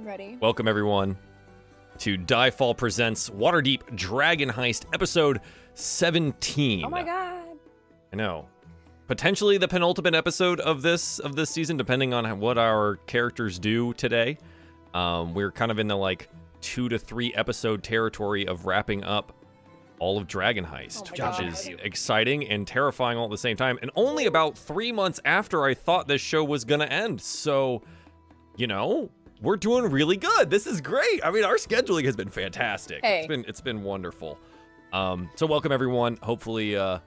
I'm ready. Welcome, everyone, to Diefall Presents Waterdeep Dragon Heist, episode 17. Oh my god. I know. Potentially the penultimate episode of this of this season, depending on what our characters do today. Um, we're kind of in the like two to three episode territory of wrapping up all of Dragon Heist, Oh which is exciting and terrifying all at the same time. And only about three months after I thought this show was gonna end. So, you know, we're doing really good. This is great. I mean, our scheduling has been fantastic. Hey. It's been it's been wonderful. Um, so welcome everyone. Hopefully, uh,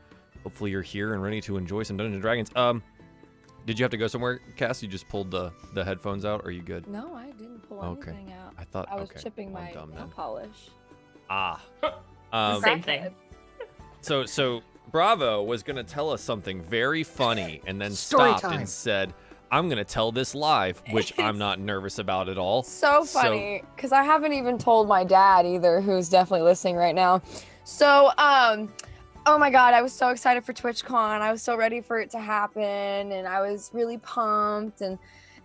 hopefully you're here and ready to enjoy some Dungeons and Dragons. Um, did you have to go somewhere, Cass? You just pulled the the headphones out. Are you good? No, I didn't pull Okay. anything out. I thought I was okay. chipping I'm my dumb nail polish. Ah. Um, Same thing. so so Bravo was gonna tell us something very funny and then Story stopped time. and said, "I'm gonna tell this live," which I'm not nervous about at all. So So- funny, because I haven't even told my dad either, who's definitely listening right now. So, um, oh my god, I was so excited for TwitchCon. I was so ready for it to happen, and I was really pumped. And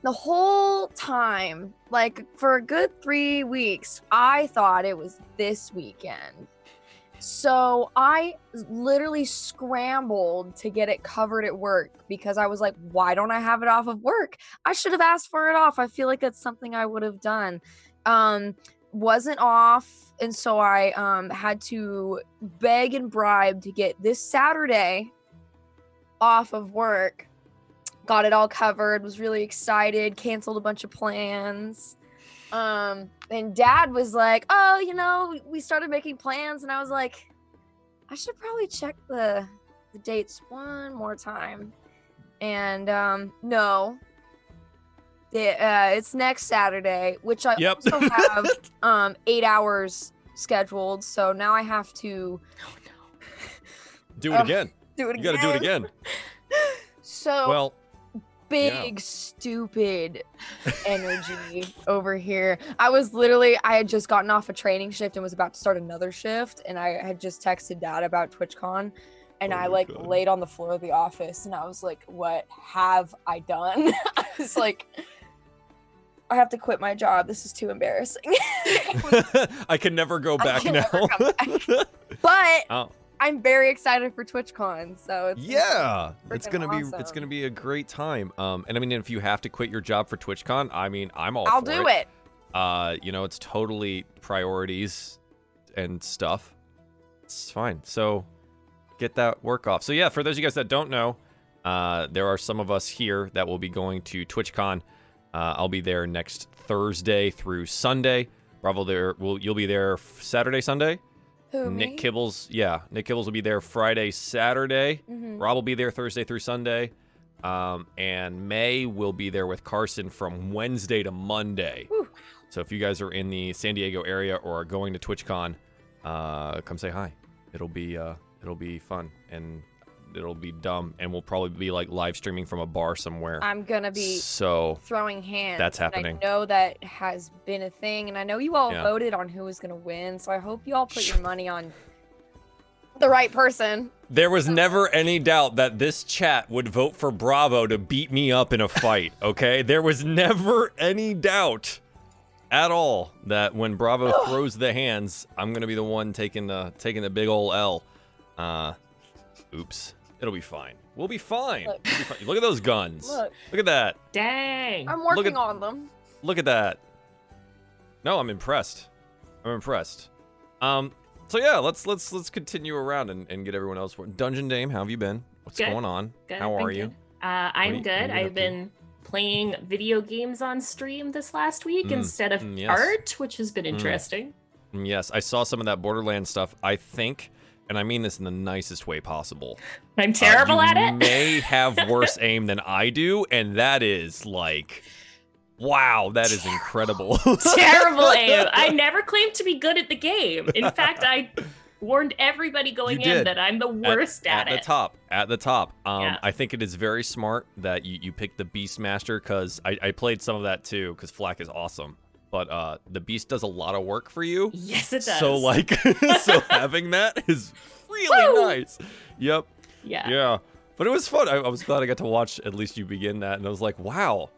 the whole time, like for a good three weeks, I thought it was this weekend. So I literally scrambled to get it covered at work because I was like, why don't I have it off of work? I should have asked for it off. I feel like that's something I would have done. Um, wasn't off, and so I um, had to beg and bribe to get this Saturday off of work. Got it all covered. Was really excited. Canceled a bunch of plans. Um, and Dad was like, "Oh, you know, we- started making plans," and I was like, "I should probably check the the dates one more time." And um, no, it, uh, it's next Saturday, which I Yep. also have um eight hours scheduled. So now I have to do it Um, again. do it again. You got to do it again. So Well, big stupid energy over here. I was literally I had just gotten off a training shift and was about to start another shift and I had just texted dad about TwitchCon and Oh I like God. laid on the floor of the office and I was like what have I done? I was like I have to quit my job. This is too embarrassing. I can never go I back can now. never come but oh, I'm very excited for TwitchCon. So it's yeah, it's gonna be it's gonna be a great time. Um, and I mean, if you have to quit your job for TwitchCon, I mean, I'm all I'll do it. Uh, you know, it's totally priorities and stuff. It's fine. So get that work off. So yeah, for those of you guys that don't know, uh, there are some of us here that will be going to TwitchCon. Uh, I'll be there next Thursday through Sunday. Bravo, there will you'll be there Saturday, Sunday. Who, Nick me? Kibbles, yeah, Nick Kibbles will be there Friday, Saturday. Mhm. Rob will be there Thursday through Sunday. Um, and May will be there with Carson from Wednesday to Monday. So if you guys are in the San Diego area or are going to TwitchCon, uh, come say hi. It'll be uh, it'll be fun and it'll be dumb and we'll probably be like live streaming from a bar somewhere. I'm gonna be so throwing hands. That's happening. I know that has been a thing, and I know you all Yeah. voted on who was gonna win. So I hope you all put your money on the right person. there was never any doubt that this chat would vote for Bravo to beat me up in a fight. Okay, there was never any doubt at all that when Bravo throws the hands, I'm gonna be the one taking the taking the big ol' L. Uh, oops. It'll be fine. We'll be fine. Look. We'll be fine. Look at those guns. Look, Look at that. Dang. I'm working at- on them. Look at that. No, I'm impressed. I'm impressed. Um, so yeah, let's let's let's continue around and, and get everyone else. Dungeon Dame, how have you been? What's Good. going on? Good, How are you? Uh, I'm you- what good. have you been I've to? been playing video games on stream this last week Mm, instead of mm, yes. art, which has been Mm. interesting. Mm, Yes, I saw some of that Borderlands stuff. I think, and I mean this in the nicest way possible. I'm uh, terrible you at it. May have worse aim than I do, and that is like, wow, that is incredible. terrible aim. I never claimed to be good at the game. In fact, I warned everybody going in that I'm the worst at, at, it. At the top at the top um Yeah. i think it is very smart that you, you pick the beastmaster because I, I played some of that too because FL4K is awesome but uh the beast does a lot of work for you Yes, it does. so like so having that is really Woo! nice yep yeah. yeah but it was fun I, I was glad i got to watch at least you begin that and i was like wow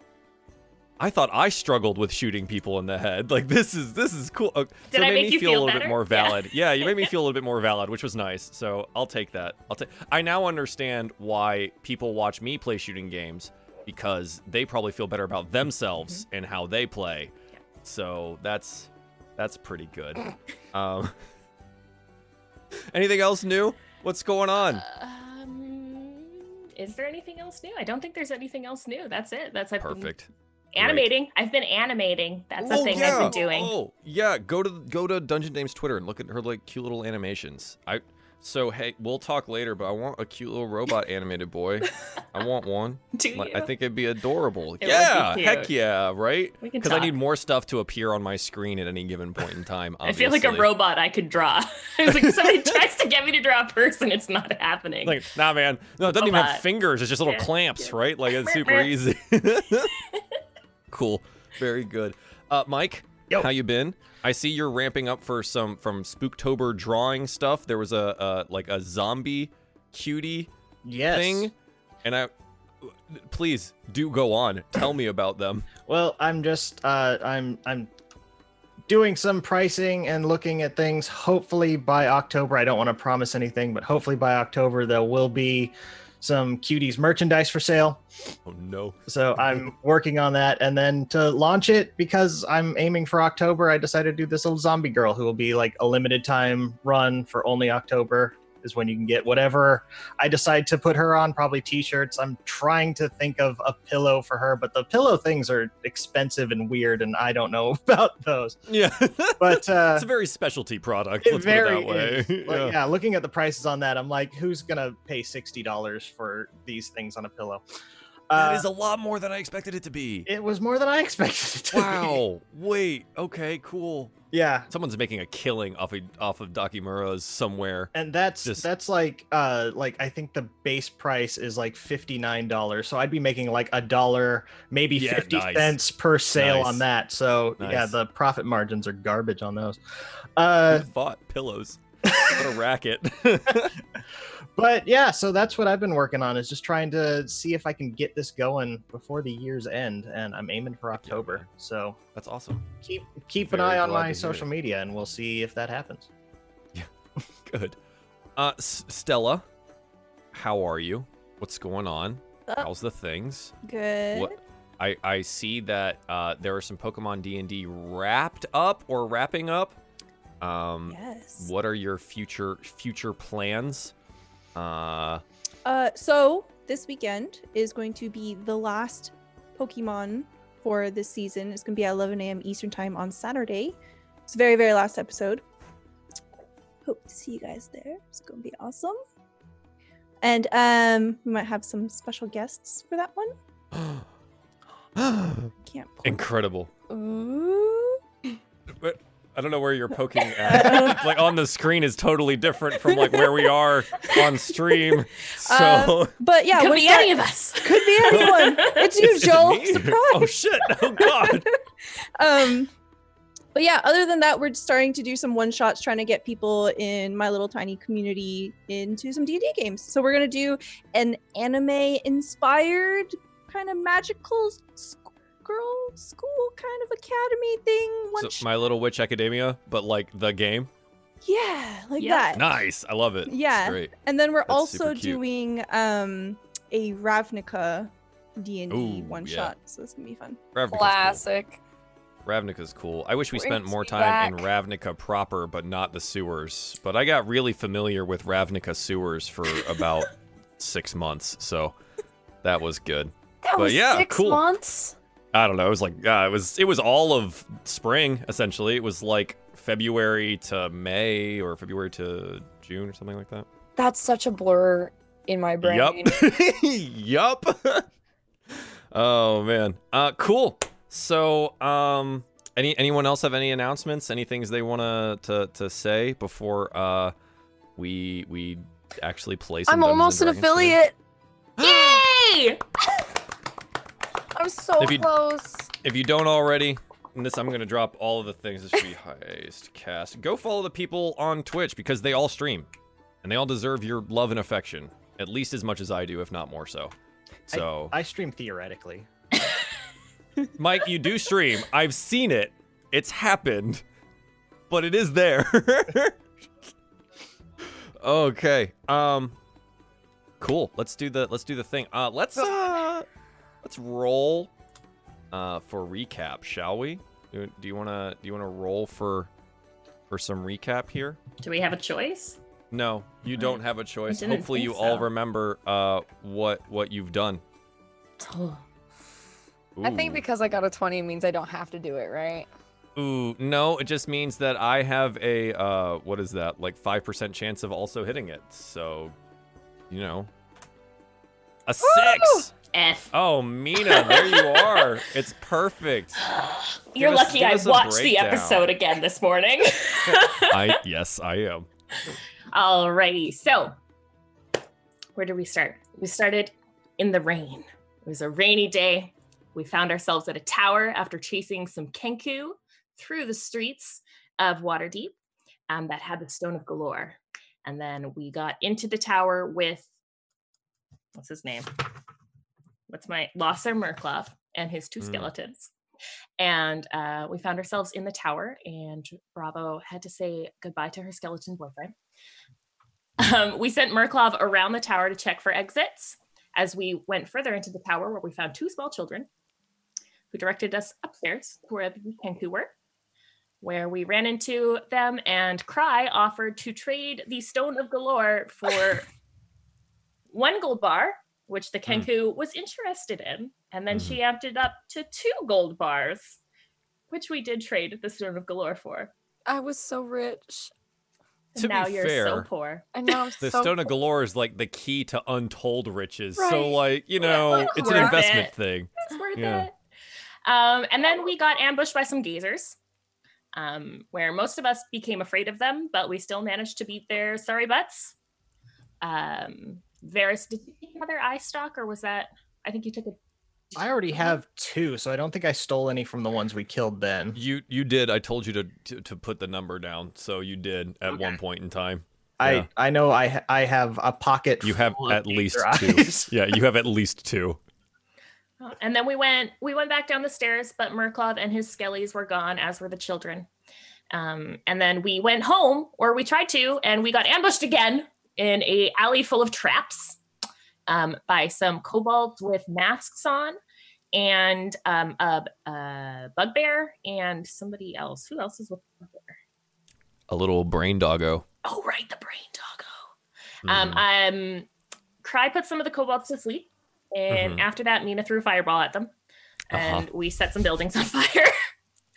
I thought I struggled with shooting people in the head. Like this is this is cool. Uh, Did so it I made me feel, feel a little bit more Yeah. valid. Yeah. you made me feel a little bit more valid, which was nice. So I'll take that. I'll take. I now understand why people watch me play shooting games because they probably feel better about themselves Mm-hmm. and how they play. So that's that's pretty good. um, anything else new? What's going on? Um, is there anything else new? I don't think there's anything else new. That's it. That's I've been Perfect. animating. I've been animating. That's the Oh, thing yeah. I've been doing. Oh, yeah. Go to go to Dungeon Dame's Twitter and look at her like cute little animations. I so hey, we'll talk later, but I want a cute little robot animated boy. I want one. Do Like, you? I think it'd be adorable. It be yeah, cute. heck yeah, right? Because I need more stuff to appear on my screen at any given point in time. I feel like a robot I could draw. I was like, somebody tries to get me to draw a person, it's not happening. Like, nah, man. No, it doesn't even have fingers. It's just little Yeah, clamps, yeah. right? Like, it's super easy. cool. Very good. Uh, Mike, Yo. how you been? I see you're ramping up for some from Spooktober drawing stuff. There was a, a like a zombie cutie Yes. thing, and I please do go on. Tell me about them. Well, I'm just uh I'm I'm doing some pricing and looking at things. Hopefully by October, I don't want to promise anything, but hopefully by October there will be some cuties merchandise for sale. Oh no. So I'm working on that and then to launch it because I'm aiming for October, I decided to do this little zombie girl who will be like a limited time run for only October is when you can get whatever I decide to put her on, probably t-shirts. I'm trying to think of a pillow for her, but the pillow things are expensive and weird and I don't know about those. Yeah. But uh it's a very specialty product. it Let's very put it that way. is. Like, yeah. looking at the prices on that, I'm like, who's gonna pay sixty dollars for these things on a pillow? That Uh, is a lot more than I expected it to be. it was more than I expected it to be. Wow. Wait. Okay. Cool. Yeah, Someone's making a killing off of off of Dakimura's somewhere. and that's Just- that's like uh like I think the base price is like fifty nine dollars. So I'd be making like a dollar, maybe Yeah, fifty nice. cents per sale Nice. on that. So yeah, the profit margins are garbage on those. Uh, Who thought pillows? what a racket. but yeah, so that's what I've been working on is just trying to see if I can get this going before the year's end, and I'm aiming for October. So That's awesome. keep keep an eye on my social it. media, and we'll see if that happens. Yeah, good. Uh, S- Stella, how are you? What's going on? Uh, How's the things? Good. What? I I see that uh, there are some Pokemon D and D wrapped up or wrapping up. Um, Yes. what are your future future plans? Uh, Uh, so this weekend is going to be the last Pokemon for this season. It's going to be at 11 a.m. Eastern time on Saturday. It's the very, very last episode. Hope to see you guys there. It's going to be awesome. And um, we might have some special guests for that one. Can't. Incredible. Ooh. But I don't know where you're poking at. like on the screen is totally different from like where we are on stream. So But yeah, Could be that- any of us. Could be anyone. It's you, Is- is Joel. me? Surprise. Oh shit! Oh god! um but yeah other than that we're starting to do some one shots trying to get people in my little tiny community into some d&d games so we're going to do an anime inspired kind of magical s- girl school kind of academy thing one So, sh- My Little Witch Academia, but like the game. yeah like Yeah. that Nice. I love it. It's Yeah. great. and then we're That's also doing um a ravnica d&d one yeah. shot so it's gonna be fun Ravnica's Classic. Cool. Ravnica's cool. I wish we spent more me time in. Ravnica proper, but not the sewers. But I got really familiar with Ravnica sewers for about six months, so that was good. That But was yeah, six cool. months. I don't know. It was like uh, it was it was all of spring essentially. It was like February to May or February to June or something like that. That's such a blur in my brain. Yup. yup. oh man. Uh cool. So, um any anyone else have any announcements? Any things they want to to to say before uh we we actually play some I'm Dungeons almost an and Dragons today? affiliate. Yay! I'm so If you- close. If you don't already, and this I'm gonna drop all of the things. This should be highest cast. Go follow the people on Twitch because they all stream, and they all deserve your love and affection at least as much as I do, if not more so. So I stream theoretically. Mike, you do stream. I've seen it. It's happened. But it is there. okay. Um cool. Let's do the let's do the thing. Uh let's uh let's roll uh for recap, shall we? Do, do you want to do you want to roll for for some recap here? Do we have a choice? No, you don't have a choice. Hopefully you think all remember uh what what you've done. I think because I got a 20 means I don't have to do it, right? Ooh, no, it just means that I have a uh what is that? Like 5% chance of also hitting it. So, you know. A 6. F. Oh, Mina, there you are. It's perfect. You're Give lucky give I watched the episode again this morning. I yes, I am. Alrighty, so where do we start? We started in the rain. It was a rainy day. We found ourselves at a tower after chasing some Kenku through the streets of Waterdeep um, that had the Stone of Golorr. And then we got into the tower with what's his name? What's my Losser Mirklav and his two Mm. skeletons. And uh, we found ourselves in the tower, and Bravo had to say goodbye to her skeleton boyfriend. Um, we sent Mirklav around the tower to check for exits. As we went further into the tower, where we found two small children, who directed us upstairs to where the Kenku were, where we ran into them, and Cry offered to trade the Stone of Golorr for one gold bar, which the Mm. Was interested in, and then she amped it up to two gold bars, which we did trade the Stone of Golorr for. I was so rich. And To be now you're so poor. And now I'm The so Stone of Golorr is like the key to untold riches. So like, you know, it's it's an investment it. thing. It's worth Yeah. it. Um, and then we got ambushed by some gazers, um, where most of us became afraid of them, but we still managed to beat their sorry butts. Um, Varys, did you take another eye stock, or was that? I think you took a. I already have two, so I don't think I stole any from the ones we killed then. You you did. I told you to to, to put the number down, so you did at Okay. one point in time. I Yeah. I know I I have a pocket. You have of at least two. Yeah, you have at least two. And then we went we went back down the stairs, but Mirklav and his skellies were gone, as were the children. Um, and then we went home, or we tried to, and we got ambushed again in a alley full of traps um, by some kobolds with masks on, and um, a, a bugbear and somebody else. Who else is with the bugbear? A little brain doggo. Oh, right, the brain doggo. Mhm. Um, um, Cry put some of the kobolds to sleep, and Mhm. after that, Mina threw a fireball at them, Uh-huh. and we set some buildings on fire.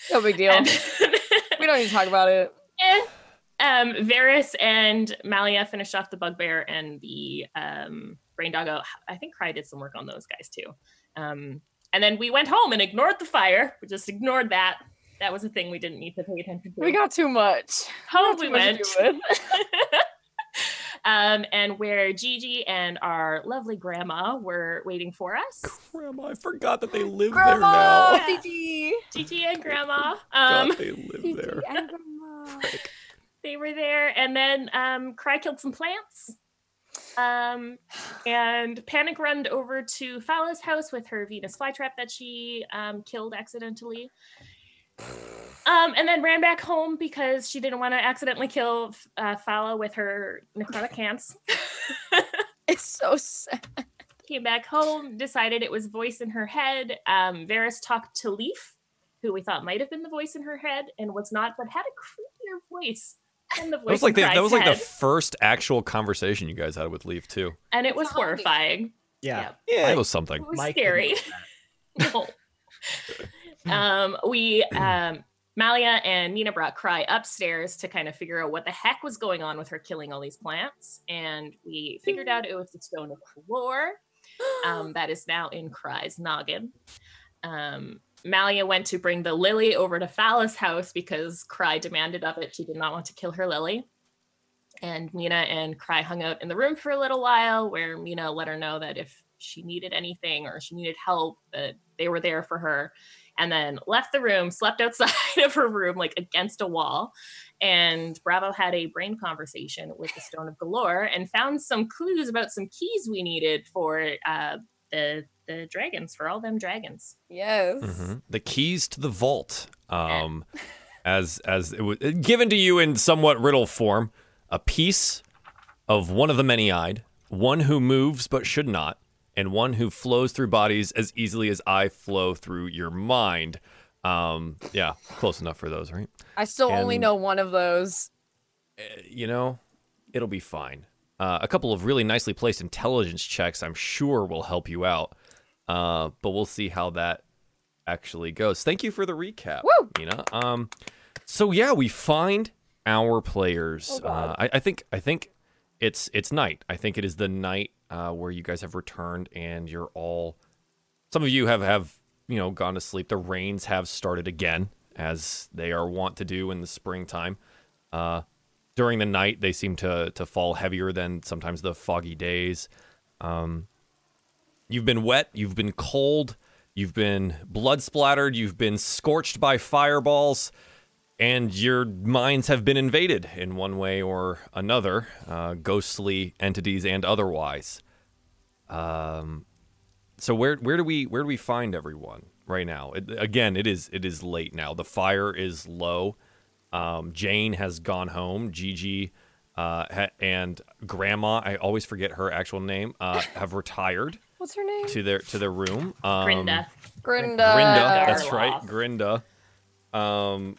no big deal. and, we don't need to talk about it. eh, um, Varys and Malia finished off the bugbear and the um, brain doggo. I think Cry did some work on those guys too. Um, and then we went home and ignored the fire. We just ignored that. That was a thing we didn't need to pay attention to. We got too much. home got we too much to went. um, and where Gigi and our lovely grandma were waiting for us. Grandma, I forgot that they live Grandma, there now. Gigi. Gigi and grandma. Um, God, they live there. They were there. And then um cry killed some plants um and panic runned over to Fala's house with her venus flytrap that she um killed accidentally. Um and then ran back home because she didn't want to accidentally kill uh, Fala with her necrotic hands. It's so sad. came back home decided it was voice in her head. Um Varys talked to Lif who we thought might have been the voice in her head and was not but had a creepier voice than the voice That was like the, that was like the first actual conversation you guys had with Lif too. and it was Zombie. horrifying. Yeah. Yeah, it was something. It was Mike scary. no. um, we um, Malia and Mina brought Cry upstairs to kind of figure out what the heck was going on with her killing all these plants, and we figured out it was the Stone of Golorr. Um, that is now in Cry's noggin. Um, Malia went to bring the lily over to Fala's house because Cry demanded of it. She did not want to kill her lily. And Mina and Cry hung out in the room for a little while, where Mina let her know that if she needed anything or she needed help, that they were there for her. And then left the room, slept outside of her room, like against a wall. And Bravo had a brain conversation with the Stone of Golorr and found some clues about some keys we needed for uh, the the dragons for all them dragons. Yes. Mhm. The keys to the vault. Um, as as it was given to you in somewhat riddle form, a piece of one of the many-eyed, one who moves but should not, and one who flows through bodies as easily as I flow through your mind. Um, yeah, close enough for those, right? I still only know one of those. you know, it'll be fine. Uh, a couple of really nicely placed intelligence checks, I'm sure, will help you out. Uh, but we'll see how that actually goes. Thank you for the recap, Woo! Mina. Um, so yeah, we find our players. Oh, uh, I, I think I think it's it's night. I think it is the night uh, where you guys have returned and you're all. Some of you have have you know gone to sleep. The rains have started again, as they are wont to do in the springtime. Uh, during the night they seem to to fall heavier than sometimes the foggy days. Um you've been wet you've been cold you've been blood splattered you've been scorched by fireballs and your minds have been invaded in one way or another uh, ghostly entities and otherwise. Um so where where do we where do we find everyone right now? It, again it is it is late now. The fire is low um, Jane has gone home. Gigi uh, ha- and Grandma, I always forget her actual name, uh, have retired What's her name? to their to their room. Um, Grinda. Grinda. Grinda, that's right, Grinda. Um,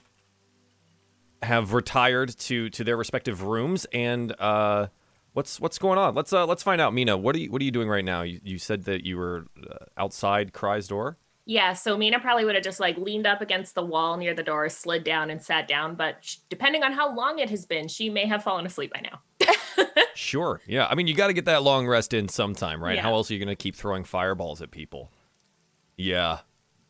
have retired to to their respective rooms, and uh, what's what's going on? Let's uh, let's find out. Mina, what are you what are you doing right now? You, you said that you were uh, outside Cry's door. Yeah, so Mina probably would have just like leaned up against the wall near the door, slid down, and sat down. But sh- depending on how long it has been, she may have fallen asleep by now. Sure. Yeah. I mean, you got to get that long rest in sometime, right? Yeah. How else are you going to keep throwing fireballs at people? Yeah.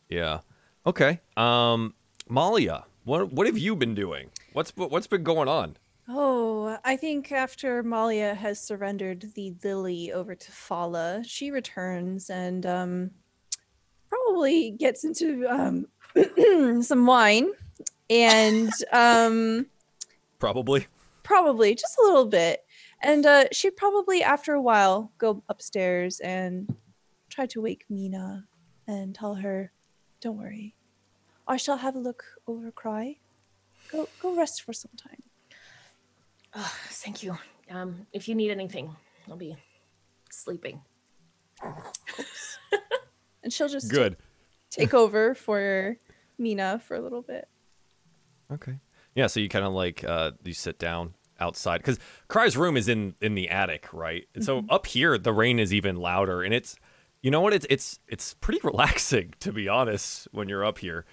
Yeah. Okay. Um, Malia, what what have you been doing? What's what's been going on? Oh, I think after Malia has surrendered the lily over to Fala, she returns and um, probably gets into um, some wine and um, Probably. probably just a little bit. And uh, she'd probably, after a while, go upstairs and try to wake Mina and tell her, "Don't worry, I shall have a look over Cry. Go, go rest for some time." Oh, thank you. Um, if you need anything, I'll be sleeping. And she'll just Good. take over for Mina for a little bit. Okay. Yeah. So you kind of like uh, you sit down outside because Cry's room is in in the attic, right? And so up here the rain is even louder, and it's you know what it's it's it's pretty relaxing to be honest when you're up here.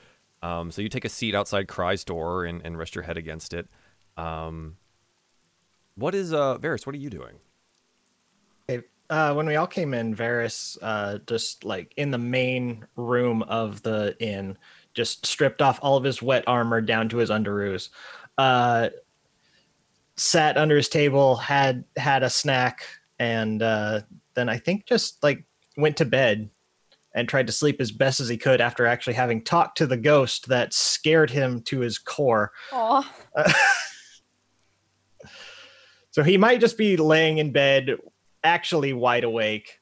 Um, so you take a seat outside Cry's door and, and rest your head against it. Um, what is uh Varys? What are you doing? Uh, when we all came in, Varys, uh, just like in the main room of the inn, just stripped off all of his wet armor down to his underoos. Uh, sat under his table, had had a snack, and uh, then I think just like went to bed and tried to sleep as best as he could after actually having talked to the ghost that scared him to his core. Aw. Uh, so he might just be laying in bed, actually wide awake.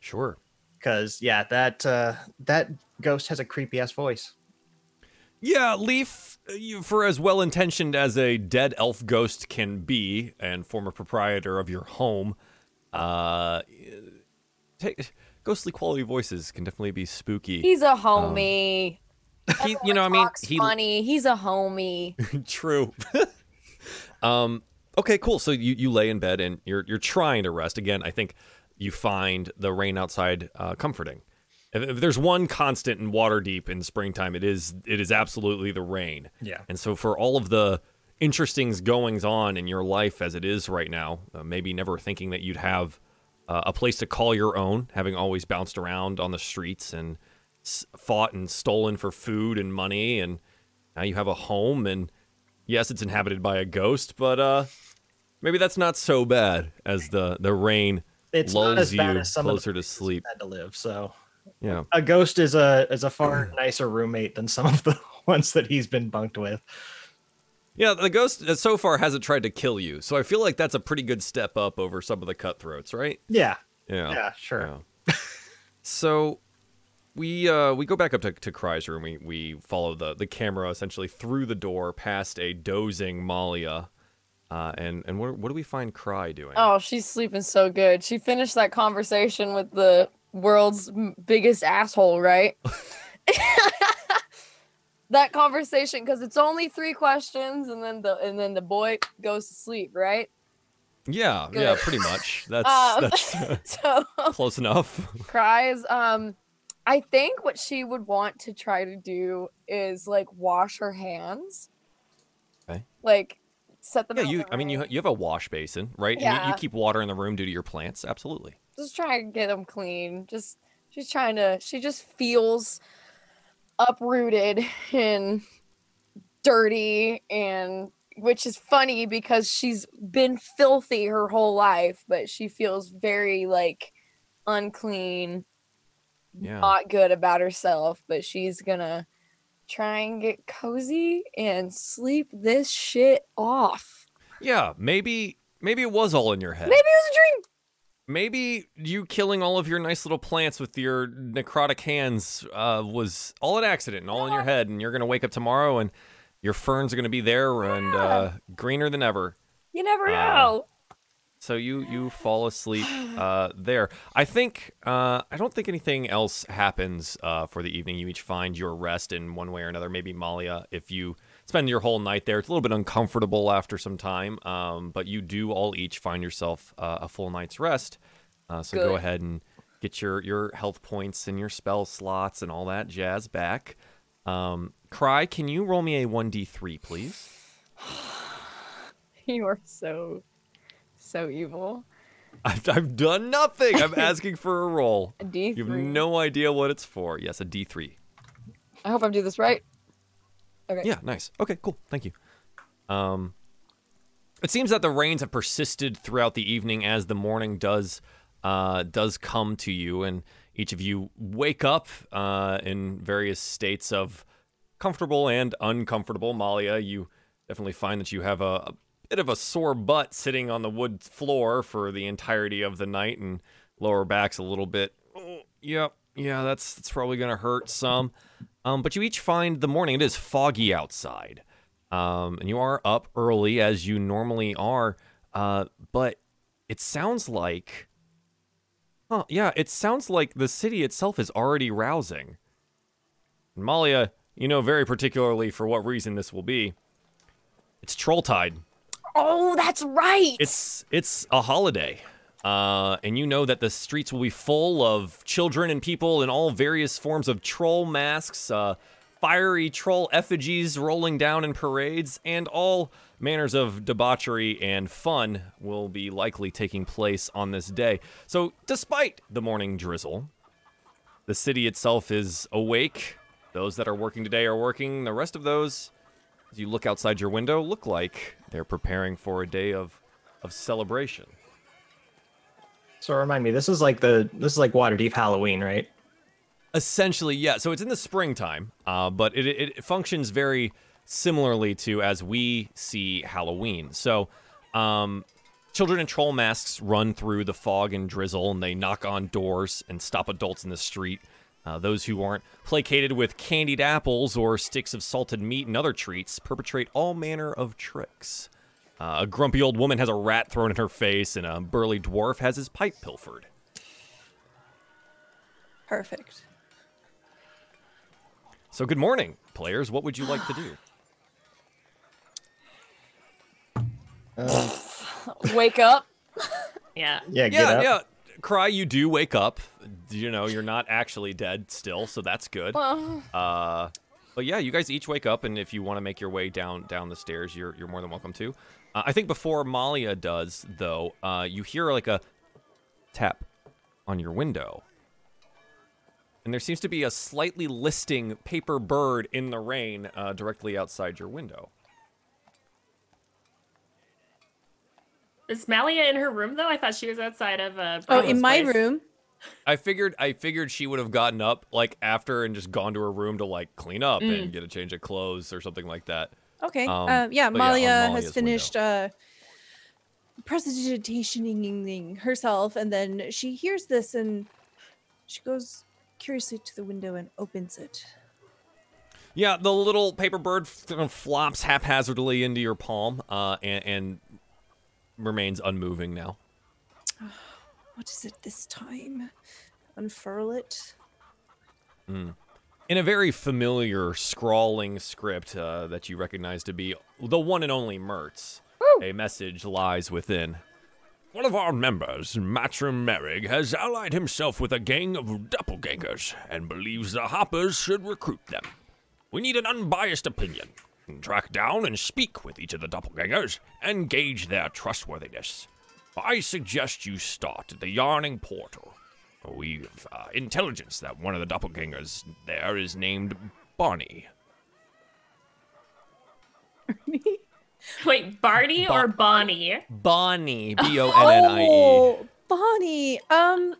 Sure. Because yeah, that uh, that ghost has a creepy ass voice. Yeah, Lif, uh, you, for as well intentioned as a dead elf ghost can be, and former proprietor of your home, uh, take, ghostly quality voices can definitely be spooky. He's a homie. He, you know, I mean, Talks he funny. He's a homie. true. um, okay, cool. So you, you lay in bed and you're you're trying to rest. Again, I think you find the rain outside uh, comforting. If, if there's one constant in Waterdeep in springtime, it is it is absolutely the rain. Yeah. And so for all of the interesting goings on in your life as it is right now, uh, maybe never thinking that you'd have uh, a place to call your own, having always bounced around on the streets and s- fought and stolen for food and money, and now you have a home. And yes, it's inhabited by a ghost, but uh, maybe that's not so bad as the the rain It's not lulls as you bad as some closer of the to sleep. had to live. So Yeah. a ghost is a is a far nicer roommate than some of the ones that he's been bunked with. Yeah, the ghost uh, so far hasn't tried to kill you, so I feel like that's a pretty good step up over some of the cutthroats, right? Yeah. Yeah. Yeah. Sure. Yeah. So we uh, we go back up to, to Cry's room. We we follow the, the camera essentially through the door past a dozing Malia. Uh, and and what, what do we find Cry doing? Oh, she's sleeping so good. She finished that conversation with the world's biggest asshole, right? that conversation because it's only three questions and then the and then the boy goes to sleep, right? yeah, good. yeah, pretty much. That's Um, that's uh, So close enough. cries. Um, I think what she would want to try to do is like wash her hands. Okay. Like set them. yeah, you. the I mean, you you have a wash basin, right? And you, you keep water in the room due to your plants. Absolutely. just trying to get them clean. Just she's trying to. She just feels uprooted and dirty, and which is funny because she's been filthy her whole life, but she feels very like unclean, Yeah. not good about herself. But she's gonna try and get cozy and sleep this shit off. Yeah, maybe maybe it was all in your head. Maybe it was a dream. Maybe you killing all of your nice little plants with your necrotic hands uh, was all an accident and all in your head, and you're gonna wake up tomorrow and your ferns are gonna be there and uh, greener than ever. You never Uh, know. So you you fall asleep uh, there. I think uh, I don't think anything else happens uh, for the evening. You each find your rest in one way or another. Maybe Malia, if you spend your whole night there, it's a little bit uncomfortable after some time. Um, but you do all each find yourself uh, a full night's rest. Uh, so go ahead and get your your health points and your spell slots and all that jazz back. Um, Cry, can you roll me a one d three, please? You are so, so evil. I've, I've done nothing. I'm asking for a roll. A D3. You have no idea what it's for. Yes, a D3. I hope I'm doing this right. Okay. Yeah, nice. Okay, cool. Thank you. Um, it seems that the rains have persisted throughout the evening as the morning does uh, does come to you, and each of you wake up uh, in various states of comfortable and uncomfortable. Malia, you definitely find that you have a, a bit of a sore butt sitting on the wood floor for the entirety of the night, and lower back's a little bit. Oh, yep, yeah, that's that's probably gonna hurt some. Um, but you each find the morning. It is foggy outside, um, and you are up early as you normally are. Uh, but it sounds like, huh? Yeah, it sounds like the city itself is already rousing. Malia, you know very particularly for what reason this will be. It's Trolltide. Oh, that's right. It's it's a holiday. Uh, and you know that the streets will be full of children and people in all various forms of troll masks, uh, fiery troll effigies rolling down in parades, and all manners of debauchery and fun will be likely taking place on this day. So, despite the morning drizzle, the city itself is awake. Those that are working today are working. The rest of those, as you look outside your window, look like they're preparing for a day of, of celebration. So remind me, this is like the this is like Waterdeep Halloween, right? Essentially, yeah. So it's in the springtime, uh, but it, it, functions very similarly to as we see Halloween. So, um, children in troll masks run through the fog and drizzle, and they knock on doors and stop adults in the street. Uh, those who aren't placated with candied apples or sticks of salted meat and other treats perpetrate all manner of tricks. Uh, a grumpy old woman has a rat thrown in her face, and a burly dwarf has his pipe pilfered. Perfect. So, good morning, players. What would you like to do? Um, Wake up. Yeah. yeah, get yeah, up. yeah. Cry, you do wake up. You know, you're not actually dead still, so that's good. Oh, Uh, but yeah, you guys each wake up, and if you want to make your way down down the stairs, you're you're more than welcome to. Uh, I think before Malia does, though, uh, you hear like a tap on your window, and there seems to be a slightly listing paper bird in the rain uh, directly outside your window. Is Malia in her room though? I thought she was outside of uh Oh, Bravo's in my place. room. I figured I figured she would have gotten up like after and just gone to her room to like clean up and get a change of clothes or something like that. Okay. Um, uh, yeah, but yeah, on Malia Malia's has finished uh, presentationing herself, and then she hears this and She goes curiously to the window and opens it. Yeah, the little paper bird f- flops haphazardly into your palm uh, and, and remains unmoving now. What is it this time? Unfurl it. In a very familiar scrawling script uh, that you recognize to be the one and only Mertz, a message lies within. One of our members, Mattrim Mereg, has allied himself with a gang of doppelgangers and believes the Harpers should recruit them. We need an unbiased opinion. Track down and speak with each of the doppelgangers and gauge their trustworthiness. I suggest you start at the Yawning Portal. We've uh, intelligence that one of the doppelgangers there is named Bonnie. Wait, Barney Ba- or Bonnie? Bonnie, B O N N I E. Oh, Bonnie. Um.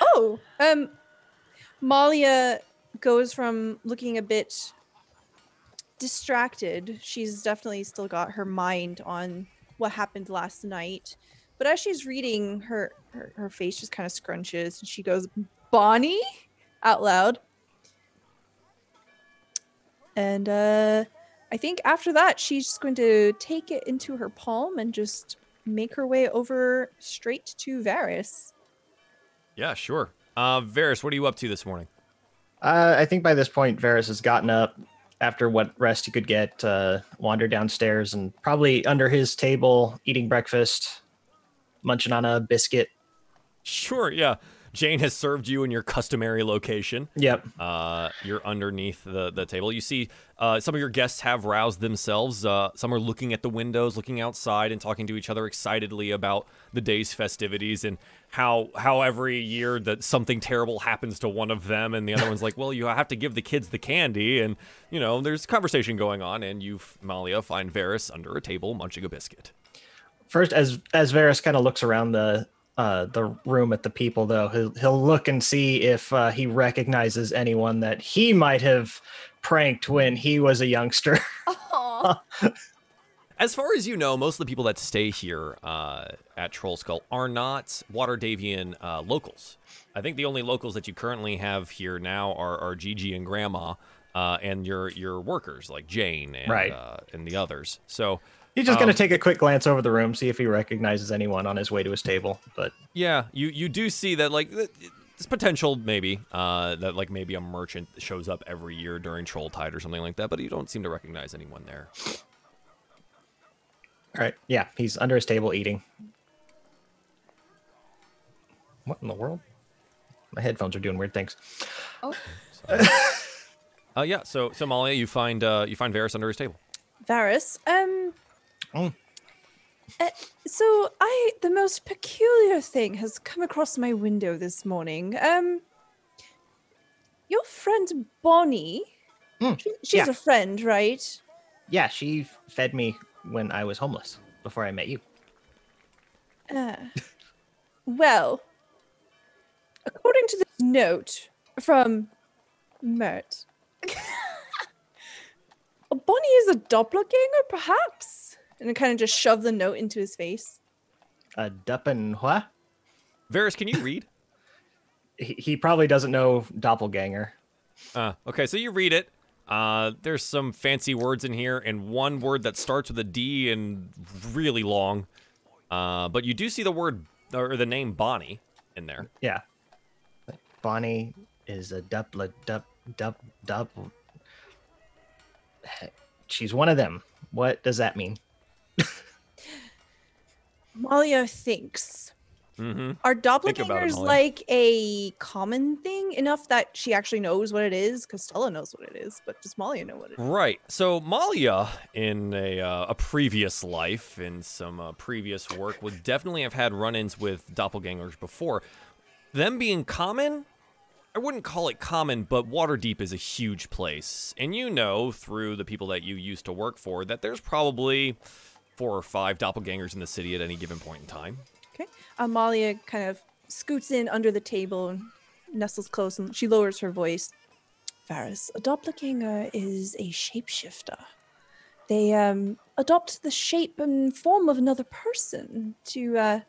Oh. Um. Malia goes from looking a bit distracted. She's definitely still got her mind on what happened last night. But as she's reading, her her, her face just kind of scrunches, and she goes, "Bonnie," out loud. And uh, I think after that, she's just going to take it into her palm and just make her way over straight to Varys. Yeah, sure. Uh, Varys, what are you up to this morning? Uh, I think by this point, Varys has gotten up after what rest he could get, uh, wandered downstairs and probably under his table eating breakfast, munching on a biscuit. Sure, yeah. Jane has served you in your customary location. Yep. Uh, you're underneath the, the table. You see uh, some of your guests have roused themselves. Uh, some are looking at the windows, looking outside, and talking to each other excitedly about the day's festivities and how how every year that something terrible happens to one of them, and the other one's like, "Well, you have to give the kids the candy," and you know, there's conversation going on, and you, Malia, find Varys under a table munching a biscuit. First, as as Varys kind of looks around the uh, the room at the people, though, he'll, he'll look and see if uh, he recognizes anyone that he might have pranked when he was a youngster. As far as you know, most of the people that stay here uh, at Troll Skull are not Waterdhavian uh, locals. I think the only locals that you currently have here now are, are Gigi and Grandma, uh, and your your workers like Jane and Right. uh, and the others. So He's just going Um, to take a quick glance over the room, see if he recognizes anyone on his way to his table. But yeah, you you do see that like this potential maybe uh, that like maybe a merchant shows up every year during Troll Tide or something like that, but you don't seem to recognize anyone there. all right, yeah, he's under his table eating. What in the world? My headphones are doing weird things. Uh, yeah, so so Malia, you find uh, you find Varys under his table. Varys, um, Mm. uh, so I the most peculiar thing has come across my window this morning. Um, your friend Bonnie, Mm, she, she's yeah. a friend, right? Yeah, she fed me when I was homeless before I met you. Uh, well, according to this note from Mirt, Bonnie is a doppelganger, perhaps? And it kind of just shoved the note into his face. A duppen what? Varys, can you read? He, he probably doesn't know doppelganger. Uh, okay, so you read it. Uh, there's some fancy words in here, and one word that starts with a D and really long. Uh, but you do see the word or the name Bonnie in there. Yeah. Bonnie is a dupla dup dup dup. She's one of them. What does that mean? Malia thinks. Mm-hmm. Are it, doppelgangers like a common thing enough that she actually knows what it is? Because Stella knows what it is, but does Malia know what it is? Right. So Malia, in a uh, a previous life, in some uh, previous work, would definitely have had run-ins with doppelgangers before. Them being common, I wouldn't call it common, but Waterdeep is a huge place, and you know through the people that you used to work for that there's probably four or five doppelgangers in the city at any given point in time. Okay. Amalia kind of scoots in under the table and nestles close and she lowers her voice. Varys, a doppelganger is a shapeshifter. They um, adopt the shape and form of another person to uh,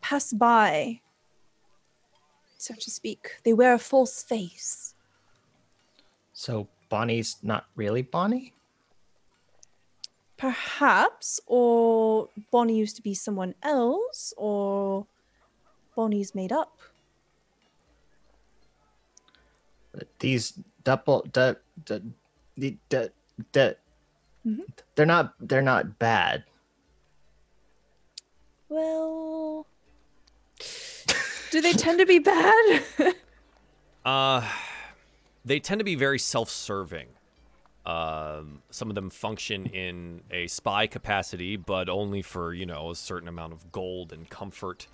pass by so to speak. They wear a false face. So Bonnie's not really Bonnie? Perhaps, or Bonnie used to be someone else, or Bonnie's made up. These double du, du, the du, du, Mhm. they're not they're not bad. Well, do they tend to be bad? Uh, they tend to be very self-serving. Um, some of them function in a spy capacity, but only for you know a certain amount of gold and comfort.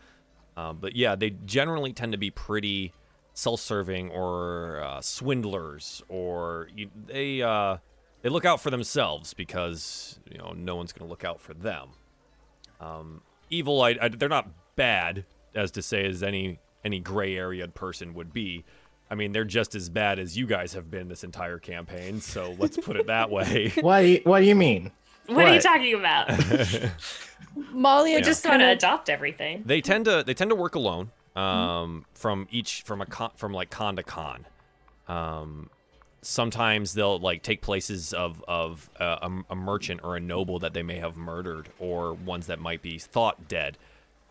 Um, but yeah, they generally tend to be pretty self-serving or uh, swindlers, or you, they uh, they look out for themselves because you know no one's going to look out for them. Um, evil, I, I, they're not bad, as to say as any any gray area person would be. I mean, they're just as bad as you guys have been this entire campaign. So let's put it that way. What do you, what do you mean? What, are you talking about? Molly, I We just just kind of adopt everything. they tend to they tend to work alone um, from each from a con, from like con to con. Um, sometimes they'll like take places of of uh, a, a merchant or a noble that they may have murdered or ones that might be thought dead,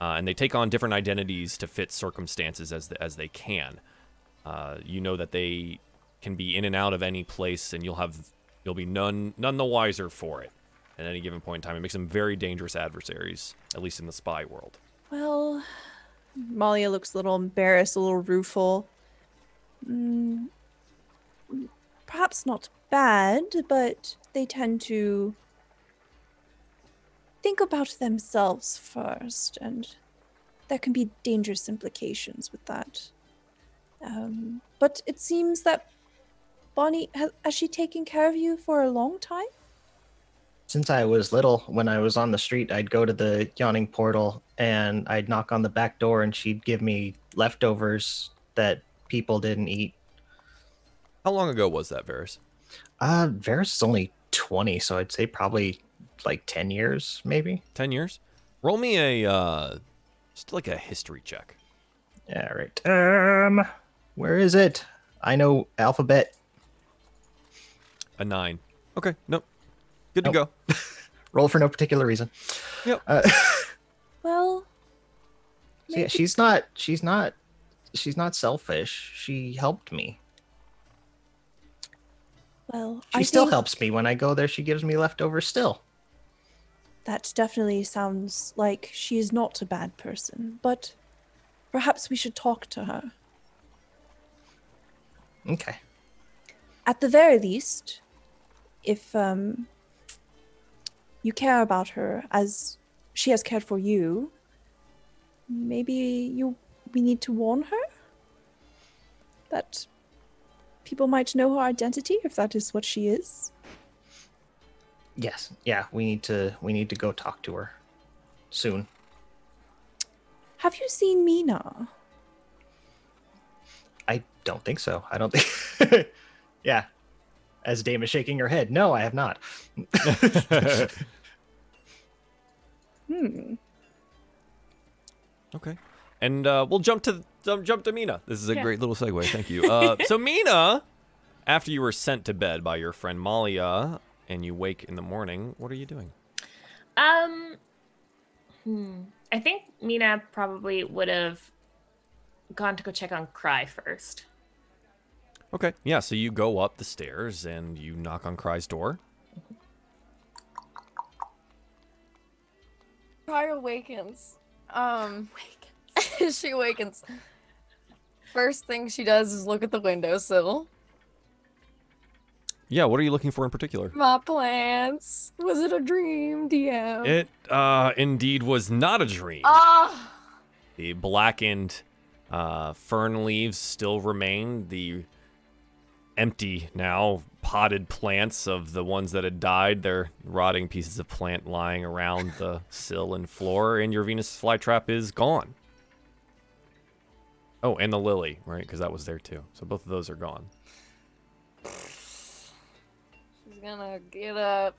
uh, and they take on different identities to fit circumstances as the, as they can. Uh, you know that they can be in and out of any place, and you'll have you'll be none none the wiser for it at any given point in time. It makes them very dangerous adversaries, at least in the spy world. Well, Malia looks a little embarrassed, a little rueful. Mm, perhaps not bad, but they tend to think about themselves first, and there can be dangerous implications with that. Um, but it seems that Bonnie has, has she taken care of you for a long time? Since I was little, when I was on the street, I'd go to the yawning portal and I'd knock on the back door and she'd give me leftovers that people didn't eat. How long ago was that, Varys? Uh Varys is only 20, so I'd say probably like 10 years, maybe. Ten years? Roll me a uh, just like a history check. Yeah, right. Um where is it? I know alphabet. A nine. Okay, nope. Good to Nope. go. Roll for no particular reason. Yep. Uh, Well, so yeah, maybe- she's not she's not she's not selfish. She helped me. well, She I still think- helps me when I go there. She gives me leftovers still. That definitely sounds like she is not a bad person, but perhaps we should talk to her. Okay. At the very least, if um, you care about her as she has cared for you, maybe you we need to warn her that people might know her identity if that is what she is. Yes. Yeah, we need to we need to go talk to her soon. Have you seen Mina? I don't think so. I don't think Yeah. As Dame is shaking her head. No, I have not. Hmm. Okay. And uh, we'll jump to jump, jump to Mina. This is a Yeah. great little segue. Thank you. Uh, so Mina, after you were sent to bed by your friend Malia, and you wake in the morning, what are you doing? Um, hmm. I think Mina probably would have gone to go check on Cry first. Okay. Yeah. So you go up the stairs and you knock on Cry's door. Cry awakens. Um, she awakens. First thing she does is look at the windowsill. Yeah. What are you looking for in particular? My plants. Was it a dream, DM? It uh, indeed was not a dream. Ah, The blackened uh, fern leaves still remain. The empty now potted plants of the ones that had died. They're rotting pieces of plant lying around the sill and floor, and your Venus flytrap is gone. Oh, and the lily, right? Because that was there too. So both of those are gone. she's gonna get up.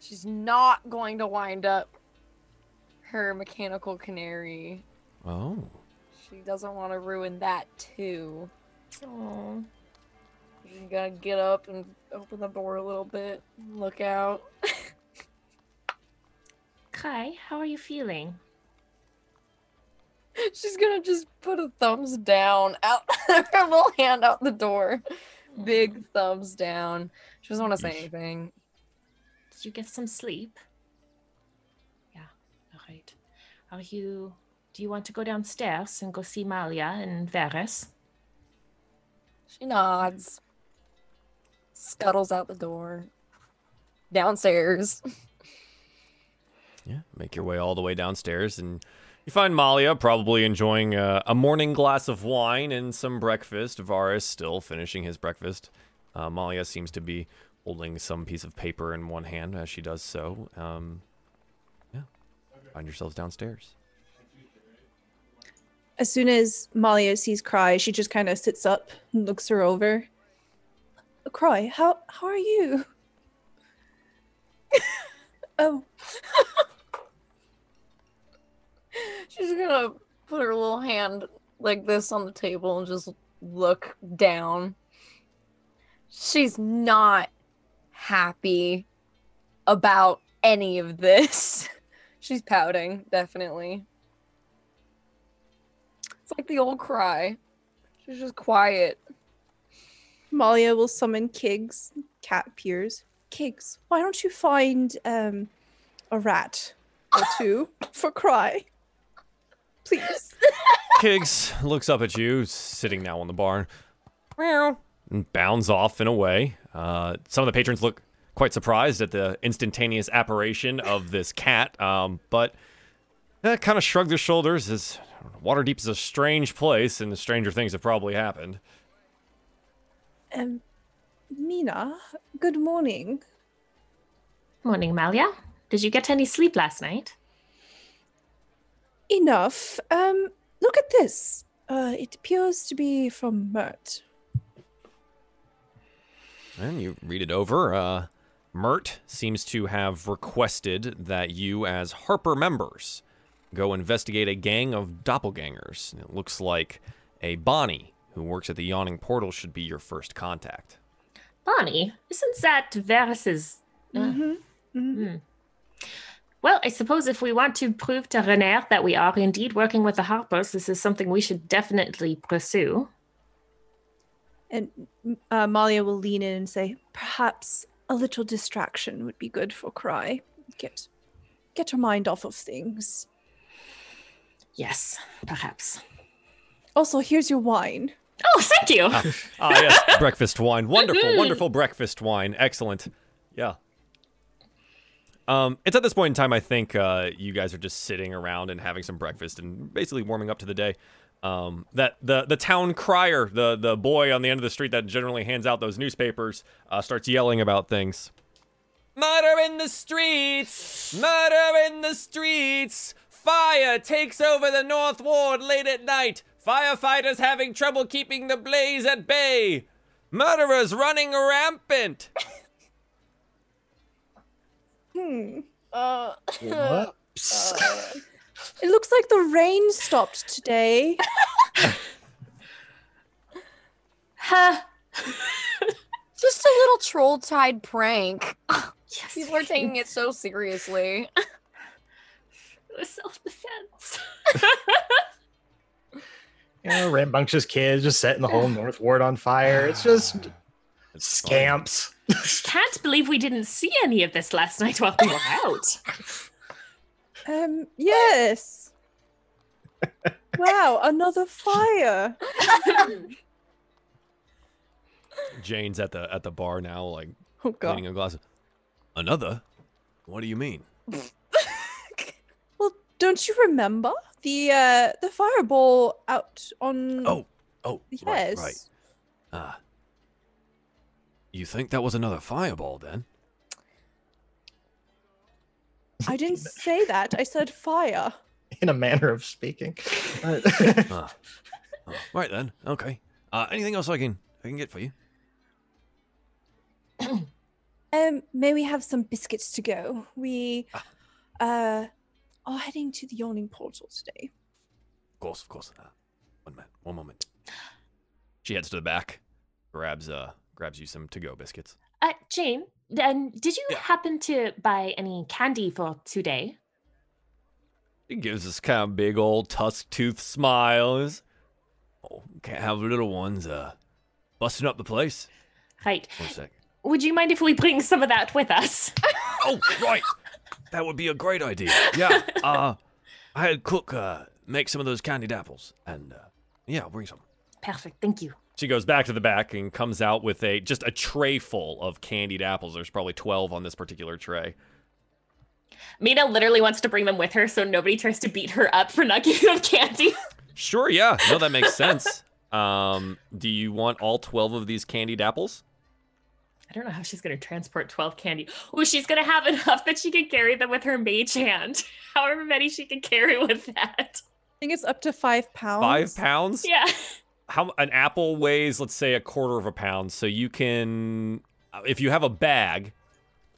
She's not going to wind up her mechanical canary. Oh. she doesn't want to ruin that too. Oh. She's gotta get up and open the door a little bit, look out. Kai, how are you feeling? She's gonna just put a thumbs down out her little hand out the door. Big mm. thumbs down. She doesn't want to say anything. Did you get some sleep? Yeah. All right. Are you? Do you want to go downstairs and go see Malia and Varys? She nods. Scuttles out the door. Downstairs. Yeah, make your way all the way downstairs, and you find Malia probably enjoying uh, a morning glass of wine and some breakfast. Varys still finishing his breakfast. Uh, Malia seems to be holding some piece of paper in one hand as she does so. Um, yeah, find yourselves downstairs. As soon as Malia sees Cry, she just kind of sits up and looks her over. Cry, how how are you? oh, She's gonna put her little hand like this on the table and just look down. She's not happy about any of this. She's pouting, definitely. It's like the old cry. She's just quiet. Malia will summon Kiggs. Cat peers. Kiggs, why don't you find um a rat or two for Cry? Please. Kiggs looks up at you, sitting now on the barn, Meow, and bounds off and away. Uh, some of the patrons look quite surprised at the instantaneous apparition of this cat, um, but uh, kind of shrug their shoulders as Waterdeep is a strange place and stranger things have probably happened. Um Mina, good morning. Morning, Malia. Did you get any sleep last night? Enough. Um look at this. Uh it appears to be from Mirt. And you read it over. Uh, Mirt seems to have requested that you, as Harper members, go investigate a gang of doppelgangers. It looks like a Bonnie who works at the Yawning Portal should be your first contact. Bonnie, isn't that Varys's? Uh, Mm-hmm. mm-hmm. hmm. Well, I suppose if we want to prove to Renaer that we are indeed working with the Harpers, this is something we should definitely pursue. And uh, Malia will lean in and say, "Perhaps a little distraction would be good for Cry. Get, get her mind off of things. Yes, perhaps. Also, here's your wine. Oh, thank you. Ah, yes, breakfast wine. Wonderful, wonderful breakfast wine. Excellent. Yeah. Um, it's at this point in time I think uh, you guys are just sitting around and having some breakfast and basically warming up to the day. Um, that the the town crier, the the boy on the end of the street that generally hands out those newspapers, uh, starts yelling about things. Murder in the streets! Murder in the streets! Fire takes over the North Ward late at night. Firefighters having trouble keeping the blaze at bay. Murderers running rampant. Hmm. Uh, Whoops. uh, It looks like the rain stopped today. Huh. just a little Trolltide prank. Yes. People are taking it so seriously. It was self-defense. You know, rambunctious kids just setting the whole North Ward on fire. It's just It's scamps. Can't believe we didn't see any of this last night while we were out. Um, yes. wow, another fire. Jane's at the at the bar now, like Oh god. cleaning a glass. Another? What do you mean? Well, don't you remember the uh the fireball out on Oh, oh, yes. right, right. Ah. You think that was another fireball then? I didn't say that. I said fire. in a manner of speaking. Uh, Ah. Oh, right then. Okay. Uh, anything else I can I can get for you? Um, may we have some biscuits to go? We uh are heading to the yawning portal today. Of course, of course. Uh, moment. One moment. She heads to the back, grabs uh grabs you some to-go biscuits. Uh, Jane, then did you Yeah. happen to buy any candy for today? He gives this kind of big old tusk tooth smile. Is, oh, can't have little ones uh busting up the place. Right. One sec. Would you mind if we bring some of that with us? Oh, right. That would be a great idea. Yeah. Uh, I had Cook uh, make some of those candied apples, and uh, yeah, I'll bring some. Perfect. Thank you. She goes back to the back and comes out with a just a tray full of candied apples. There's probably 12 on this particular tray. Mina literally wants to bring them with her so nobody tries to beat her up for not giving them candy. Sure, yeah. No, that makes sense. Um, do you want all 12 of these candied apples? I don't know how she's going to transport 12 candy. Oh, she's going to have enough that she can carry them with her mage hand. However many she can carry with that. I think it's up to five pounds. Five pounds? Yeah. How an apple weighs, let's say, a quarter of a pound. So you can, uh, if you have a bag,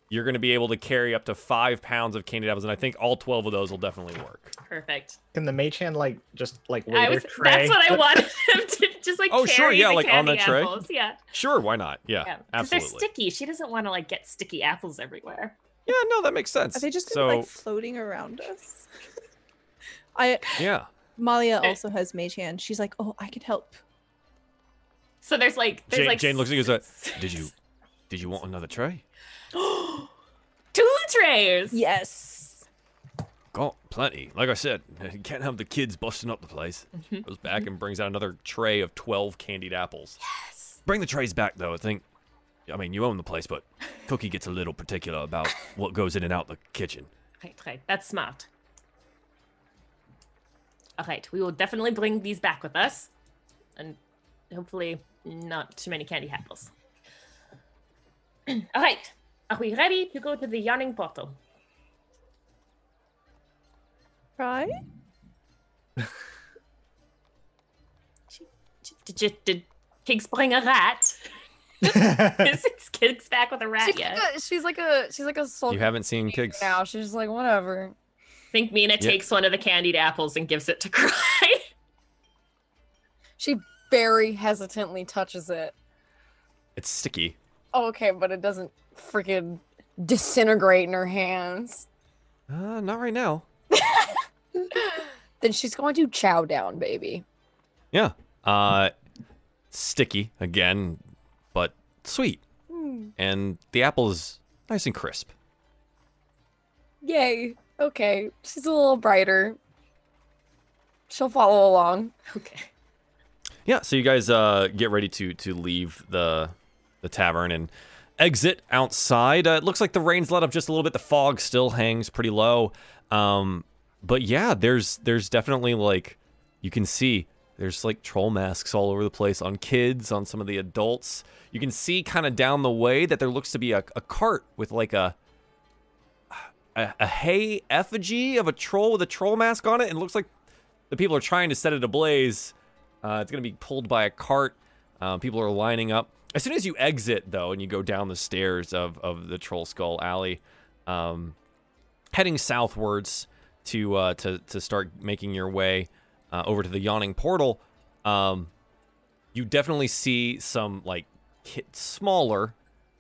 you're going to be able to carry up to five pounds of candied apples, and I think all 12 of those will definitely work. Perfect. Can the mage hand like just like wait I her was tray? that's what I wanted him to just like Oh, sure, yeah, the like on the tray. apples. Yeah. Sure, why not? Yeah, Yeah. Because they're sticky. She doesn't want to like get sticky apples everywhere. Yeah, no, that makes sense. Are they just so? gonna, like floating around us? I yeah. Malia also has mage hand. She's like, oh, I could help. So there's like there's Jane, like Jane looks at you and goes, s- "Did you, did you want another tray?" two trays. Yes. Got plenty. Like I said, you can't have the kids busting up the place. Mhm. Goes back and brings out another tray of 12 candied apples. Yes. Bring the trays back, though. I think, I mean, you own the place, but Cookie gets a little particular about what goes in and out the kitchen. Right, right. That's smart. All right, we will definitely bring these back with us, and hopefully not too many candy apples. All right, are we ready to go to the yawning portal? Try. Did, you, did Kiggs bring a rat? Is Kiggs back with a rat She's yet? like a, she's like a she's like a soul You haven't seen Kiggs? now. She's just like whatever. I think Mina takes one of the candied apples and gives it to Cry. She very hesitantly touches it. It's sticky. Oh, okay, but it doesn't freaking disintegrate in her hands. Uh, not right now. Then she's going to chow down, baby. Yeah. Uh, sticky again, but sweet. Hmm. And the apple is nice and crisp. Yay. Okay. She's a little brighter. She'll follow along. okay. Yeah, so you guys uh, get ready to to leave the the tavern and exit outside. Uh, it looks like the rain's let up just a little bit. The fog still hangs pretty low. Um, but yeah, there's there's definitely like you can see there's like troll masks all over the place on kids, on some of the adults. You can see kind of down the way that there looks to be a, a cart with like a, a a hay effigy of a troll with a troll mask on it, and it looks like the people are trying to set it ablaze. Uh, it's to be pulled by a cart. Uh, people are lining up. As soon as you exit, though, and you go down the stairs of, of the Troll Skull Alley, um, heading southwards to uh, to to start making your way uh, over to the Yawning Portal, um, you definitely see some like smaller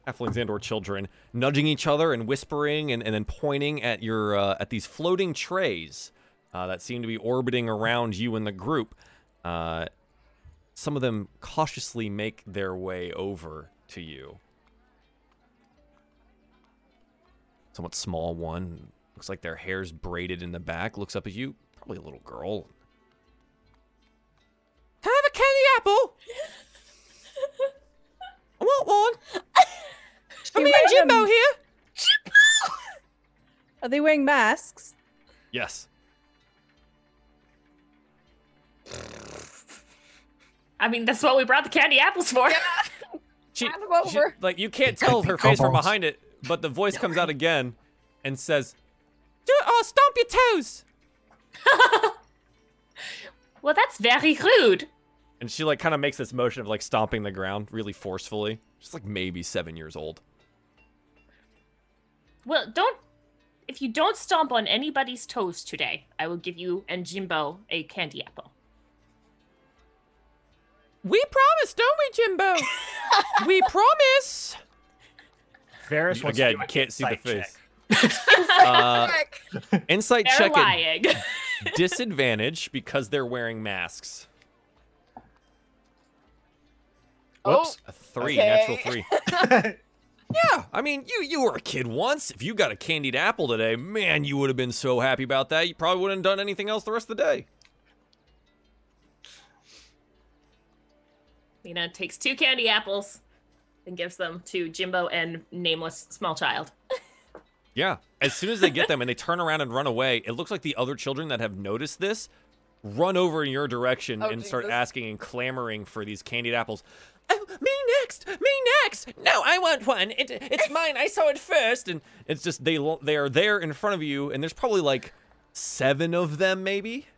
halflings and or children nudging each other and whispering and, and then pointing at your uh, at these floating trays uh, that seem to be orbiting around you and the group. Uh, some of them cautiously make their way over to you. Somewhat small one. Looks like their hair's braided in the back. Looks up at you. Probably a little girl. Can I have a candy apple? I want one. She Me and Jimbo them. here. Are they wearing masks? Yes. I mean, that's what we brought the candy apples for. She, she- like you can't tell her face from behind it, but the voice comes out again and says, "Do- "Oh, stomp your toes." well, that's very rude. And she like kind of makes this motion of like stomping the ground really forcefully. She's like maybe seven years old. Well, don't. If you don't stomp on anybody's toes today, I will give you and Jimbo a candy apple. We promise, don't we, Jimbo? we promise. Varys wants to Again, do can't see the insight face. check. Uh, Insight They're check at lying. disadvantage because they're wearing masks. Whoops. A three, Okay. natural three. Yeah, I mean, you you were a kid once. If you got a candied apple today, man, you would have been so happy about that. You probably wouldn't have done anything else the rest of the day. Mina takes two candy apples and gives them to Jimbo and nameless small child. Yeah. As soon as they get them and they turn around and run away, it looks like the other children that have noticed this run over in your direction Oh, and start asking and clamoring for these candied apples. Oh, me next! Me next! No, I want one. It, it's mine. I saw it first. And it's just they they are there in front of you, and there's probably like seven of them, maybe.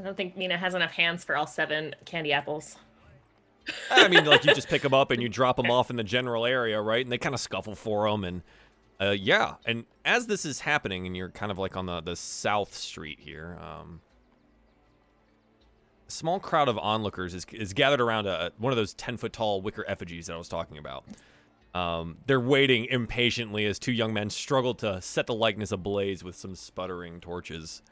I don't think Mina has enough hands for all seven candy apples. I mean, like you just pick them up and you drop them off in the general area, right? And they kind of scuffle for them, and uh, yeah. And as this is happening, and you're kind of like on the the south street here, um, a small crowd of onlookers is is gathered around a one of those ten foot tall wicker effigies that I was talking about. Um, they're waiting impatiently as two young men struggle to set the likeness ablaze with some sputtering torches.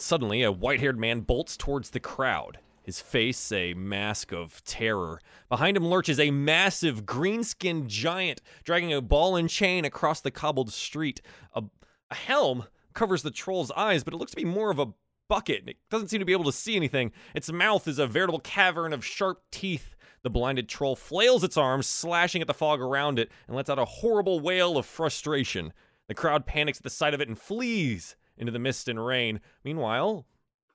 Suddenly, a white haired man bolts towards the crowd, his face a mask of terror. Behind him lurches a massive green skinned giant dragging a ball and chain across the cobbled street. A, a helm covers the troll's eyes, but it looks to be more of a bucket. It doesn't seem to be able to see anything. Its mouth is a veritable cavern of sharp teeth. The blinded troll flails its arms, slashing at the fog around it, and lets out a horrible wail of frustration. The crowd panics at the sight of it and flees into the mist and rain. Meanwhile,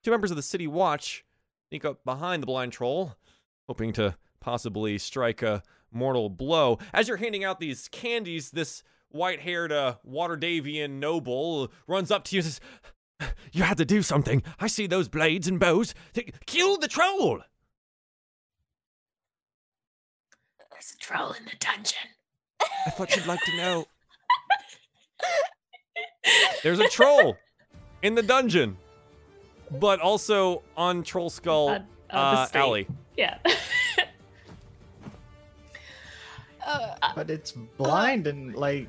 two members of the city watch sneak up behind the blind troll, hoping to possibly strike a mortal blow. As you're handing out these candies, this white-haired uh, Waterdhavian noble runs up to you and says, "You had to do something. I see those blades and bows. Kill the troll." There's a troll in the dungeon. I thought you'd like to know. There's a troll in the dungeon, but also on Troll Skull On- on uh, alley. Yeah. Uh, But it's blind and like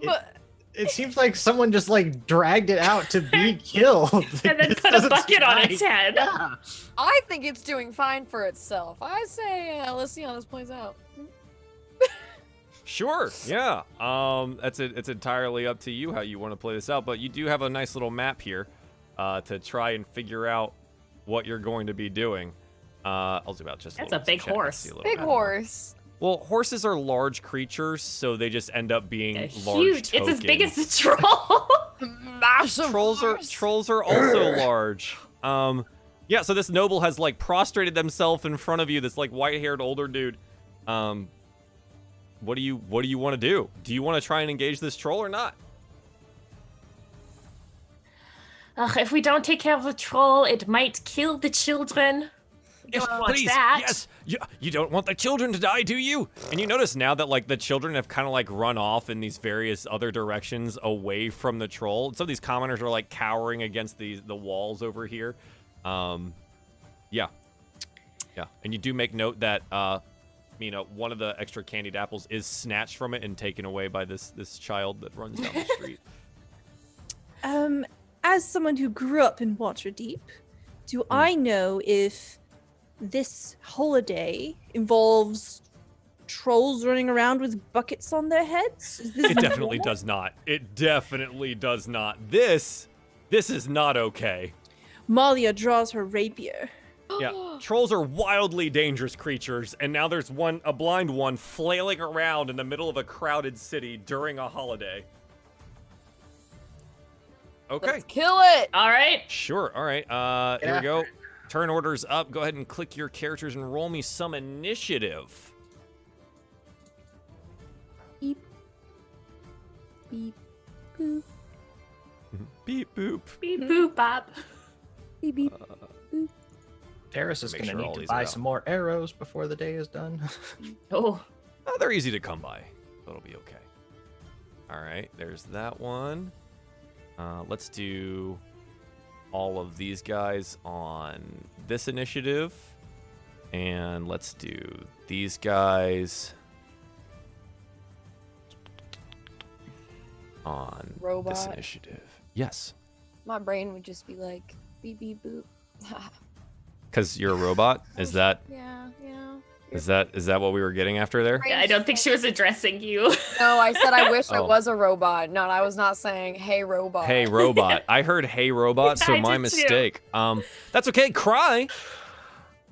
it, but it seems like someone just like dragged it out to be killed. and then put a bucket seem on its head. Yeah. I think it's doing fine for itself. I say, uh, let's see how this plays out. Sure. Yeah. Um, that's it. It's entirely up to you how you want to play this out. But you do have a nice little map here, uh, to try and figure out what you're going to be doing. Uh, I'll zoom out just a That's little a bit so big chat can horse. a Big horse. Well, horses are large creatures, so they just end up being Yeah, large. huge. It's as big as tokens. the troll. Massive trolls are trolls are also large. Um, yeah. So this noble has like prostrated themselves in front of you. This like white-haired older dude. Um, what do you what do you want to do? Do you want to try and engage this troll or not? Ugh, if we don't take care of the troll, it might kill the children. Want please. that. Yes. You, you don't want the children to die, do you? And you notice now that like the children have kind of like run off in these various other directions away from the troll. Some of these commoners are like cowering against the the walls over here. Um, yeah, yeah. And you do make note that uh, you know, one of the extra candied apples is snatched from it and taken away by this this child that runs down the street. Um, as someone who grew up in Waterdeep, do Hmm. I know if this holiday involves trolls running around with buckets on their heads? It definitely normal? does not. It definitely does not. This this is not okay. Malia draws her rapier. Yeah, trolls are wildly dangerous creatures, and now there's one, a blind one, flailing around in the middle of a crowded city during a holiday. Okay, Let's kill it. All right. sure. All right. Uh, Get here we go. after Turn orders up. Go ahead and click your characters and roll me some initiative. Beep. Beep. Boop. Beep boop. Beep boop bop. Beep beep. Terrace is going to sure need to buy some more arrows before the day is done. Oh, Oh, they're easy to come by. so It'll be okay. All right, there's that one. Uh, let's do all of these guys on this initiative. And let's do these guys on this initiative. Yes. My brain would just be like beep beep boop. Because you're a robot? Is that yeah, yeah. is that is that what we were getting after there? Yeah, I don't think she was addressing you. No, I said I wish I Oh. was a robot. No, I was not saying hey robot. Hey robot. I heard hey robot, so I my did too. mistake. Um that's okay. Cry.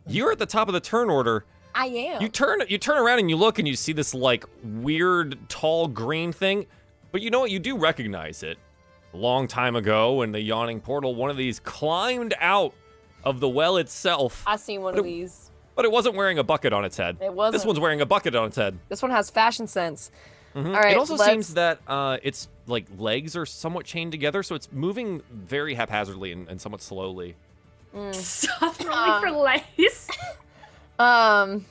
You're at the top of the turn order. I am. You turn you turn around and you look and you see this like weird tall green thing. But you know what? You do recognize it. A long time ago in the yawning portal, one of these climbed out of the well itself, I seen one But of it- these. but it wasn't wearing a bucket on its head. It wasn't. This one's wearing a bucket on its head. This one has fashion sense. Mhm. All right, it also let's- seems that uh, its like legs are somewhat chained together, so it's moving very haphazardly and, and somewhat slowly. Mm. Stop rolling for lice. Um,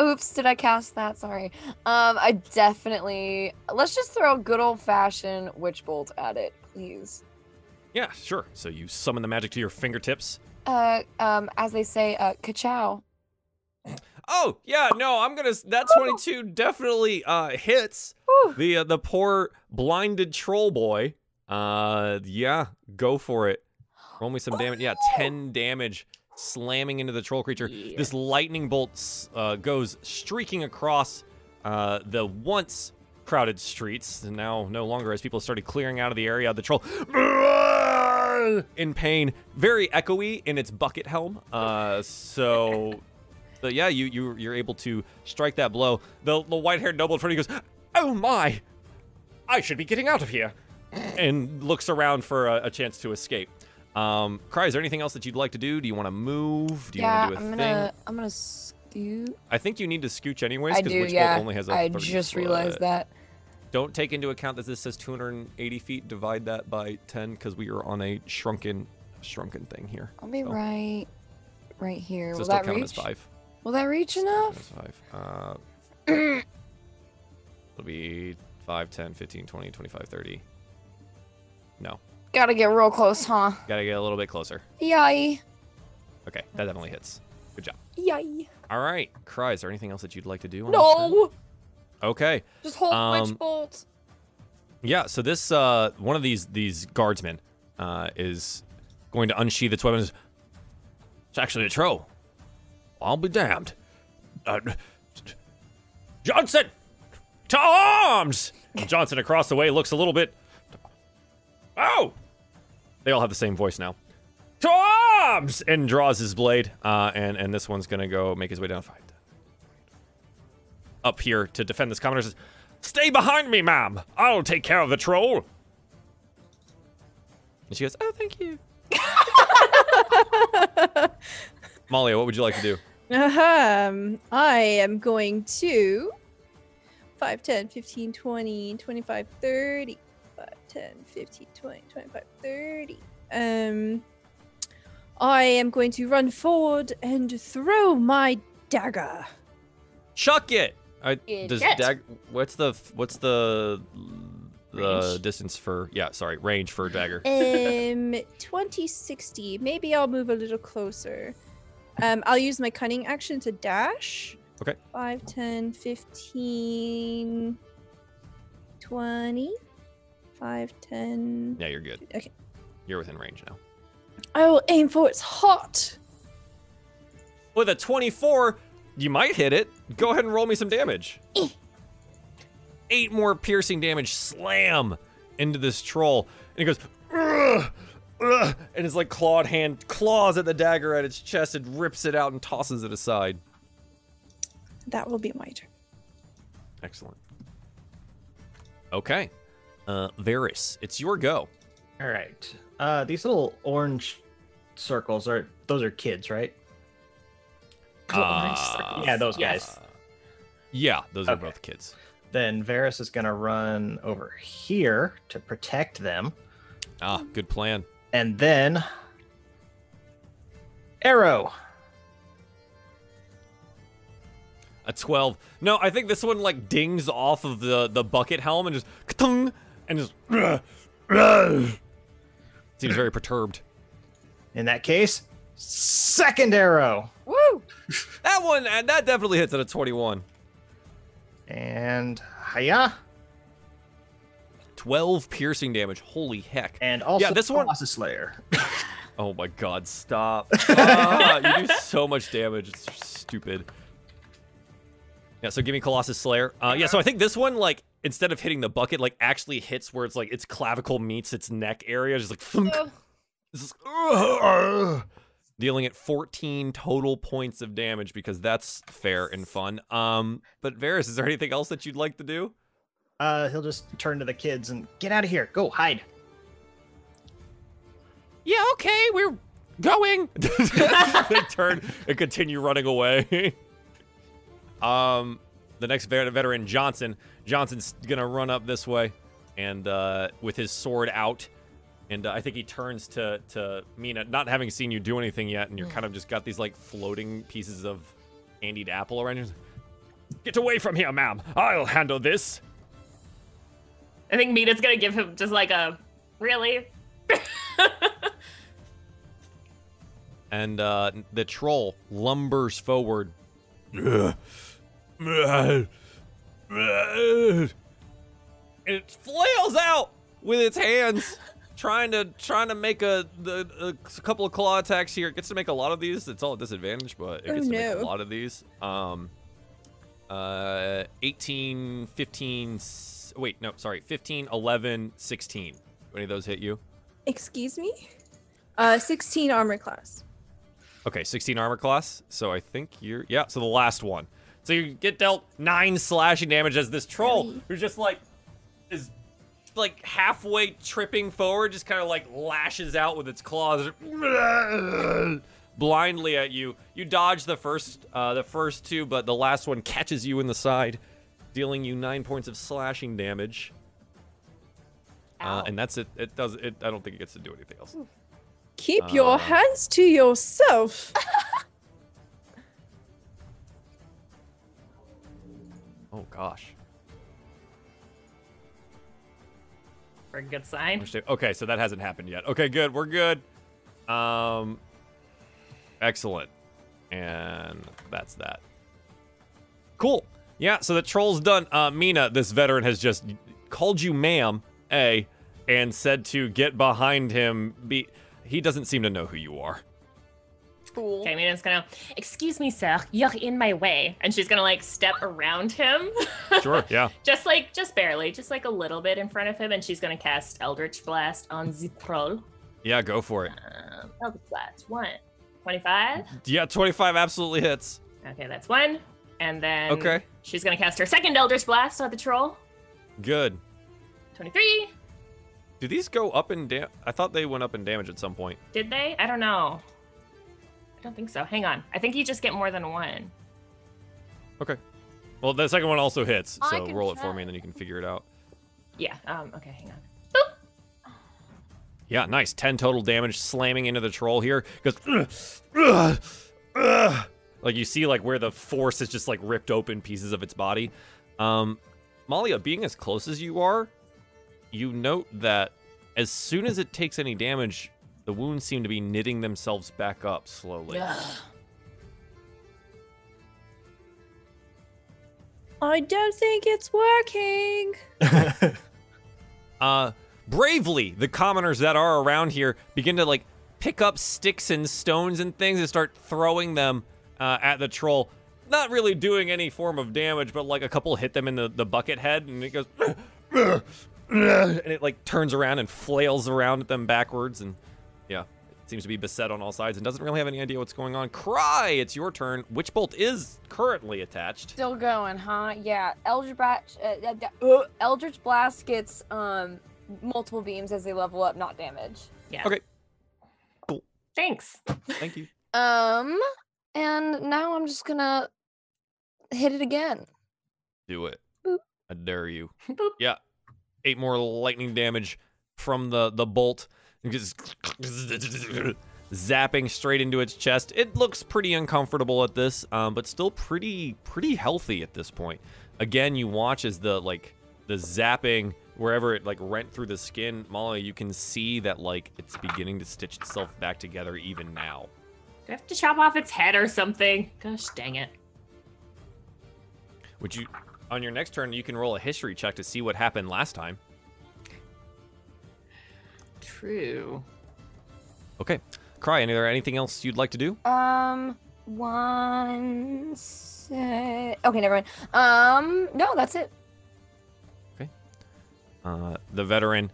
oops, did I cast that? Sorry. Um, I definitely let's just throw a good old fashioned witch bolt at it, please. Yeah, sure. So you summon the magic to your fingertips. Uh, um, as they say, uh, ka-chow. Oh yeah, no, I'm gonna. That 22 definitely uh, hits Whew. the uh, the poor blinded troll boy. Uh, yeah, go for it. Roll me some damage. Yeah, 10 damage, slamming into the troll creature. Yeah. This lightning bolt uh, goes streaking across uh, the once crowded streets, and now no longer as people started clearing out of the area. The troll in pain, very echoey in its bucket helm. Uh, so, but yeah, you you you're able to strike that blow. The the white haired noble in front of you goes, "Oh my, I should be getting out of here," and looks around for a, a chance to escape. Um, Cry, is there anything else that you'd like to do? Do you want to move? Do you yeah, want to do a I'm thing? gonna I'm gonna scoot. I think you need to scooch anyways because do, Witch yeah. Only has a I 30 just realized that. Don't take into account that this says 280 feet. Divide that by 10 because we are on a shrunken, shrunken thing here. I'll be So- right, right here. So Will still that count reach? as five. Will that reach Count enough? five. Uh, it'll be 5, 10, 15, 20, 25, 30. No. Gotta get real close, huh? Gotta get a little bit closer. Yay! Okay, that definitely hits. Good job. Yay! All right, Cry, is there anything else that you'd like to do? On this turn? No! Okay. Just hold Um, witch bolt. Yeah, so this uh one of these these guardsmen uh is going to unsheath its weapons. It's actually a troll. I'll be damned. Uh, Johnson! To arms! Johnson across the way looks a little bit Oh! They all have the same voice now. To arms! And draws his blade. Uh and, and this one's gonna go make his way down fight. Up here to defend this commoner says, Stay behind me, ma'am. I'll take care of the troll. And she goes, Oh, thank you. Malia, what would you like to do? Um, I am going to 5, 10, 15, 20, 25, 30. 5, 10, 15, 20, 25, 30. Um, I am going to run forward and throw my dagger. Chuck it. I, does dag? What's the what's the the Range? distance for? Yeah, sorry, range for a dagger. Um, 2060. Maybe I'll move a little closer. Um, I'll use my cunning action to dash. Okay. 5, 10, 15, 20. 5, 10. Yeah, you're good. Okay. You're within range now. I will aim for its hot With a 24, you might hit it. Go ahead and roll me some damage. Eight more piercing damage. Slam into this troll, and he goes. "Ugh, ugh," and his like clawed hand claws at the dagger at its chest and rips it out and tosses it aside. That will be my turn. Excellent. Okay. Uh, Varys, it's your go. All right. Uh, these little orange circles are those are kids, right? Little orange Uh. Yeah, those Yes. guys. Yeah, those are both kids. Then Varys is gonna run over here to protect them, Ah, good plan. and then arrow. A 12. No, I think this one like dings off of the the bucket helm and just ka-tung, and just "Ugh, ugh." seems very perturbed. In that case, second arrow. Woo! That one, and that definitely hits at a 21. And hiya. 12 piercing damage. Holy heck. And also Yeah, this one- Colossus Slayer. Oh my god, stop. Ah, you do so much damage. It's stupid. Yeah, so give me Colossus Slayer. Uh, yeah, so I think this one, like, instead of hitting the bucket, like, actually hits where it's like its clavicle meets its neck area. Just like, thunk. Ugh. It's just, "Ugh." Dealing at 14 total points of damage because that's fair and fun. Um, but Varys, is there anything else that you'd like to do? Uh, he'll just turn to the kids and get out of here. Go hide. Yeah, okay, we're going. they turn and continue running away. um, the next veteran, Johnson. Johnson's gonna run up this way, and uh, with his sword out, and uh, I think he turns to to Mina, not having seen you do anything yet, and you're kind of just got these like floating pieces of candied apple around you. Get away from here, ma'am. I'll handle this. I think Mina's gonna give him just like a really. and uh, the troll lumbers forward. And it flails out with its hands, trying to trying to make a, the, a couple of claw attacks here. It gets to make a lot of these. It's all a disadvantage, but it Oh, gets to make a lot of these. Um, uh, 18, 15, s- wait, no, sorry, 15, 11, 16. Any of those hit you? Excuse me? Uh, 16 armor class. Okay, 16 armor class. So I think you're yeah. So the last one. So you get dealt nine slashing damage as this troll Really? who's just like is like halfway tripping forward, just kind of like lashes out with its claws blindly at you. You dodge the first uh, the first two, but the last one catches you in the side, dealing you nine points of slashing damage. Uh, and that's it. It does it. I don't think it gets to do anything else. Keep your Uh. hands to yourself. Oh gosh. A good sign. Okay, so that hasn't happened yet. Okay, good. We're good. Um, excellent. And that's that. Cool. Yeah. So the troll's done. Uh, Mina, this veteran has just called you ma'am, a, and said to get behind him. B. He doesn't seem to know who you are. Cool. Okay, Mina's gonna, excuse me, sir, you're in my way. And she's gonna like step around him. Sure. Yeah. just like, just barely, just like a little bit in front of him. And she's gonna cast Eldritch Blast on the troll. Yeah. Go for it. Um, Eldritch Blast, one. 25? Yeah. Twenty-five absolutely hits. Okay, that's one. And then Okay. she's gonna cast her second Eldritch Blast on the troll. Good. 23. Do these go up in dam? I thought they went up in damage at some point. Did they? I don't know. I don't think so. Hang on. I think you just get more than one. Okay. Well, the second one also hits, I so can roll it for me, and then you can figure it out. Yeah. Um. Okay. Hang on. Yeah, nice. 10 total damage slamming into the troll here. Goes "Ugh, ugh, ugh." like you see like where the force has just like ripped open pieces of its body. Um Malia, being as close as you are, you note that as soon as it takes any damage, the wounds seem to be knitting themselves back up slowly. I don't think it's working. uh bravely the commoners that are around here begin to like pick up sticks and stones and things and start throwing them uh, at the troll not really doing any form of damage but like a couple hit them in the, the bucket head and it goes and it like turns around and flails around at them backwards and yeah it seems to be beset on all sides and doesn't really have any idea what's going on cry it's your turn witch bolt is currently attached Still going, huh? Yeah. Eldritch Blast, uh, uh, uh, Eldritch Blast gets um multiple beams as they level up, not damage. Yeah. Okay. Cool. Thanks. thank you Um, and now I'm just gonna hit it again. Do it. Boop. I dare you. Boop. Yeah. Eight more lightning damage from the the bolt. Zapping straight into its chest. It looks pretty uncomfortable at this, um, but still pretty pretty healthy at this point. Again, you watch as the like the zapping wherever it like rent through the skin, Molly, you can see that like it's beginning to stitch itself back together even now. Do I have to chop off its head or something? Gosh dang it. Would you on your next turn you can roll a history check to see what happened last time. True. Okay. Cry, any there anything else you'd like to do? Um, one sec. Okay, never mind. Um, no, that's it. Okay. Uh, the veteran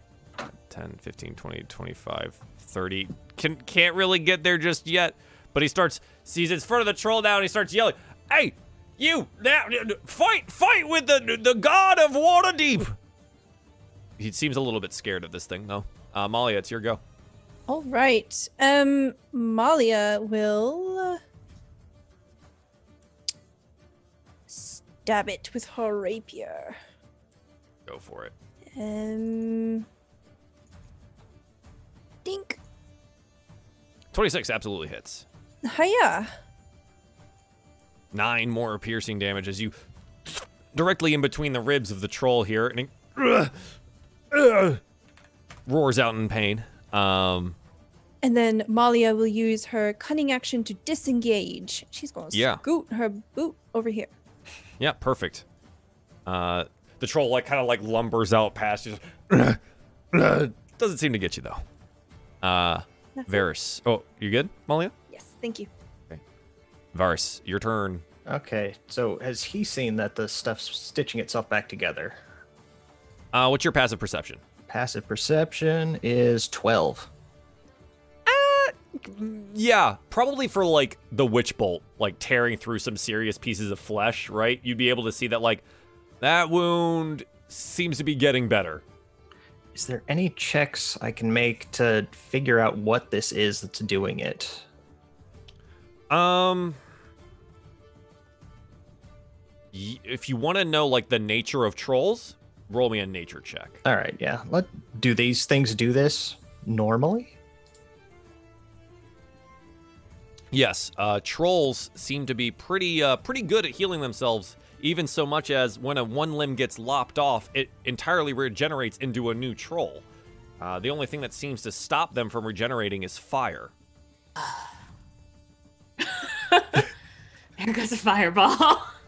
10, 15, 20, 25, 30 can can't really get there just yet, but he starts sees it's front of the troll now and he starts yelling, "Hey, you! Now fight fight with the the god of Waterdeep." He seems a little bit scared of this thing though. Uh, Malia, it's your go. All right. Um, Malia will stab it with her rapier. Go for it. Um, dink. 26 absolutely hits. Hiya. Nine more piercing damage as you directly in between the ribs of the troll here, and he roars out in pain. Um, And then Malia will use her cunning action to disengage. She's going to Yeah. scoot her boot over here. yeah, perfect. Uh, the troll like kind of like lumbers out past you. Doesn't seem to get you though. Uh, That's it. Oh, you good, Malia? Yes, thank you. Varus, your turn. Okay, so has he seen that the stuff's stitching itself back together? Uh, what's your passive perception? Passive perception is 12. Yeah, probably for like the witch bolt, like tearing through some serious pieces of flesh, right? You'd be able to see that like that wound seems to be getting better. Is there any checks I can make to figure out what this is that's doing it? Um if you want to know like the nature of trolls, roll me a nature check. All right, yeah. Let do these things do this normally? Yes, uh, trolls seem to be pretty uh, pretty good at healing themselves. Even so much as when a one limb gets lopped off, it entirely regenerates into a new troll. Uh, the only thing that seems to stop them from regenerating is fire. There goes a fireball.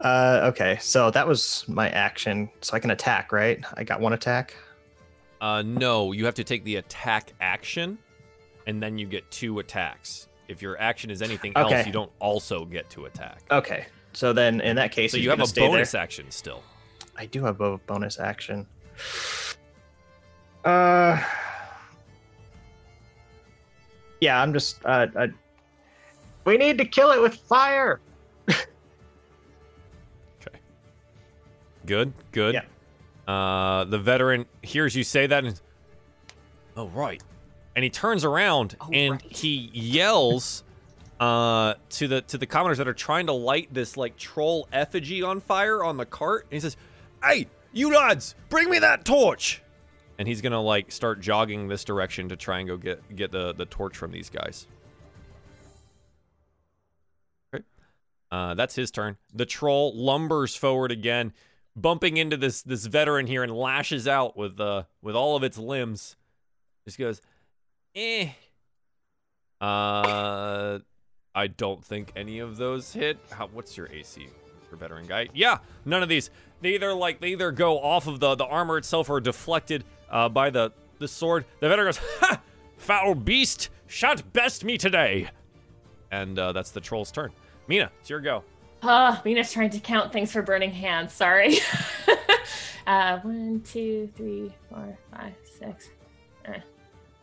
Uh, okay, so that was my action. So I can attack, right? I got one attack. Uh, no, you have to take the attack action, and then you get two attacks. If your action is anything else, you don't also get to attack. Okay, so then in that case, So you have a bonus There. action still. I do have a bonus action. Uh, yeah, I'm just. Uh, uh, we need to kill it with fire. Good, good. Yeah. Uh, the veteran hears you say that and, oh right, and he turns around Oh, and right. he yells, uh, to the to the commoners that are trying to light this like troll effigy on fire on the cart, and he says, "Hey, you lads, bring me that torch!" And he's gonna like start jogging this direction to try and go get get the the torch from these guys. Okay. Uh, that's his turn. The troll lumbers forward again, bumping into this this veteran here and lashes out with uh with all of its limbs. Just goes, eh. Uh, I don't think any of those hit. How, what's your AC, Mr. Veteran Guy? Yeah, none of these. They either like they either go off of the the armor itself or deflected uh by the the sword. The veteran goes, ha! Foul beast, shan't best me today. And uh, that's the troll's turn. Mina, it's your go. Uh, Mina's trying to count things for burning hands. Sorry. uh, one, two, three, four, five, six. Eh.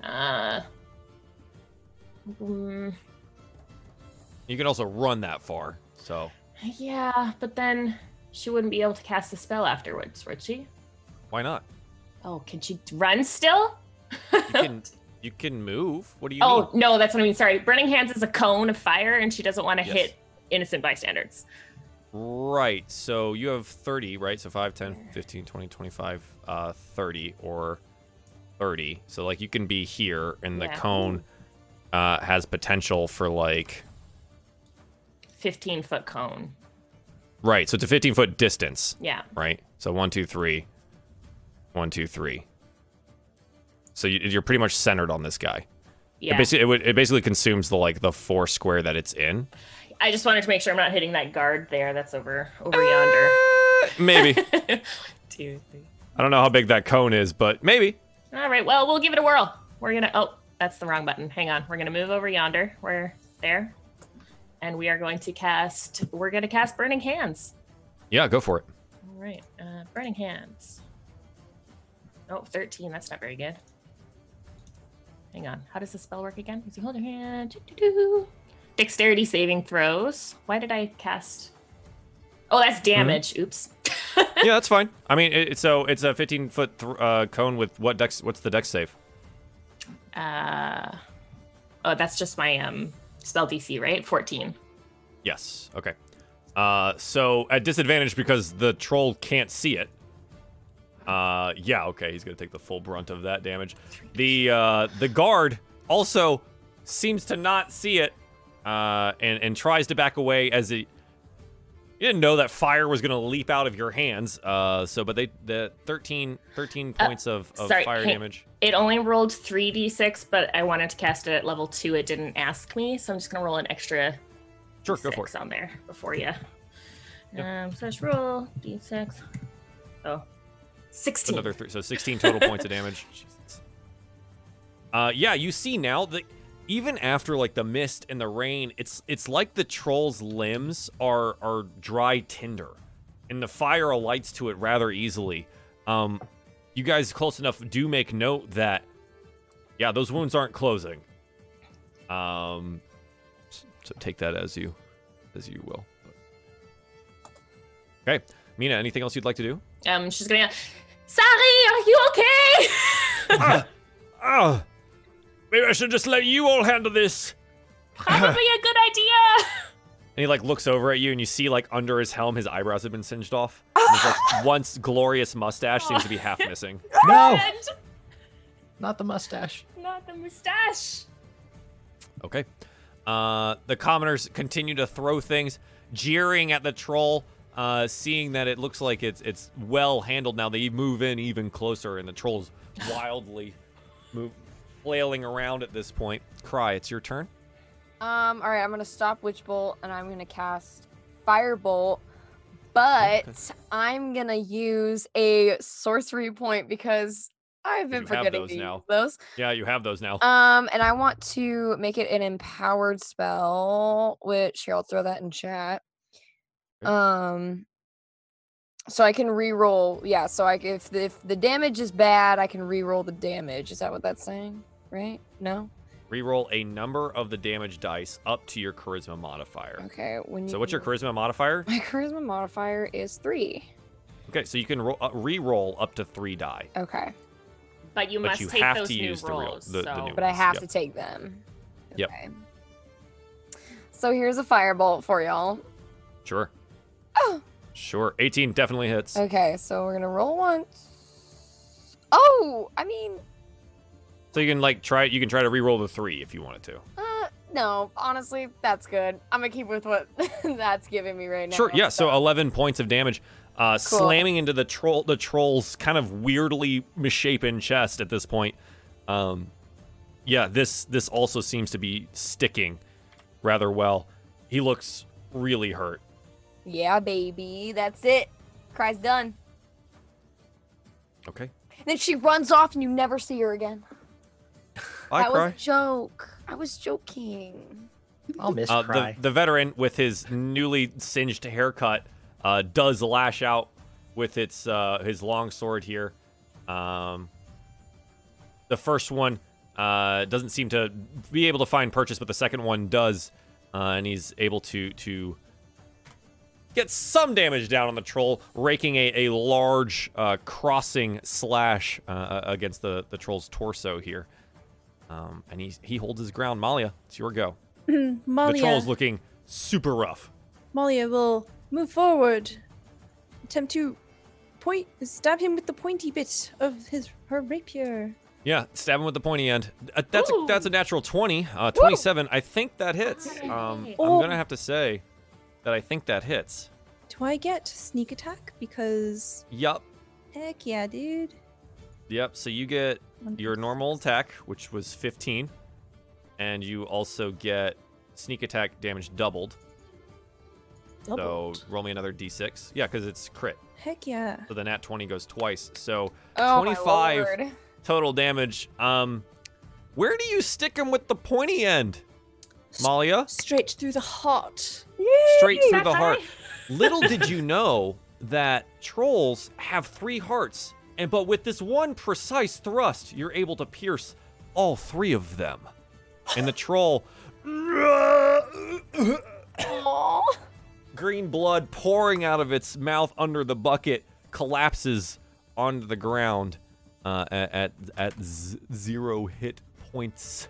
Uh. mm, You can also run that far. So yeah, but then she wouldn't be able to cast a spell afterwards, would she? why not? Oh, can she run still? You can you can move. What do you oh mean? no, that's what I mean. Sorry, burning hands is a cone of fire, and she doesn't want to Yes. hit innocent bystanders. Right. So you have 30, right? So 5, 10, 15, 20, 25, uh 30 or 30. So like you can be here and the Yeah. cone uh has potential for like Fifteen foot cone. Right. So it's a 15 foot distance. Yeah. Right. So one, two, three. One, two, three. So you, you're pretty much centered on this guy. Yeah. It basically, it, would, it basically consumes the like the four square that it's in. I just wanted to make sure I'm not hitting that guard there. That's over over yonder. Maybe. Two, three. I don't know how big that cone is, but maybe. All right. Well, we'll give it a whirl. We're gonna. Oh, that's the wrong button. Hang on. We're gonna move over yonder. We're there, and we are going to cast. We're gonna cast Burning Hands. Yeah, go for it. All right. Uh, burning Hands. Oh, 13. That's not very good. Hang on. How does the spell work again? If you hold your hand. doo-doo-doo. Dexterity saving throws. Why did I cast? Oh, that's damage. Oops. yeah, that's fine. I mean, it, so it's a 15 foot th- uh, cone with what dex? What's the dex save? Uh, oh, that's just my um spell DC, right? 14. Yes. Okay. Uh, so at disadvantage because the troll can't see it. Uh, yeah. Okay, he's gonna take the full brunt of that damage. The uh, the guard also seems to not see it, uh, and and tries to back away as it. You didn't know that fire was gonna leap out of your hands. Uh, so but they the 13, 13 Uh, points of, of sorry, fire hey, damage. It only rolled 3d6, but I wanted to cast it at level 2. It didn't ask me, so I'm just going to roll an extra Sure, go for six it. on there before you. Yep. Um, so let's roll d6. Oh, 16. Another three, so 16 total points of damage. Jesus. Uh, yeah, you see now that even after like the mist and the rain, it's it's like the troll's limbs are are dry tinder, and the fire alights to it rather easily. Um, you guys close enough do make note that, yeah, those wounds aren't closing. Um, so take that as you as you will. Okay, Mina, anything else you'd like to do? Um, she's gonna. Sari, are you okay? Ah, ah, maybe I should just let you all handle this. Probably a good idea. And he like looks over at you, and you see like under his helm, his eyebrows have been singed off. And his like once glorious mustache seems to be half missing. No, not the mustache. not the mustache. Okay. Uh, the commoners continue to throw things, jeering at the troll. Uh, seeing that it looks like it's it's well handled now, they move in even closer, and the troll's wildly move, flailing around at this point. Cry, it's your turn. Um, all right, I'm gonna stop Witch Bolt and I'm gonna cast Firebolt, but I'm gonna use a sorcery point because I've been You forgetting those to now. use those. Yeah, you have those now. Um, and I want to make it an empowered spell, which here I'll throw that in chat. Um, so I can re-roll. Yeah, so I if the, if the damage is bad, I can re-roll the damage. Is that what that's saying? Right? No. Reroll a number of the damage dice up to your charisma modifier. Okay. When you So what's your charisma modifier? My charisma modifier is three. Okay, so you can ro- uh, re-roll up to three die. Okay, But you But must you take have those to new use the real- rolls. the- the so. new but I have Yep. to take them. Yep. Okay. So here's a firebolt for y'all. Sure. Oh. Sure. 18 definitely hits. Okay, so we're gonna roll once. Oh, I mean, So you can like try you can try to re-roll the 3 if you wanted to. uh, no. Honestly, that's good. I'm gonna keep with what that's giving me right now. Sure. Yeah, so 11 points of damage uh Cool. slamming into the troll the troll's kind of weirdly misshapen chest at this point. Um yeah, this this also seems to be sticking rather well. He looks really hurt. Yeah, baby, that's it. Cry's done. Okay. Then she runs off, and you never see her again. I that cry. was a joke. I was joking. I'll miss Uh, cry. the, the veteran with his newly singed haircut uh, does lash out with its uh, his long sword here. Um, the first one uh, doesn't seem to be able to find purchase, but the second one does, uh, and he's able to to get some damage down on the troll, raking a, a large uh, crossing slash uh, against the, the troll's torso here. Um, and he he holds his ground. Malia, it's your go. Malia. The troll's looking super rough. Malia will move forward, attempt to point, stab him with the pointy bit of his her rapier. Yeah, stab him with the pointy end. Uh, that's a, that's a natural 20. Uh, 27. I think that hits. Um, I'm Oh. gonna have to say that I think that hits. Do I get sneak attack? Because Yup. heck yeah, dude. Yep. So you get your normal attack, which was 15, and you also get sneak attack damage doubled. Doubled. So roll me another d6. Yeah, because it's crit. Heck yeah. So the nat 20 goes twice. So Oh 25. total damage. Um, where do you stick him with the pointy end, Malia? Straight through the heart. Straight through the Sapphire? heart. Little did you know that trolls have three hearts, and but with this one precise thrust, you're able to pierce all three of them. And the troll, green blood pouring out of its mouth under the bucket, collapses onto the ground uh, at at, z- zero hit points,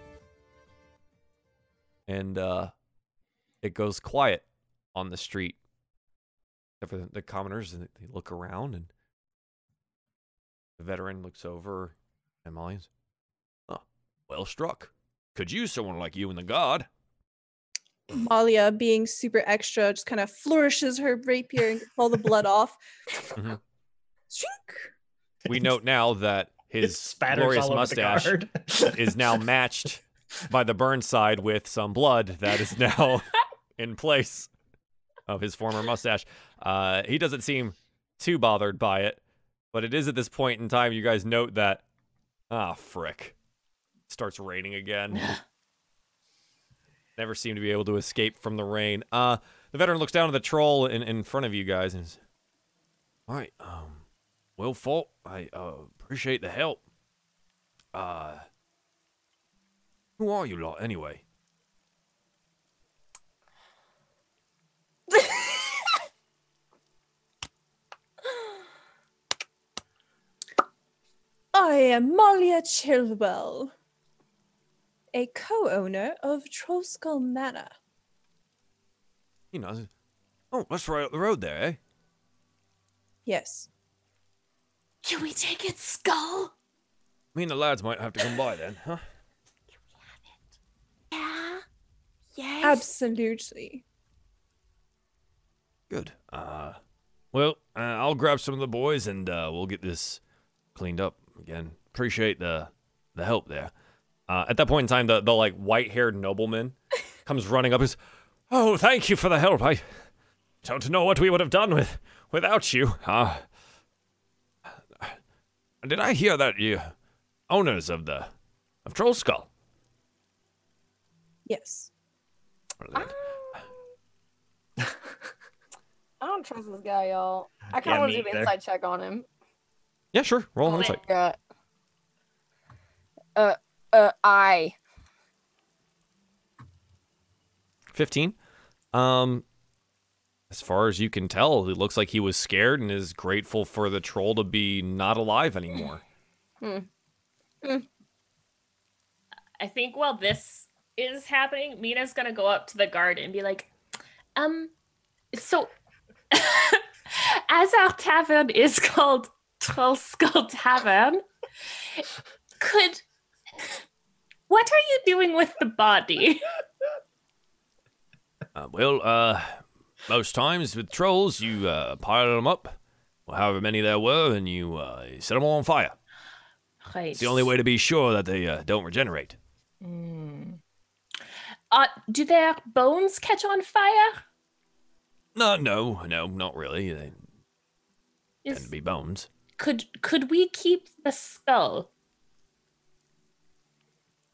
and uh, it goes quiet on the street. Except for the, the commoners, and they look around, and the veteran looks over at Molly's. Oh, well struck. Could use someone like you in the guard. Malia, being super extra, just kind of flourishes her rapier and gets all the blood off. Mhm. We note now that his spatters glorious all over the mustache is now matched by the burn side with some blood that is now in place of his former mustache. Uh, he doesn't seem too bothered by it, but it is at this point in time you guys note that ah frick starts raining again. Never seem to be able to escape from the rain. Uh, the veteran looks down at the troll in, in front of you guys and says, "All right, um, well fought. I uh, appreciate the help. Uh, who are you lot anyway? I am Malia Chilwell, a co-owner of Trollskull Manor. You know, oh, that's right up the road there, eh? Yes. Can we take its skull? Me and the lads might have to come by then, huh? Can we have it? Yeah. Yes. Absolutely. Good. Uh, well, uh, I'll grab some of the boys and uh, we'll get this cleaned up again. Appreciate the the help there. Uh, at that point in time, the the like white haired nobleman comes running up. Is, oh, thank you for the help. I don't know what we would have done with without you. Uh, did I hear that you owners of the of Troll Skull? Yes. I don't trust this guy, y'all. I kind Yeah, of want to do an insight check on him. Yeah, sure. Roll an Oh, insight. Yeah. Uh, uh, I. 15. Um, as far as you can tell, it looks like he was scared and is grateful for the troll to be not alive anymore. Hmm. Hmm. I think while this is happening, Mina's gonna go up to the guard and be like, um, so as our tavern is called Troll Skull Tavern, could what are you doing with the body? Uh, well, uh, most times with trolls, you uh, pile them up, or however many there were, and you uh, set them all on fire. Right. It's the only way to be sure that they uh, don't regenerate. Mm. Uh, do their bones catch on fire? No, no, no, not really. They tend to be bones. Could could we keep the skull?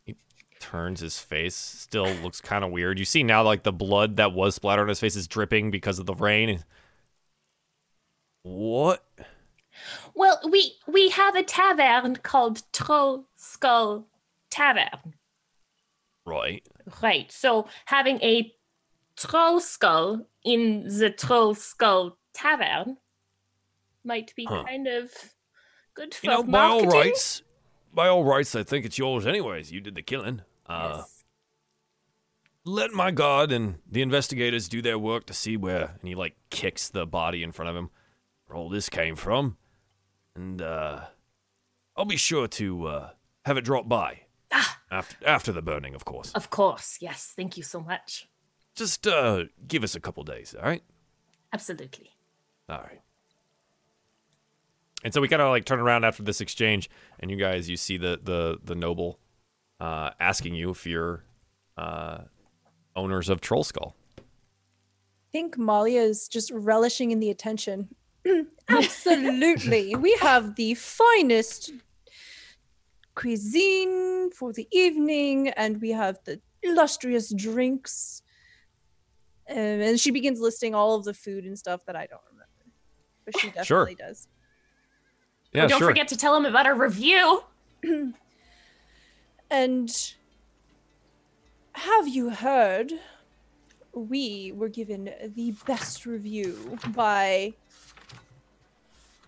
He turns his face, still looks kind of weird. You see now, like the blood that was splattered on his face is dripping because of the rain. What? Well, we we have a tavern called Troll Skull Tavern. Right. Right. So having a troll skull in the Troll Skull Tavern might be Huh. kind of good for You know, by all rights, by all rights, I think it's yours anyways. You did the killing. Uh, Yes. let my guard and the investigators do their work to see where. And he like kicks the body in front of him. Where all this came from, and uh, I'll be sure to uh, have it drop by Ah. after after the burning, of course. Of course. Yes. Thank you so much. Just uh, give us a couple days, all right? Absolutely. All right. And so we kind of like turn around after this exchange, and you guys, you see the the the noble uh, asking you if you're uh, owners of Troll Skull. I think Malia is just relishing in the attention. Absolutely. we have the finest cuisine for the evening, and we have the illustrious drinks. Um, and she begins listing all of the food and stuff that I don't remember. But she definitely Sure. does. Yeah, Oh, don't sure. forget to tell him about our review. And have you heard? We were given the best review by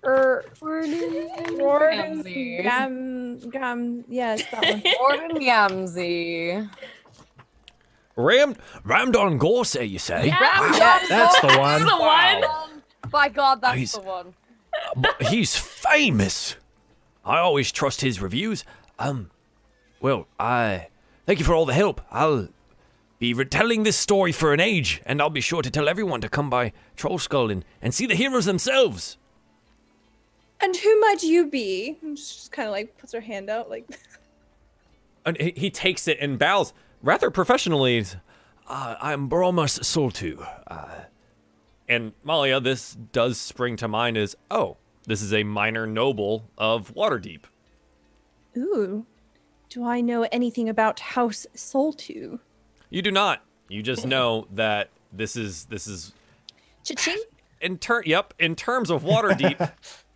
Er Gordon Ramsay. Gam Gam yes, that one. Gordon Ramsay. Ram Ramdon Gorsey, you say? Yeah. Wow. Yes. That's the That's one. the one. By God, that's He's- the one. But he's famous. I always trust his reviews. Um, well, I thank you for all the help. I'll be retelling this story for an age, and I'll be sure to tell everyone to come by Troll Skull and, and see the heroes themselves. And who might you be? And she just kind of like puts her hand out, like And he, he takes it and bows rather professionally. Uh, I'm Bromas Soltu. Uh, and Malia, this does spring to mind as oh, this is a minor noble of Waterdeep. Ooh. Do I know anything about House Soltu? You do not. You just know that this is this is Cha-ching? in ter- yep, in terms of Waterdeep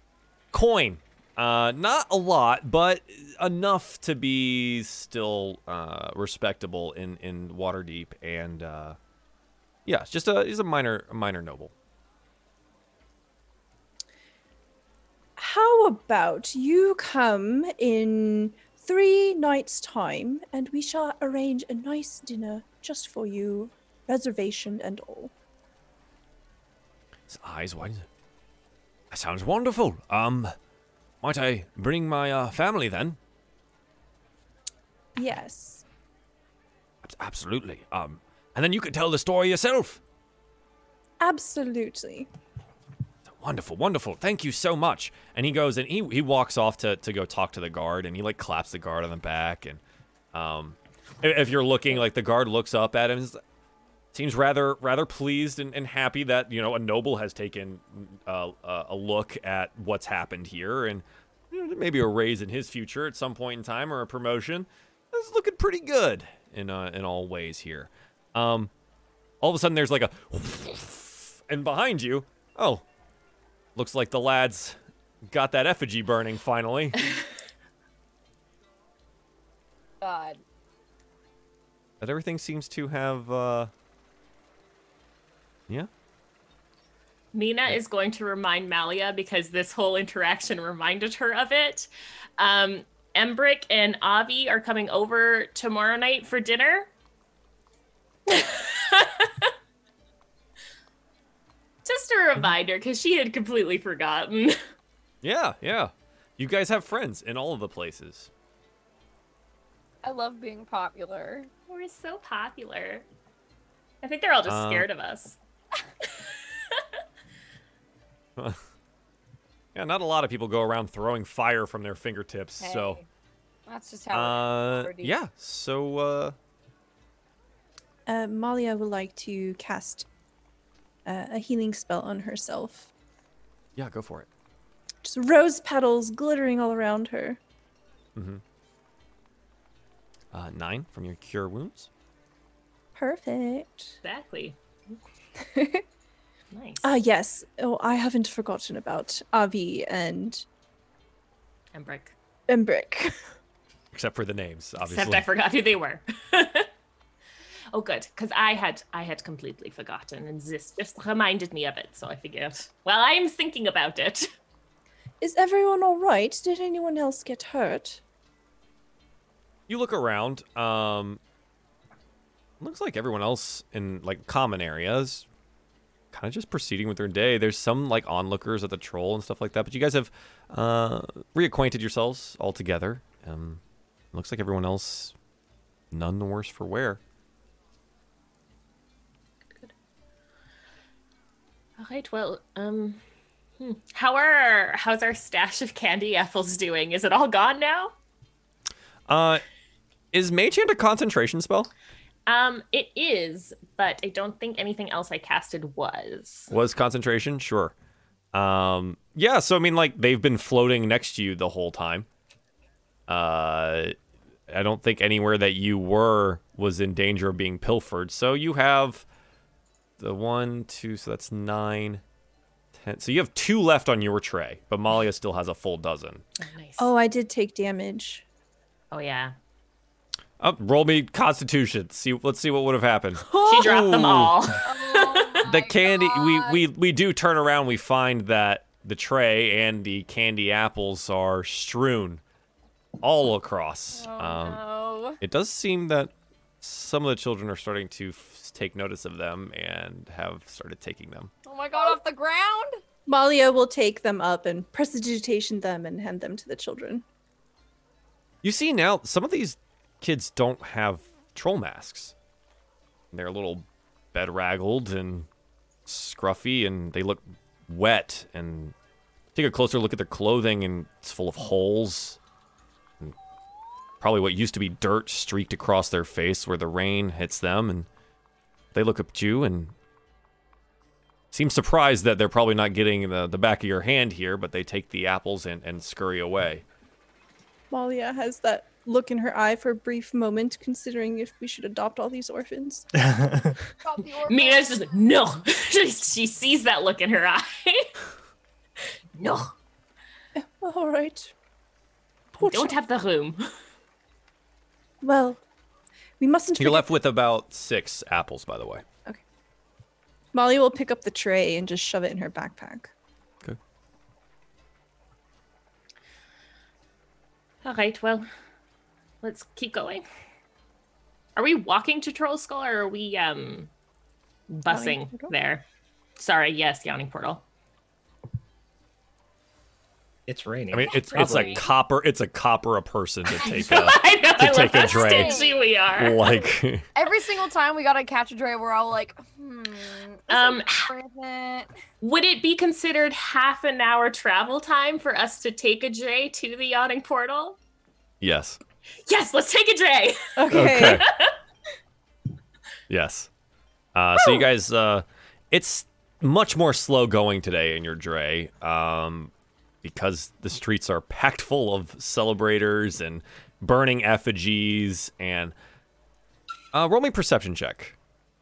coin. Uh not a lot, but enough to be still uh respectable in in Waterdeep and uh yeah, just a he's a minor a minor noble. How about you come in three nights' time and we shall arrange a nice dinner just for you, reservation and all. His eyes wide. That sounds wonderful. Um might I bring my uh, family then? Yes. Absolutely. Um and then you could tell the story yourself. Absolutely. Wonderful, wonderful. Thank you so much. And he goes and he he walks off to to go talk to the guard and he like claps the guard on the back and um if you're looking like the guard looks up at him seems rather rather pleased and, and happy that you know a noble has taken uh, uh, a look at what's happened here and you know, maybe a raise in his future at some point in time or a promotion. It's looking pretty good in uh, in all ways here. Um, all of a sudden there's like a and behind you, oh, looks like the lads got that effigy burning finally. God. but everything seems to have uh yeah Nina is going to remind Malia because this whole interaction reminded her of it. Um, Embric and Avi are coming over tomorrow night for dinner. Just a reminder because she had completely forgotten. yeah yeah you guys have friends in all of the places I love being popular. We're so popular. I think they're all just Uh, scared of us. yeah not a lot of people go around throwing fire from their fingertips so That's just how. uh it is. yeah so uh Uh, Malia would like to cast uh, a healing spell on herself. yeah go for it Just rose petals glittering all around her. mm-hmm. uh nine from your cure wounds Perfect. Exactly. Nice. Ah, yes. Oh, I haven't forgotten about Avi and Embric. Embric. except for the names obviously Except I forgot who they were. oh, good, because I had I had completely forgotten, and this just reminded me of it. So I figured, well, I'm thinking about it. Is everyone all right? Did anyone else get hurt? you look around um looks like everyone else in like common areas kind of just proceeding with their day there's some like onlookers at the troll and stuff like that but you guys have uh reacquainted yourselves all together um looks like everyone else none the worse for wear All right, well, um, Hmm. How are how's our stash of candy apples doing? Is it all gone now? Uh, is Mage Hand a concentration spell? Um, it is, but I don't think anything else I casted was. Was concentration? Sure. Um, yeah, so I mean, like, they've been floating next to you the whole time. Uh, I don't think anywhere that you were was in danger of being pilfered. So you have the one, two, so that's nine, ten. So you have two left on your tray, but Malia still has a full dozen. Oh, nice. Oh, I did take damage. Oh, yeah. Oh, roll me Constitution. See, let's see what would have happened. She dropped them all. Oh the my candy we, we we do turn around we find that the tray and the candy apples are strewn all across Oh, um, no. it does seem that some of the children are starting to f- take notice of them and have started taking them Oh my god, off the ground? Malia will take them up and prestidigitation them and hand them to the children. you see now some of these kids don't have troll masks they're a little bedraggled and scruffy and they look wet and take a closer look at their clothing and it's full of holes and probably what used to be dirt streaked across their face where the rain hits them and they look up at you and seem surprised that they're probably not getting the, the back of your hand here but they take the apples and, and scurry away Malia has that look in her eye for a brief moment, considering if we should adopt all these orphans. Drop the orphan. Mina's just like, no. she she sees that look in her eye. no, All right. Poor don't child. have the room. Well, we mustn't. you're forget- left with about six apples by the way Okay. Molly will pick up the tray and just shove it in her backpack. Okay. All right, well, let's keep going. Are we walking to Troll Skull or are we um busing there? Sorry, yes, yawning portal. It's raining. I mean, it's it's a copper it's a copper a person to take a I know, to I take love a how drag. stingy we are. like Every single time we gotta catch a dray, we're all like, hmm. Um, it? Would it be considered half an hour travel time for us to take a dray to the yawning portal? yes. Yes, let's take a dray. Okay. yes. Uh, so you guys, uh, it's much more slow going today in your dray, um, because the streets are packed full of celebrators and burning effigies. And uh, roll me perception check,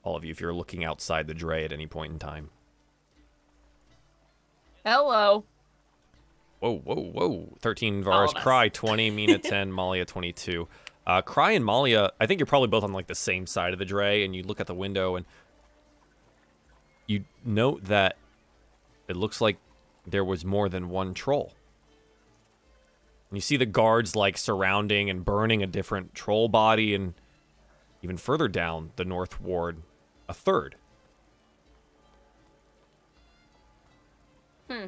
all of you, if you're looking outside the dray at any point in time. Hello. Whoa, whoa, whoa. 13 All Vars, of us. Cry 20, Mina 10, Malia 22. Uh, Cry and Malia, I think you're probably both on like the same side of the dray, and you look at the window and you note that it looks like there was more than one troll. And you see the guards like surrounding and burning a different troll body, and even further down the North Ward, a third. Hmm.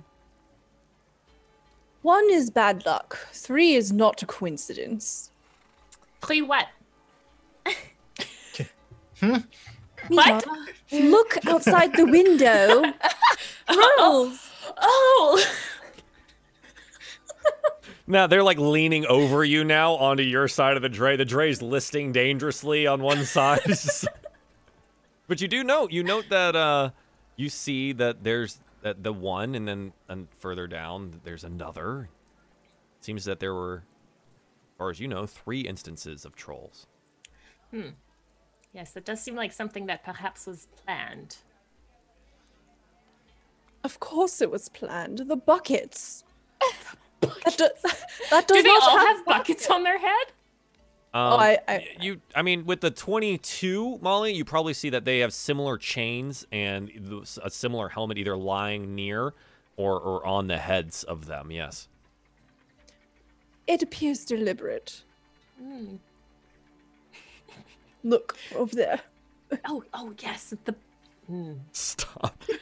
One is bad luck. Three is not a coincidence. Pre what? Mia, What? Look outside the window. Trolls. Oh, Now they're like leaning over you now onto your side of the dray. The dray's listing dangerously on one side. but you do note, you note that uh you see that there's that the one and then and further down there's another. Seems that there were as far as you know, three instances of trolls. Hmm. Yes, that does seem like something that perhaps was planned. Of course it was planned. The buckets. That, do, that does Do they not all have have buckets on their head? Um, Oh, I- I- you, I mean, with the 22, Molly, you probably see that they have similar chains and a similar helmet either lying near or, or on the heads of them. Yes. It appears deliberate. Hmm. Look over there. Oh, oh yes, the. Hmm. Stop.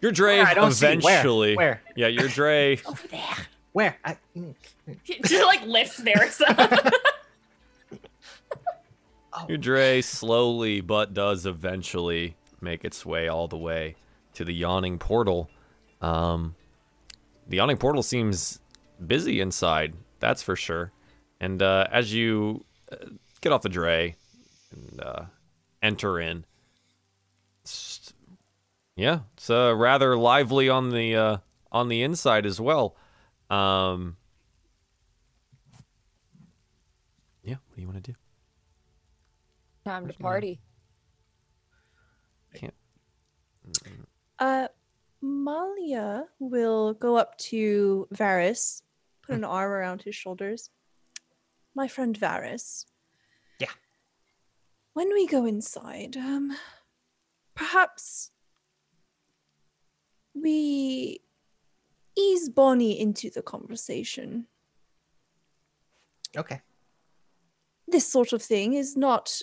your dray Where? I don't see. Where? eventually. Where? Yeah, your dray. Over there. Where? I, mm. Just like lifts theirs up. Your dray slowly but does eventually make its way all the way to the yawning portal. Um, the yawning portal seems busy inside, that's for sure. And uh, as you uh, get off the dray and uh, enter in, it's, yeah, it's uh, rather lively on the uh, on the inside as well. Um, yeah, what do you want to do? Time to party. Can't. Uh, Malia will go up to Varys, put an arm around his shoulders. My friend Varys. Yeah. When we go inside, um, perhaps we ease Bonnie into the conversation. Okay. This sort of thing is not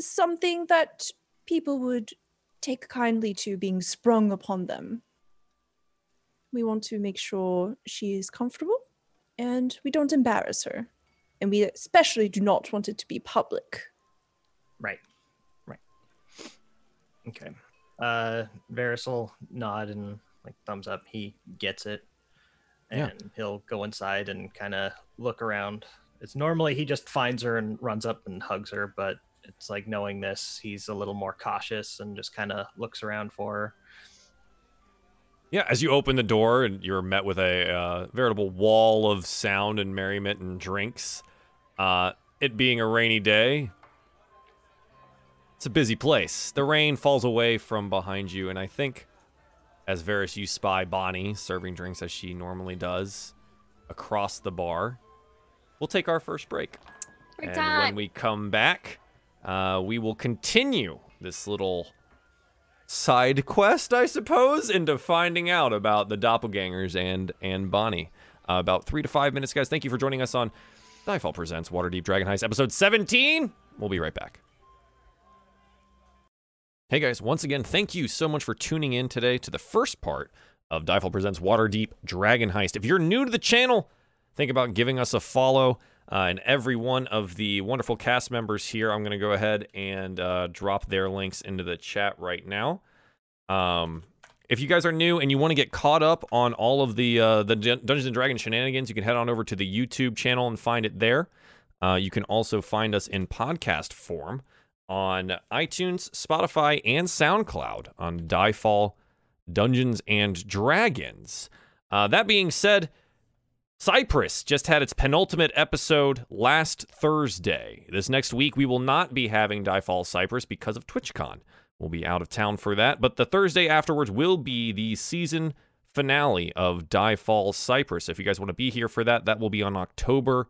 something that people would take kindly to being sprung upon them. We want to make sure she is comfortable and we don't embarrass her. And we especially do not want it to be public. Right. Right. Okay. Uh Varys will nod and like thumbs up. He gets it. And Yeah. he'll go inside and kind of look around. It's normally he just finds her and runs up and hugs her, but it's like knowing this, he's a little more cautious and just kind of looks around for her. Yeah, as you open the door and you're met with a uh, veritable wall of sound and merriment and drinks. Uh, it being a rainy day, it's a busy place. The rain falls away from behind you, and I think, as Varys, you spy Bonnie serving drinks as she normally does across the bar. We'll take our first break. Break and time. when we come back, uh, we will continue this little side quest, I suppose, into finding out about the doppelgangers and and Bonnie. Uh, about three to five minutes, guys. Thank you for joining us on Diefall Presents Waterdeep Dragon Heist, episode 17. We'll be right back. Hey guys, once again, thank you so much for tuning in today to the first part of Diefall Presents Waterdeep Dragon Heist. If you're new to the channel, think about giving us a follow. Uh, and every one of the wonderful cast members here, I'm going to go ahead and uh, drop their links into the chat right now. Um, if you guys are new and you want to get caught up on all of the uh, the Dungeons and Dragons shenanigans, you can head on over to the YouTube channel and find it there. Uh, you can also find us in podcast form on iTunes, Spotify, and SoundCloud on Diefall Dungeons and Dragons. Uh, that being said, Cyprus just had its penultimate episode last Thursday. This next week, we will not be having Diefall Cyprus because of TwitchCon. We'll be out of town for that, but the Thursday afterwards will be the season finale of Diefall Cyprus. If you guys want to be here for that, that will be on October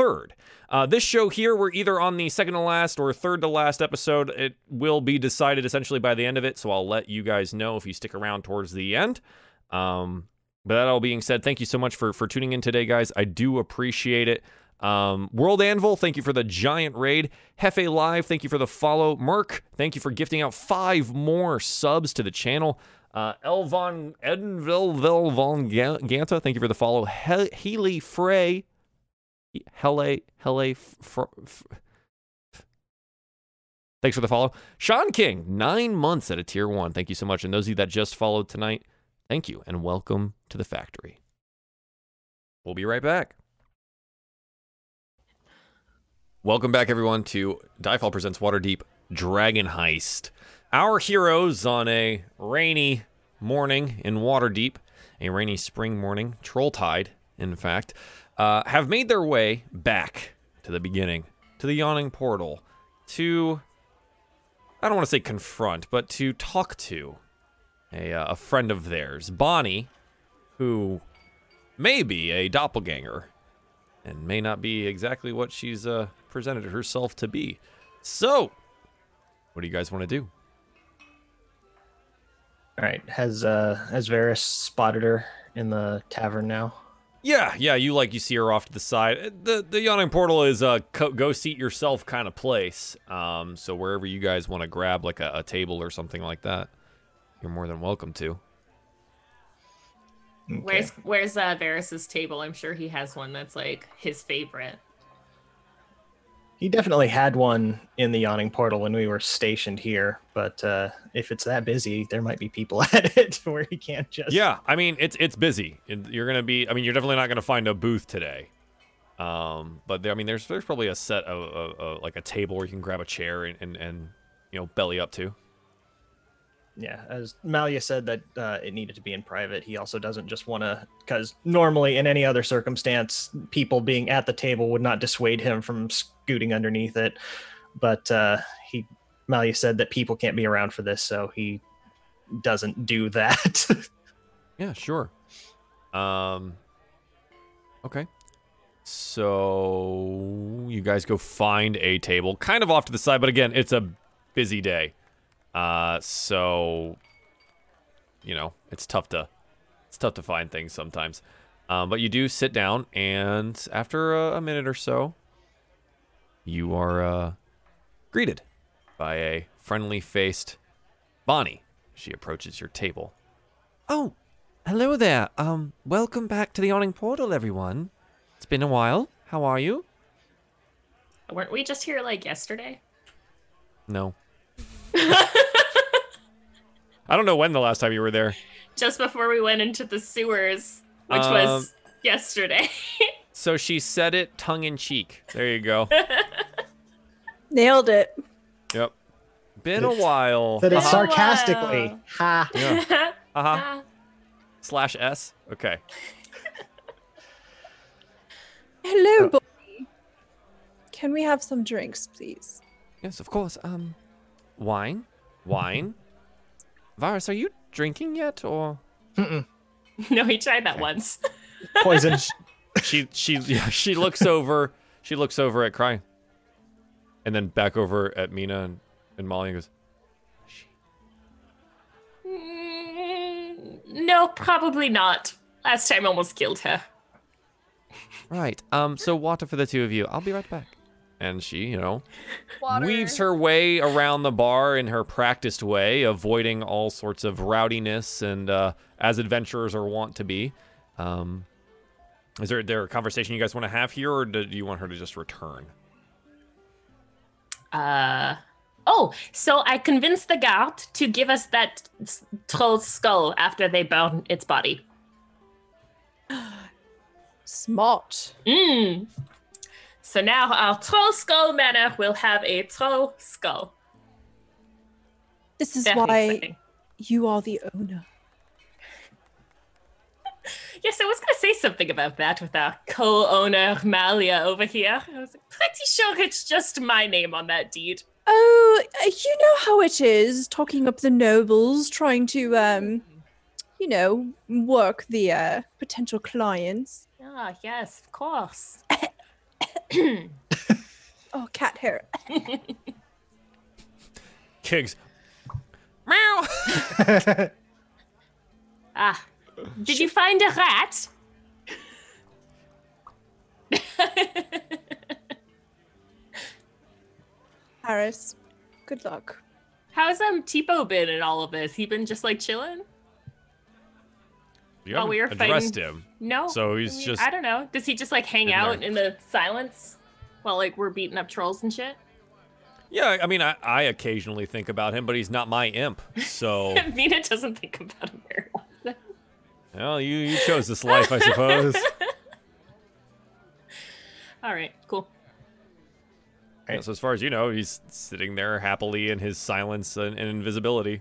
3rd. Uh, this show here, we're either on the second to last or third to last episode. It will be decided essentially by the end of it, so I'll let you guys know if you stick around towards the end. Um, but that all being said, thank you so much for for tuning in today, guys. I do appreciate it. Um, World Anvil, thank you for the giant raid. Hefe Live, thank you for the follow. Merc, thank you for gifting out five more subs to the channel. Uh, Elvon Edenville von Ganta, thank you for the follow. He- Healy Frey, Hele Hele Thanks for the follow. Sean King, nine months at a tier one. Thank you so much. And those of you that just followed tonight, thank you and welcome to the factory. We'll be right back. Welcome back, everyone, to Diefall Presents Waterdeep Dragon Heist. Our heroes on a rainy morning in Waterdeep, a rainy spring morning, Trolltide, in fact, uh, have made their way back to the beginning, to the yawning portal, to I don't want to say confront, but to talk to a, uh, a friend of theirs, Bonnie, who may be a doppelganger and may not be exactly what she's uh, presented herself to be. So, what do you guys want to do? All right. Has uh has Varys spotted her in the tavern now? Yeah, yeah, you like you see her off to the side. Uh, The the yawning portal is a co- go seat yourself kind of place. Um, so wherever you guys want to grab like a, a table or something like that, you're more than welcome to. Okay. Where's Where's uh, Varys's table? I'm sure he has one that's like his favorite. He definitely had one in the yawning portal when we were stationed here, but uh, if it's that busy, there might be people at it where he can't just. Yeah, I mean it's it's busy. You're gonna be. I mean, you're definitely not gonna find a booth today. Um, but there, I mean, there's there's probably a set of like a table where you can grab a chair and, and and you know belly up to. Yeah, as Malia said that uh, it needed to be in private. He also doesn't just want to, because normally in any other circumstance, people being at the table would not dissuade him from scooting underneath it. But uh, he, Malia said that people can't be around for this, so he doesn't do that. Yeah, sure. Um. Okay. So you guys go find a table, kind of off to the side, but again, it's a busy day. Uh, so you know it's tough to it's tough to find things sometimes. Um, but you do sit down, and after a, a minute or so, you are uh, greeted by a friendly-faced Bonnie. She approaches your table. Oh, hello there. Um, welcome back to the Yawning Portal, everyone. It's been a while. How are you? Weren't we just here like yesterday? No. I don't know when the last time you were there. just before we went into the sewers, which Um, was yesterday. So she said it tongue in cheek. There you go. Nailed it. Yep. Been a while. that is Oh, sarcastically. wow. Ha. Yeah. Uh-huh. Ah, Slash S. Okay. Hello, Oh. boy. Can we have some drinks, please? Yes, of course. Um, wine, wine. Varus, are you drinking yet, or Mm-mm. no, he tried that Okay. once. Poison. she she yeah, she looks over she looks over at Cry, and then back over at Mina and, and Molly and goes, Mm, no, probably not. Last time almost killed her. Right. Um. So water for the two of you. I'll be right back. And she, you know, Water. weaves her way around the bar in her practiced way, avoiding all sorts of rowdiness and uh, as adventurers are wont to be. Um, is there there a conversation you guys want to have here, or do you want her to just return? Uh oh, so I convinced the guard to give us that s- troll's skull after they burn its body. Smart. Mm. So now our troll skull manor will have a troll skull. This is why exciting. you are the owner. Yes, I was going to say something about that with our co-owner Malia over here. I was pretty sure it's just my name on that deed. Oh, uh, you know how it is, talking up the nobles, trying to, um, you know, work the uh, potential clients. Ah, yes, of course. Oh, cat hair. Kiggs. Meow. ah, did you find a rat? Harris, good luck. How's um Tipo been in all of this? He been just like chilling? You oh, While we haven't were addressed fighting- him. No. So I he's mean, just- I don't know. Does he just like hang in out there. in the silence while like we're beating up trolls and shit? Yeah, I mean, I, I occasionally think about him, but he's not my imp. So, Mina doesn't think about him very often. well, you, you chose this life, I suppose. All right, cool. Yeah, so as far as you know, he's sitting there happily in his silence and, and invisibility.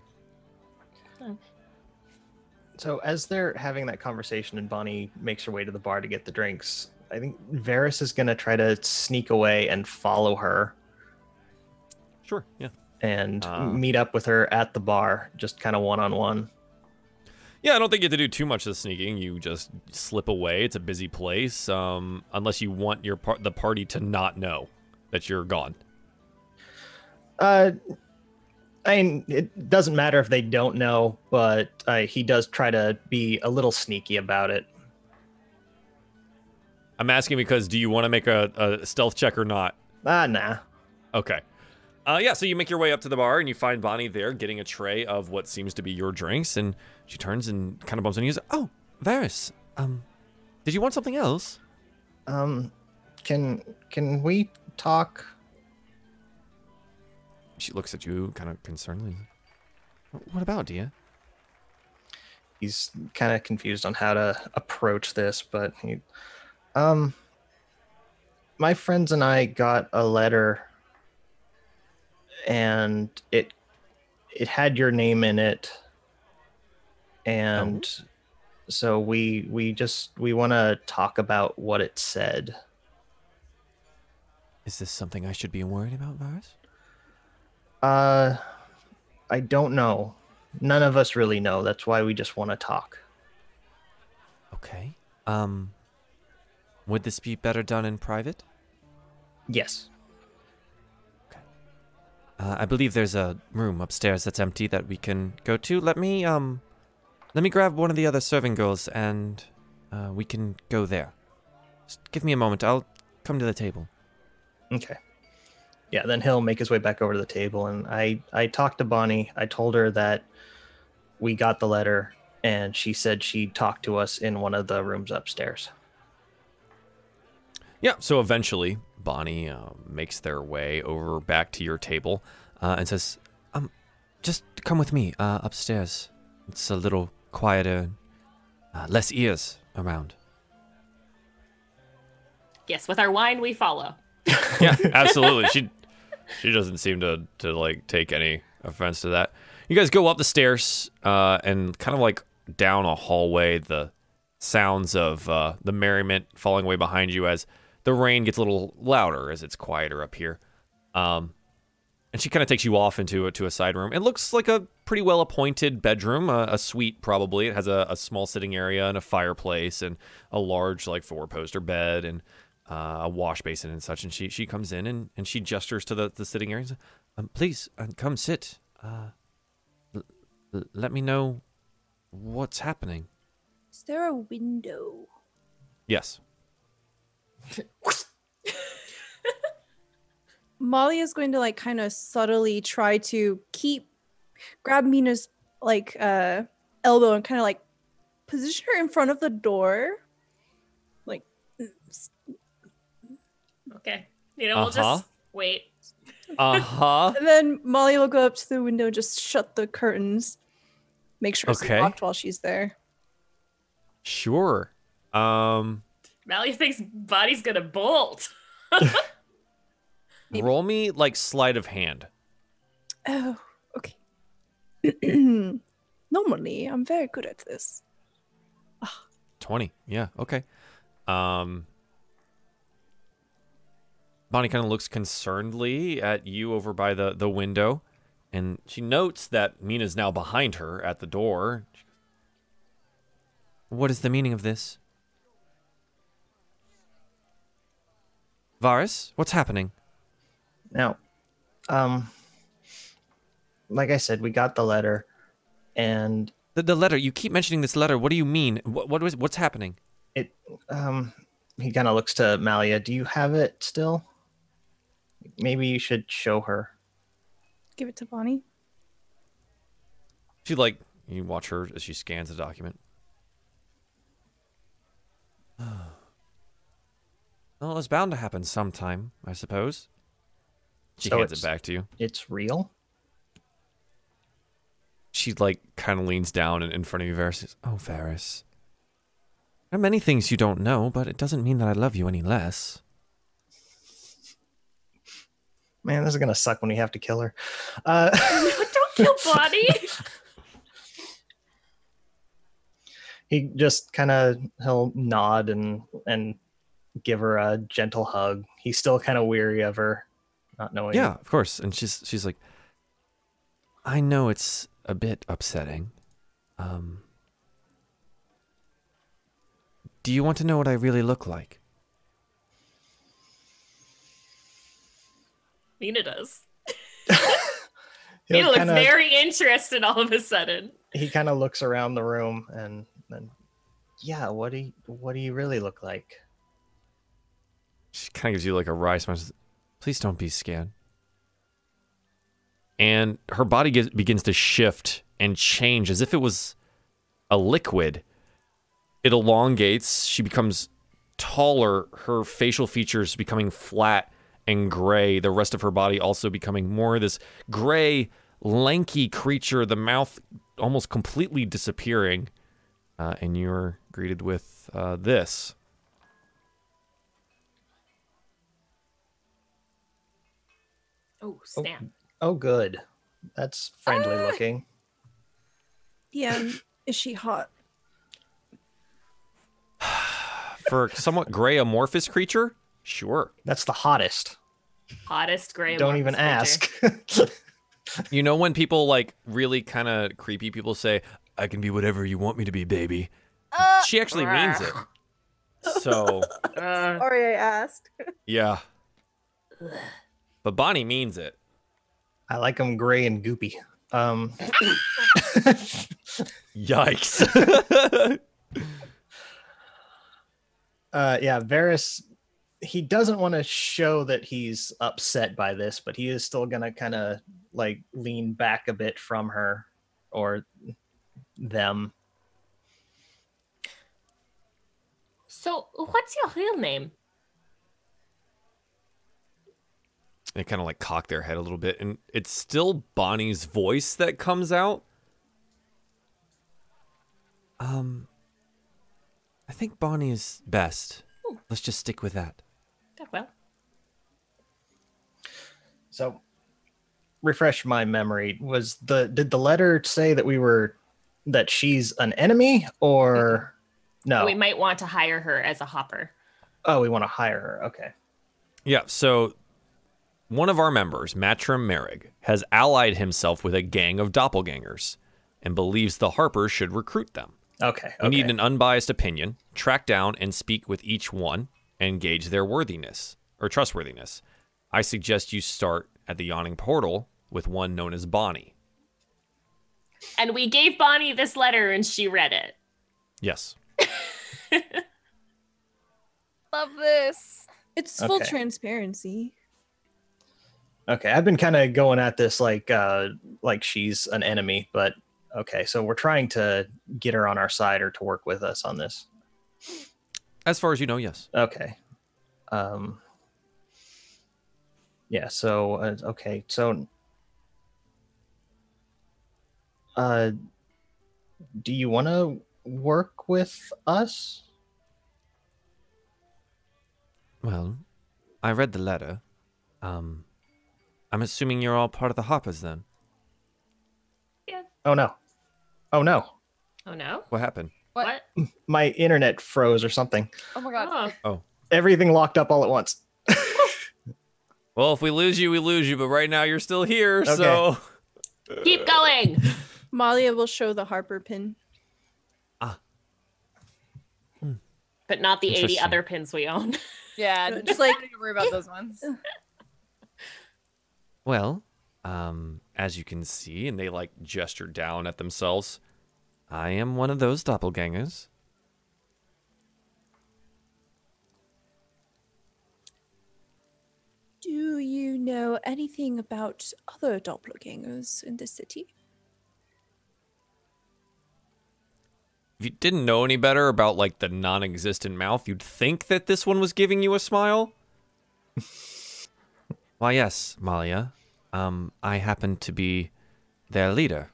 So as they're having that conversation and Bonnie makes her way to the bar to get the drinks, I think Varys is gonna try to sneak away and follow her Sure, yeah. and Ah. meet up with her at the bar, just kind of one on one. Yeah, I don't think you have to do too much of the sneaking. You just slip away. It's a busy place, um, unless you want your par- the party to not know that you're gone. Uh, I mean, it doesn't matter if they don't know, but uh, he does try to be a little sneaky about it. I'm asking because do you want to make a, a stealth check or not? Ah, nah. Okay. Uh, yeah, so you make your way up to the bar and you find Bonnie there getting a tray of what seems to be your drinks, and she turns and kind of bumps into you. and goes, Oh, Varys, um, did you want something else? Um, can can we talk she looks at you kind of concernedly. What about, Dia? He's kind of confused on how to approach this, but he, um, my friends and I got a letter, and it it had your name in it, and so we we just we want to talk about what it said. Is this something I should be worried about, Varus? Uh, I don't know. None of us really know. That's why we just want to talk. Okay. Um, would this be better done in private? Yes. Uh, I believe there's a room upstairs that's empty that we can go to. Let me um, let me grab one of the other serving girls and uh, we can go there. Just give me a moment. I'll come to the table. Okay. Yeah, then he'll make his way back over to the table and I I talked to Bonnie. I told her that we got the letter and she said she'd talk to us in one of the rooms upstairs. Yeah. So eventually, Bonnie uh, makes their way over back to your table uh, and says, "Um, just come with me uh, upstairs. It's a little quieter, uh, less ears around." Yes, with our wine, we follow. yeah, absolutely. She she doesn't seem to to like take any offense to that. You guys go up the stairs uh, and kind of like down a hallway. The sounds of uh, the merriment falling away behind you as the rain gets a little louder as it's quieter up here. Um, and she kind of takes you off into a, to a side room. It looks like a pretty well appointed bedroom, a, a suite probably. It has a, a small sitting area and a fireplace and a large like four poster bed and uh, a wash basin and such. And she she comes in and, and she gestures to the, the sitting area. And says, um, please uh, come sit. Uh, l- l- let me know what's happening. Is there a window? Yes. Molly is going to like kind of subtly try to keep grab Mina's like uh elbow and kind of like position her in front of the door. Okay. You know, we'll Uh-huh. just wait. Uh huh. and then Molly will go up to the window, just shut the curtains, make sure it's Okay. locked while she's there. sure. Um, Mally thinks Body's gonna bolt. Roll me like sleight of hand. Oh, okay. Normally, I'm very good at this. 20 yeah okay um bonnie kind of looks concernedly at you over by the the window and she notes that mina's now behind her at the door. Goes, what is the meaning of this? Varus what's happening? Now, um like I said, we got the letter and the, the letter you keep mentioning this letter. What do you mean? What, what was what's happening? It um he kind of looks to Malia. Do you have it still? Maybe you should show her. Give it to Bonnie. She like you watch her as she scans the document. well, it's bound to happen sometime, I suppose. She So hands it back to you. It's real? She like kind of leans down in, in front of you, Varys. says, Oh, Varys. There are many things you don't know, but it doesn't mean that I love you any less. Man, this is gonna suck when we have to kill her. Uh Don't kill Bonnie. he just kind of he'll nod and and give her a gentle hug. He's still kind of weary of her, not knowing. Yeah, of course. And she's she's like, I know it's a bit upsetting. Um, do you want to know what I really look like? Mina does. He'll looks kinda- very interested all of a sudden. He kind of looks around the room and then, yeah. What do you, what do you really look like? She kind of gives you like a wry smile. Please don't be scared. And her body gets, begins to shift and change as if it was a liquid. It elongates. She becomes taller. Her facial features becoming flat and gray, the rest of her body also becoming more this gray, lanky creature, the mouth almost completely disappearing. Uh, and you're greeted with uh, this. Oh, snap. Oh, good. That's friendly Ah. looking. Yeah, is she hot? For somewhat gray amorphous creature, sure. That's the hottest. Hottest gray. Don't even ask. You know when people like really kind of creepy people say, "I can be whatever you want me to be, baby." Uh, She actually means it. So Uh, Sorry, I asked. yeah, but Bonnie means it. I like them gray and goopy. Um, Yikes! uh, yeah, Varys. He doesn't want to show that he's upset by this, but he is still gonna kind of like lean back a bit from her or them. so, what's your real name? they kind of like cock their head a little bit, and it's still Bonnie's voice that comes out. Um, I think Bonnie is best. Let's just stick with that. Oh, well, So, refresh my memory. Was the did the letter say that we were that she's an enemy or no? we might want to hire her as a hopper. oh, we want to hire her. Okay. Yeah, so one of our members, Mattrim Mereg, has allied himself with a gang of doppelgangers and believes the Harpers should recruit them. Okay. We okay. need an unbiased opinion, track down and speak with each one, and gauge their worthiness or trustworthiness. I suggest you start at the Yawning Portal with one known as Bonnie. And we gave Bonnie this letter and she read it. Yes. love this. It's full Okay. transparency. Okay, I've been kind of going at this like uh like she's an enemy, but okay, so we're trying to get her on our side or to work with us on this. As far as you know, yes. Okay. Um Yeah, so uh, okay, so uh do you want to work with us? Well, I read the letter. Um, I'm assuming you're all part of the Harpers then. Yeah. Oh no. Oh no. Oh no. What happened? What? My internet froze or something. Oh my god. Oh, Everything locked up all at once. Well, if we lose you, we lose you, but right now you're still here, Okay. so. keep going. Malia will show the Harper pin. Ah. But not the 80 other pins we own. Yeah, Just just like- like don't worry about those ones. Well, um, as you can see, and they like gesture down at themselves, I am one of those doppelgangers. Do you know anything about other doppelgangers in this city? If you didn't know any better about like the non-existent mouth, you'd think that this one was giving you a smile. Why, yes, Malia. Um, I happen to be their leader.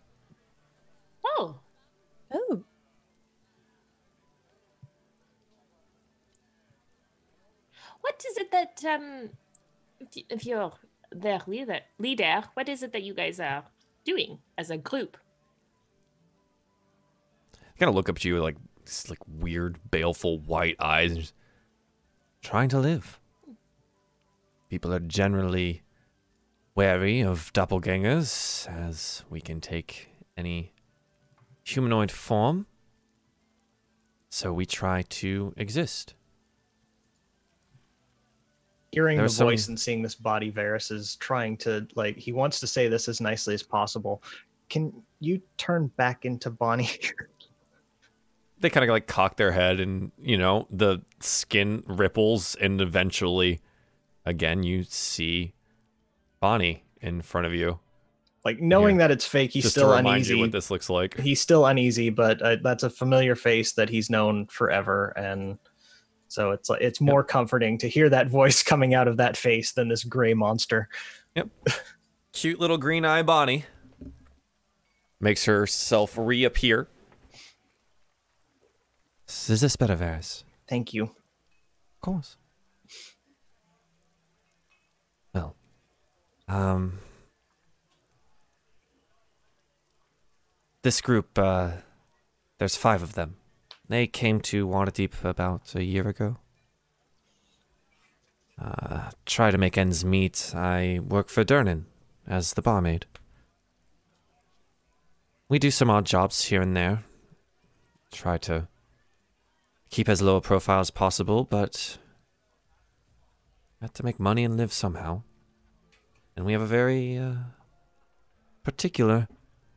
Oh, Oh, what is it that um, if- you're their leader, leader, what is it that you guys are doing as a group? kind of look up at you with like like weird, baleful white eyes, and just trying to live. People are generally wary of doppelgangers, as we can take any humanoid form. So we try to exist. Hearing the some- voice and seeing this body Varys is trying to like he wants to say this as nicely as possible. Can you turn back into Bonnie? They kind of like cock their head, and you know the skin ripples, and eventually, again, you see Bonnie in front of you. like knowing Yeah. that it's fake, he's just still uneasy. you what this looks like. He's still uneasy, but uh, that's a familiar face that he's known forever, and So it's it's more comforting to hear that voice coming out of that face than this gray monster. Yep. Cute little green eye Bonnie makes herself reappear. Is this better, Varys? Thank you. Of course. Well, um, this group, uh, there's five of them. They came to Waterdeep about a year ago. Uh, try to make ends meet. I work for Durnan as the barmaid. We do some odd jobs here and there. Try to keep as low a profile as possible, but have to make money and live somehow. And we have a very uh, particular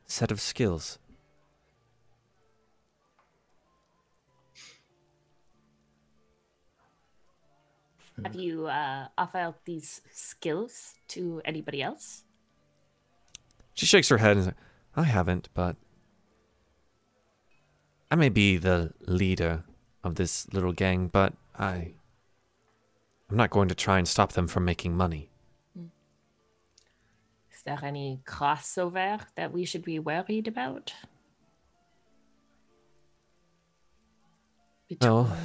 set of skills. Have you uh, offered these skills to anybody else? She shakes her head and says, I haven't, but I may be the leader of this little gang, but I I'm not going to try and stop them from making money. Is there any crossover that we should be worried about? Between- Well,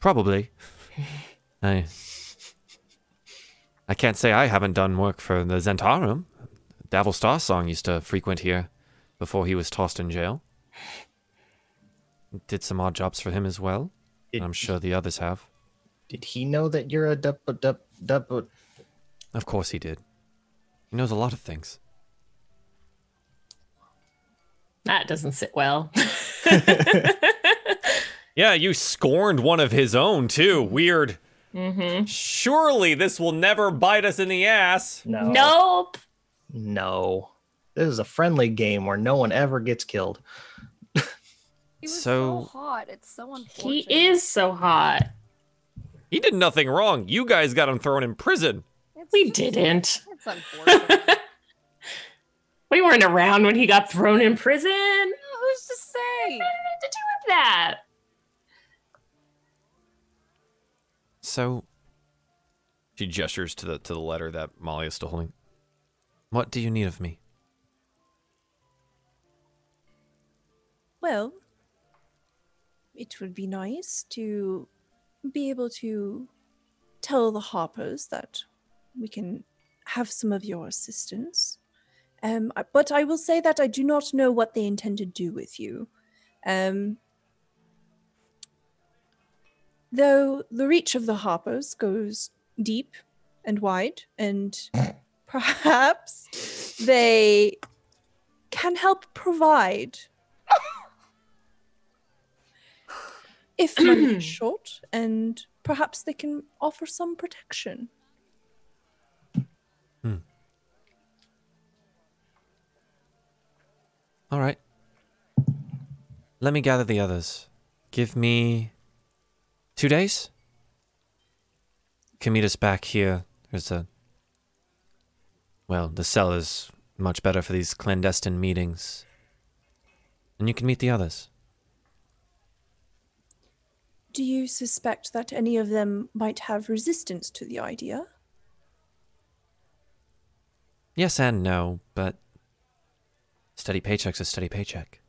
probably. I I can't say I haven't done work for the Zhentarim. Davil Starsong used to frequent here before he was tossed in jail. Did some odd jobs for him as well. Did, I'm sure the others have. Did he know that you're a dup dup dup? Of course he did. He knows a lot of things. that doesn't sit well. Yeah, you scorned one of his own too. Weird. Mm-hmm. Surely this will never bite us in the ass. No. Nope. No. This is a friendly game where no one ever gets killed. He was So- so, hot. It's so unfortunate. He is so hot. He did nothing wrong. You guys got him thrown in prison. It's We just- didn't. It's unfortunate. we weren't around when he got thrown in prison. Who's to say? What did to do with that? So she gestures to the to the letter that Molly is still holding. What do you need of me? Well, it would be nice to be able to tell the Harpers that we can have some of your assistance. Um, but I will say that I do not know what they intend to do with you. Um, though the reach of the Harpers goes deep and wide, and perhaps they can help provide if money is short, and perhaps they can offer some protection. Hmm. All right. Let me gather the others. Give me two days. Can meet us back here. There's a. Well, the cell is much better for these clandestine meetings. And you can meet the others. Do you suspect that any of them might have resistance to the idea? Yes and no, but steady paycheck's a steady paycheck.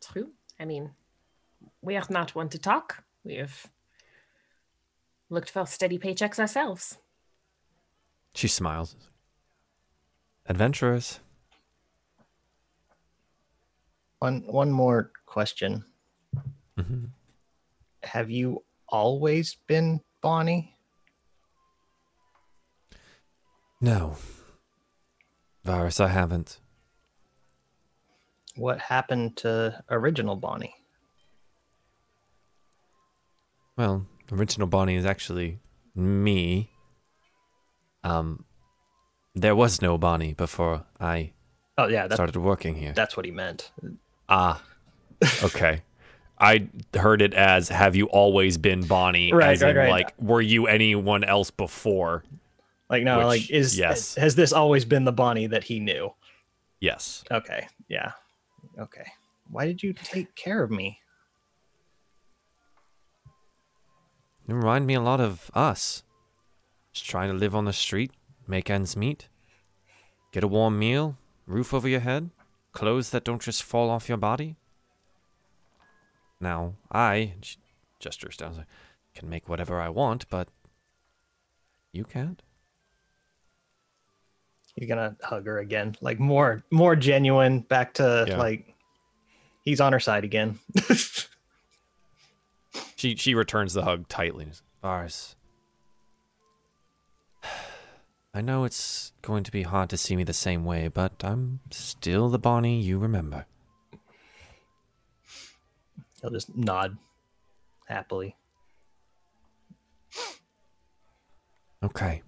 True. I mean, we are not one to talk. We have looked for steady paychecks ourselves. She smiles. Adventurers. One one more question. hmm Have you always been Bonnie? No. Varus, I haven't. What happened to original Bonnie? Well, original Bonnie is actually me. Um, there was no Bonnie before I Oh yeah, that's started working here. that's what he meant. Ah, okay. I heard it as "Have you always been Bonnie?" Right, as right, in, right. like, were you anyone else before? Like no, Which, like is yes. has this always been the Bonnie that he knew? Yes. Okay, yeah, okay. Why did you take care of me? You remind me a lot of us. Just trying to live on the street, make ends meet, get a warm meal, roof over your head, clothes that don't just fall off your body. Now, I, gestures down, can make whatever I want, but you can't. You're gonna hug her again, like more, more genuine. Back to Yeah. like, he's on her side again. She she returns the hug tightly. Varus, I know it's going to be hard to see me the same way, but I'm still the Bonnie you remember. He'll just nod happily. Okay.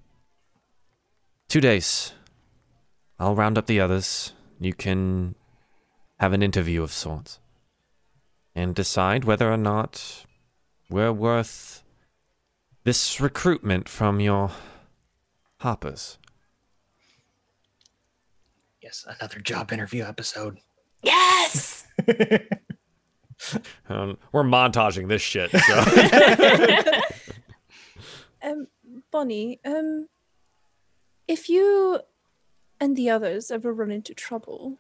Two days. I'll round up the others. You can have an interview of sorts. And decide whether or not we're worth this recruitment from your hoppers. Yes, another job interview episode. Yes. Um, we're montaging this shit. So. Um, Bonnie, um, if you and the others ever run into trouble,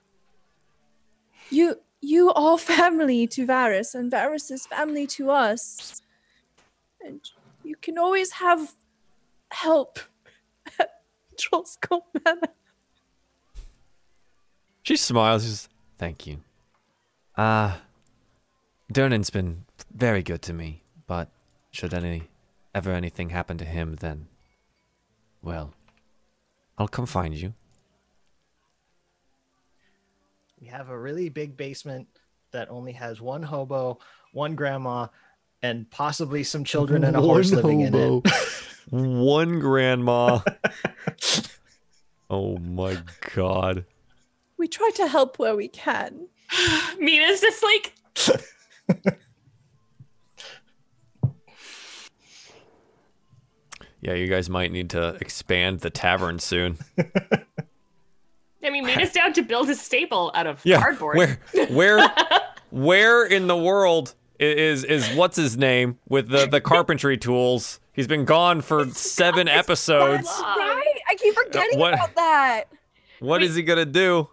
you you are family to Varys, and Varys is family to us, and you can always have help at Trollskull Manor. She smiles. She's, Thank you. Ah, Durnan's been very good to me, but should any ever anything happen to him, then, well, I'll come find you. We have a really big basement that only has one hobo, one grandma, and possibly some children and a horse living in it. One grandma. oh my god. We try to help where we can. Mina's just like, Yeah, you guys might need to expand the tavern soon. I mean, Mina's down to build a stable out of Yeah, cardboard. where, where, where in the world i- is is what's his name with the the carpentry tools? He's been gone for seven episodes. That's right. I keep uh, forgetting what- about that. What is he gonna do?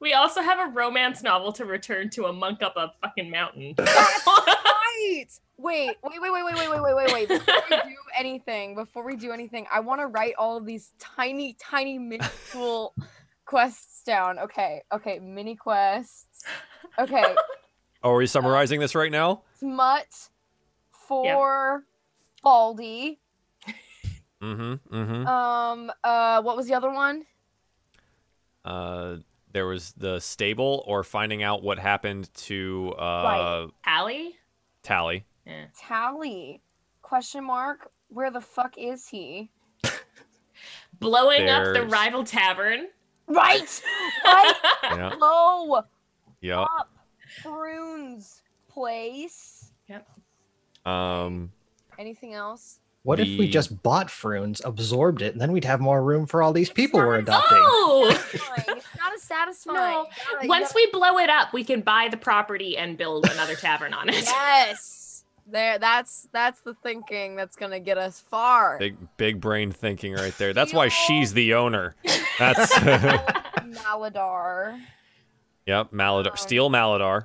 We also have a romance novel to return to a monk up a fucking mountain. That's Right. Wait, wait, wait, wait, wait, wait, wait, wait, wait, wait. Before we do anything, before we do anything, I want to write all of these tiny, tiny minuscule quests down. Okay, okay, mini quests. Okay, Oh, are you summarizing this right now? smut for Baldy. Mm-hmm. Mm-hmm. Um, uh, what was the other one? Uh, there was the stable or finding out what happened to uh Allie? Tally. Yeah. Tally. Question mark. Where the fuck is he? Blowing up the rival tavern. Right. Right. Yeah. Low Yeah. up. Prunes place. Yep. Um. Anything else? What if we just bought Frewn's, absorbed it, and then we'd have more room for all these people we're adopting? Oh! It's not as satisfying. No. You Once gotta- we blow it up, we can buy the property and build another tavern on it. Yes. There that's that's the thinking that's gonna get us far. Big big brain thinking right there. That's why she's the owner. That's Maladar. yep. Maladar. Steel Maladar.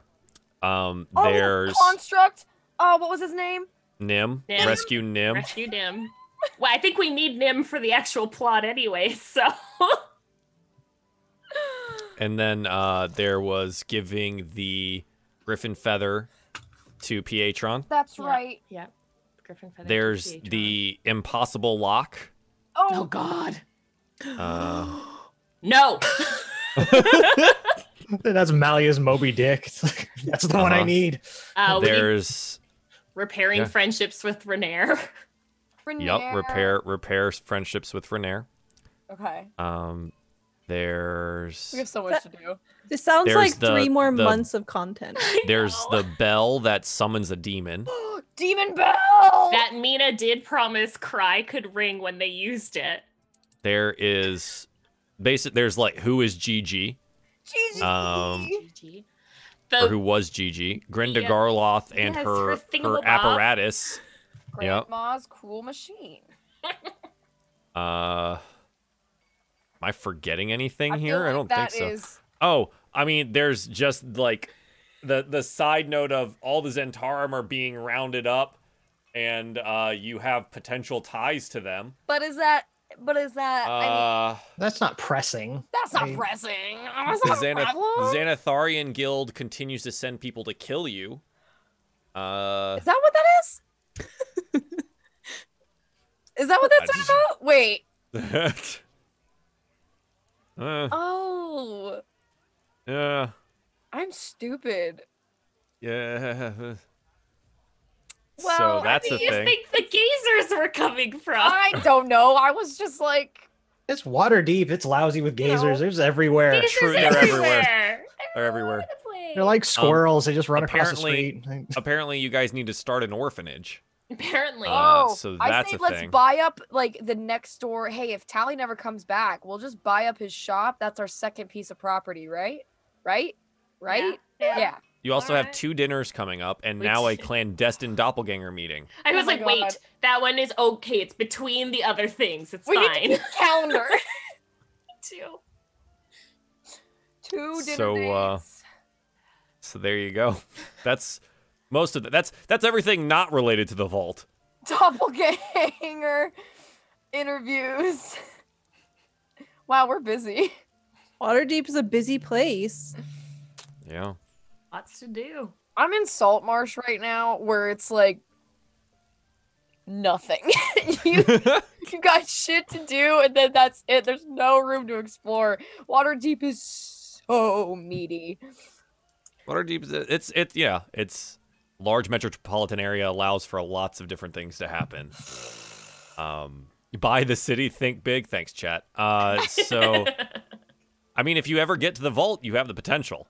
Um. Oh, There's construct. Oh, what was his name? Nim. Nim. Rescue Nim. Rescue Nim. Well, I think we need Nim for the actual plot anyway, so. And then uh, there was giving the Griffin feather to Pietron. That's Yeah. right. yeah. Griffin Feather. There's PH1. the impossible lock. Oh, Oh, God. Uh, No. That's Malia's Moby Dick. It's like, That's the one I Uh-huh. need. Uh, there's repairing yeah. friendships with Renaer. yep repair repair friendships with Renaer. Okay. Um, there's We have so much to do. This sounds There's like the- three more the- months of content. there's the bell that summons a demon. Demon Bell. that Mina did promise Cry could ring when they used it. There is basic. There's like who is GG. GG. Um, GG. or who was Gigi, Grinda Yeah. Garloth, and Yes, her her her thingamabob. apparatus. Yep. Grandma's cool machine. Uh, am I forgetting anything I feel here? I don't that think so. is- Oh, I mean, there's just like the the side note of all the Zhentarim are being rounded up, and uh, you have potential ties to them. But is that? But is that? I mean, Uh, That's not pressing. that's not I- pressing. That's the not a Xanath- problem. Xanatharian Guild continues to send people to kill you. Uh, Is that what that is? is that what that's just- about? Wait. uh, Oh, yeah, I'm stupid. yeah. Well, so that's Where a do you thing. think the gazers were coming from? I don't know. I was just like, It's Waterdeep. It's lousy with You know. gazers. There's everywhere. Geezers True, they're everywhere. everywhere. They're everywhere. all over the place. They're like squirrels. they just run across the street. Apparently, you guys need to start an orphanage. Apparently. Uh, oh, so I say a let's thing. buy up like the next door. Hey, if Tally never comes back, we'll just buy up his shop. That's our second piece of property, right? Right? Right? Yeah. Yeah. You also have Alright. two dinners coming up, and Which- now a clandestine doppelganger meeting. I Oh was my like, wait, that one is okay. It's between the other things. It's We need to fine. keep calendar. Too. Two dinner So, uh. So there you go. That's most of the, that's that's everything not related to the vault. doppelganger interviews. wow, we're busy. Waterdeep is a busy place. Yeah. Lots to do. I'm in Salt Marsh right now, where it's like nothing. you you got shit to do, and then that's it. There's no room to explore. Waterdeep is so meaty. Waterdeep. is- It's it's yeah. It's large metropolitan area allows for lots of different things to happen. Um, buy the city, think big. Thanks, chat. Uh, so I mean, if you ever get to the vault, you have the potential.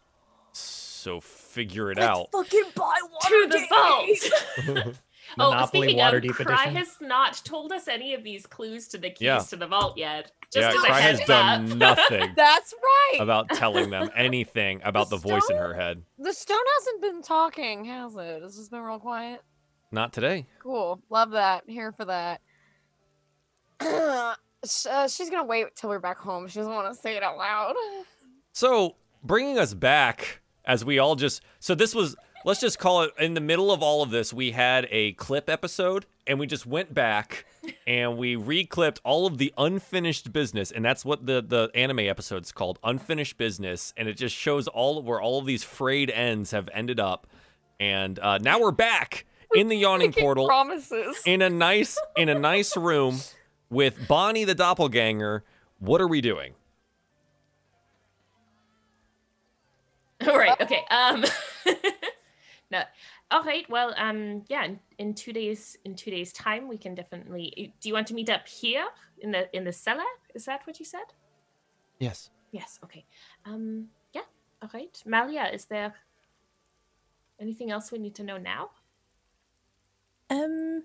So figure it out. Fucking buy to the vault. oh, Monopoly speaking Waterdeep of, Cry edition. has not told us any of these clues to the keys Yeah. to the vault yet. yeah, Just as a Cry has heads done up. nothing That's right. about telling them anything about the voice in her head. the stone hasn't been talking, has it? It's just been real quiet. Not today. Cool. Love that. Here for that. Uh, she's gonna wait till we're back home. She doesn't want to say it out loud. So, bringing us back as we all just so this was let's just call it in the middle of all of this we had a clip episode and we just went back and we reclipped all of the unfinished business and that's what the the anime episode's called unfinished business and it just shows all where all of these frayed ends have ended up and uh, now we're back in the yawning Making portal Promises. in a nice in a nice room with Bonnie the doppelganger what are we doing All right. Okay. Um. no. All right. Well. Um. Yeah. In, in two days. In two days' time, we can definitely. Do you want to meet up here in the in the cellar? Is that what you said? yes Yes. Okay. Um. Yeah. All right. Malia, is there anything else we need to know now? Um,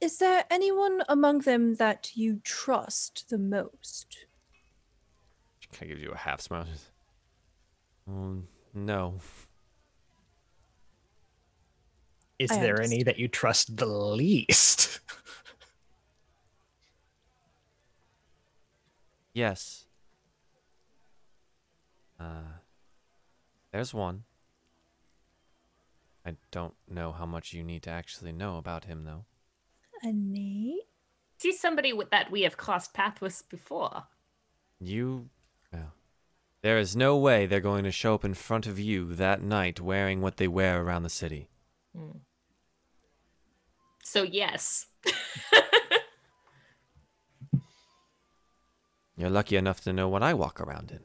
is there anyone among them that you trust the most? She kind of gives you a half smile. Um, no. Is I there any that you trust the least? Yes. Uh, there's one. I don't know how much you need to actually know about him, though. Any? See somebody with that we have crossed paths with before. You. Well, there is no way they're going to show up in front of you that night wearing what they wear around the city. So yes. You're lucky enough to know what I walk around in.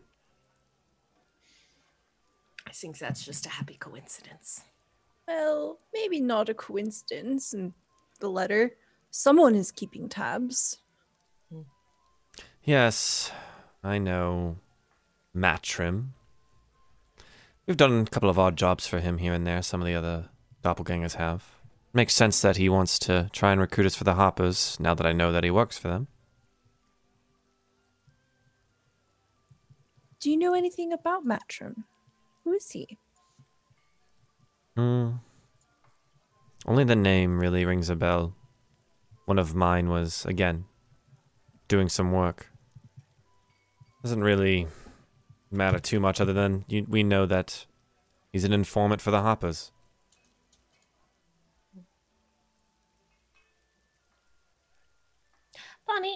I think that's just a happy coincidence. Well, maybe not a coincidence. And the letter. Someone is keeping tabs. Yes, I know. Mattrim. We've done a couple of odd jobs for him here and there, some of the other doppelgangers have. Makes sense that he wants to try and recruit us for the Hoppers, now that I know that he works for them. Do you know anything about Mattrim? Who is he? Hmm. Only the name really rings a bell. One of mine was, again, doing some work. Doesn't really matter too much other than you, we know that he's an informant for the Hoppers.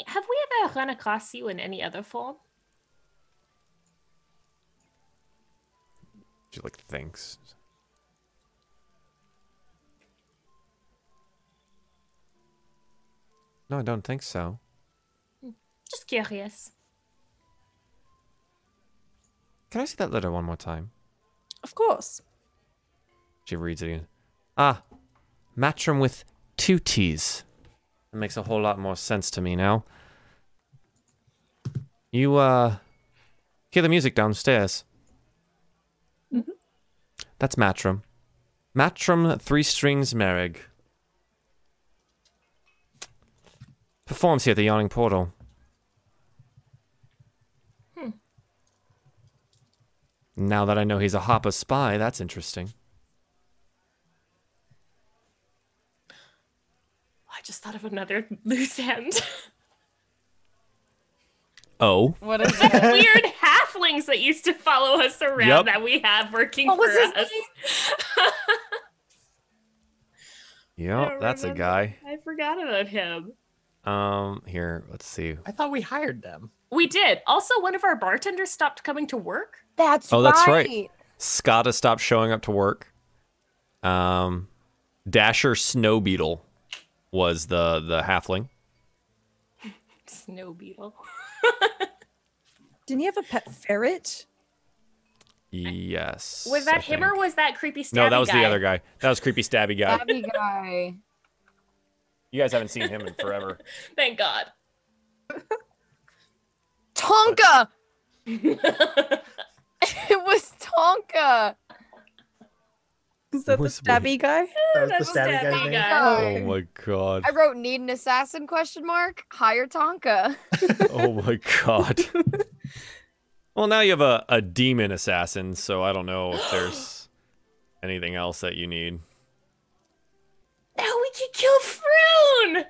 Have we ever run across you in any other form? She like thinks. No, I don't think so. Just curious. Can I see that letter one more time? Of course. She reads it again. Ah, Mattrim with two T's. That makes a whole lot more sense to me now. You, uh, hear the music downstairs. Mm-hmm. That's Mattrim. Mattrim Three Strings Mereg. Performs here at the Yawning Portal. Hmm. Now that I know he's a Harper spy, that's interesting. Just thought of another loose end. Oh. What is the it? weird halflings that used to follow us around Yep. that we have working What for was us. Yep, that's a guy. I forgot about him. Um, here, let's see. I thought we hired them. We did. Also, one of our bartenders stopped coming to work. That's Oh, that's right. right. Scott has stopped showing up to work. Um, Dasher Snow Beetle was the the halfling. Snow beetle. Didn't he have a pet ferret? Yes. Was that I him or was that creepy stabby No, that was guy? the other guy. That was creepy stabby guy. Abby guy. You guys haven't seen him in forever. Thank God. Tonka. It was Tonka. Is that the Was weird. stabby guy? That was That's the stabby stabby guy's name. guy. Oh my god. I wrote need an assassin question mark. Hire Tonka. Oh my god. Well, now you have a, a demon assassin, so I don't know if there's anything else that you need. now we can kill Frewn.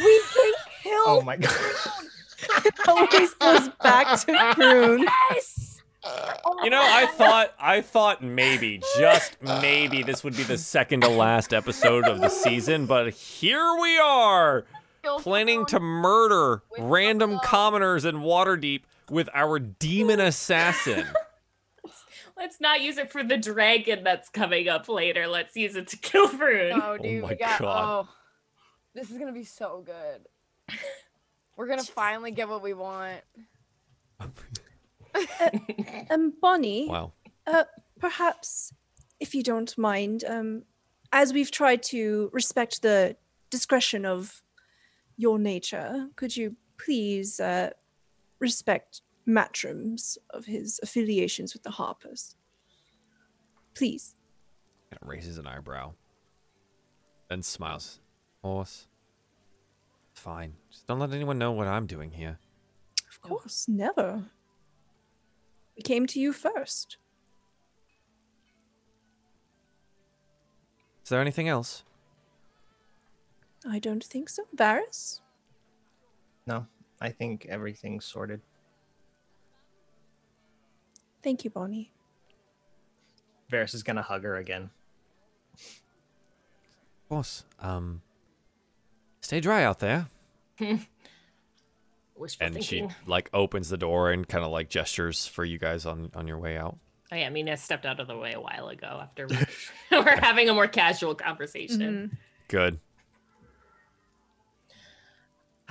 We can oh kill. Oh my god. Always goes back to Frewn. Yes. You know, I thought I thought maybe, just maybe this would be the second to last episode of the season, but here we are, planning to murder random commoners in Waterdeep with our demon assassin. Let's not use it for the dragon that's coming up later. Let's use it to kill Frewn. Oh, oh, dude, my we got. God. Oh, this is gonna be so good. We're gonna finally get what we want. Um, Bonnie, Wow. Uh, perhaps, if you don't mind, um, as we've tried to respect the discretion of your nature, could you please uh, respect Mattrim's of his affiliations with the Harpers? Please. Raises an eyebrow. Then smiles. Horse. It's fine. Just don't let anyone know what I'm doing here. Of course, never. We came to you first. Is there anything else? I don't think so. Varys? No, I think everything's sorted. Thank you, Bonnie. Varys is gonna hug her again. Of course. Um. Stay dry out there. Wishful And thinking. she like opens the door and kind of like gestures for you guys on on your way out. Oh yeah, Mina stepped out of the way a while ago after we we're having a more casual conversation. Mm-hmm. Good.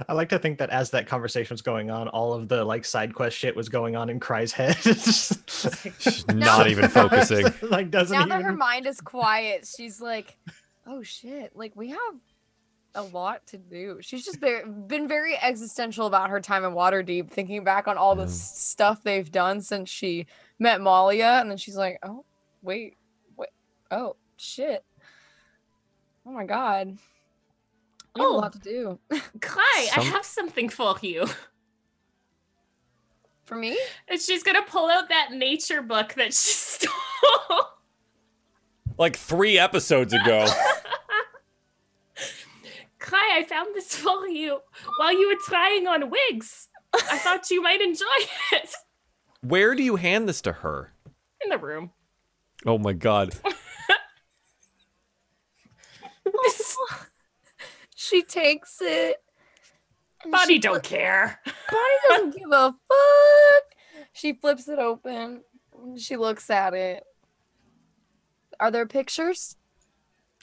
I like to think that as that conversation was going on, all of the like side quest shit was going on in Cry's head. She's not even focusing. like doesn't now that her mind is quiet, she's like, "Oh shit! Like we have a lot to do." She's just been, been very existential about her time in Waterdeep, thinking back on all the Yeah. s- stuff they've done since she met Malia, and then she's like, "Oh, wait, wait, oh shit! Oh my god." We have Oh. a lot to do. Cly, I have something for you. For me? And she's gonna pull out that nature book that she stole Like three episodes ago. Kai, I found this for you while you were trying on wigs. I thought you might enjoy it. Where do you hand this to her? In the room. Oh my god. This She takes it. and body don't care. Bonnie doesn't give a fuck. She flips it open. She looks at it. Are there pictures?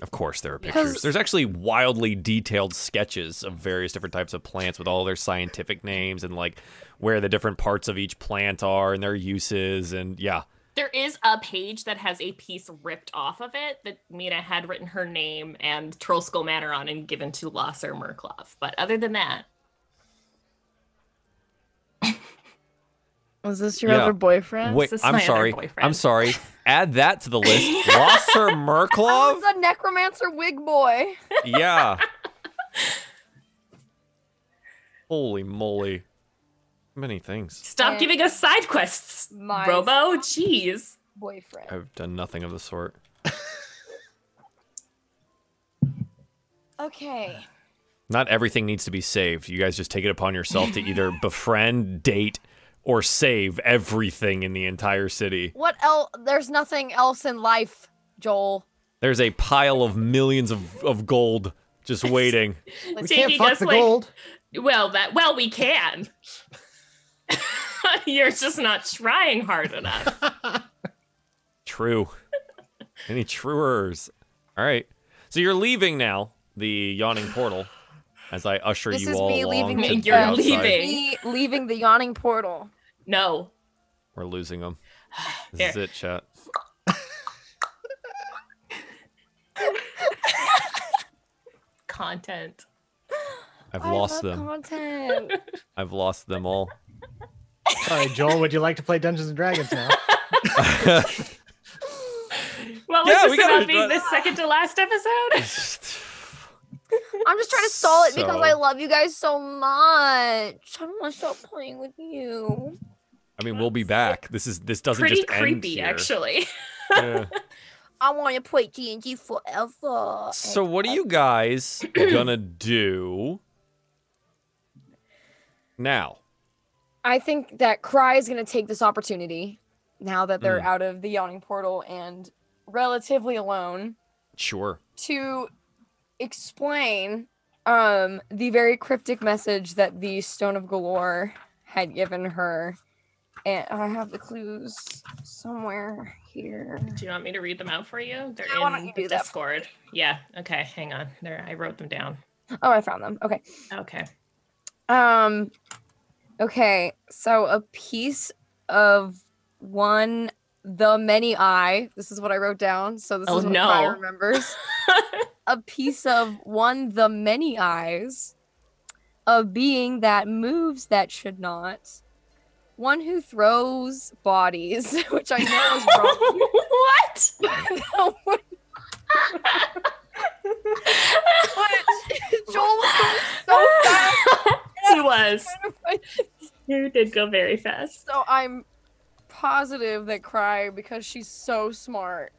Of course, there are pictures. There's actually wildly detailed sketches of various different types of plants with all their scientific names and like where the different parts of each plant are and their uses. And yeah, There is a page that has a piece ripped off of it that Mina had written her name and Trollskull Manor on and given to Losser Mirklav. But other than that, Was this your Yeah. other boyfriend? wait, this I'm my other sorry. I'm sorry. Add that to the list. Losser I Mirklav? was a necromancer wig boy. Yeah. Holy moly. Many things. stop Yeah. giving us side quests. My Robo, jeez. boyfriend. I've done nothing of the sort. Okay. Not everything needs to be saved. You guys just take it upon yourself to either befriend, date, or save everything in the entire city. What else? There's nothing else in life, Joel. There's a pile of millions of, of gold just waiting. We Let's- can't Taking fuck us, the like- gold. Well, that well we can. You're just not trying hard enough. True. Any truers? All right. So you're leaving now, the yawning portal, as I usher This you is all me along leaving to the- the You're outside. leaving. Me leaving the yawning portal. No. We're losing them. This is Here. it, chat. Content. I've I lost love them. Content. I've lost them all. Sorry, Joel. Would you like to play Dungeons and Dragons now? well, was Yeah, this we gotta- about being the second to last episode? I'm just trying to stall it because I love you guys so much. I don't want to stop playing with you. I mean, we'll be back. This is this doesn't Pretty just end creepy, here. actually. Yeah. I want to play D&D forever. So and what are you guys gonna do now? I think that Cry is going to take this opportunity now that they're Mm. out of the yawning portal and relatively alone Sure. to explain um the very cryptic message that the Stone of Golorr had given her. And I have the clues somewhere here. Do you want me to read them out for you? They're don't in the Discord. Yeah. Okay. Hang on. There, I wrote them down. Oh, I found them. Okay. Okay. Um okay, so a piece of one the many eye. This is what I wrote down. So this Oh, is what I remembers. a piece of one the many eyes, a being that moves that should not, one who throws bodies, which I know is wrong. what? No, what- Joel was going so fast. he was. You did go very fast. So I'm positive that Cry, because she's so smart,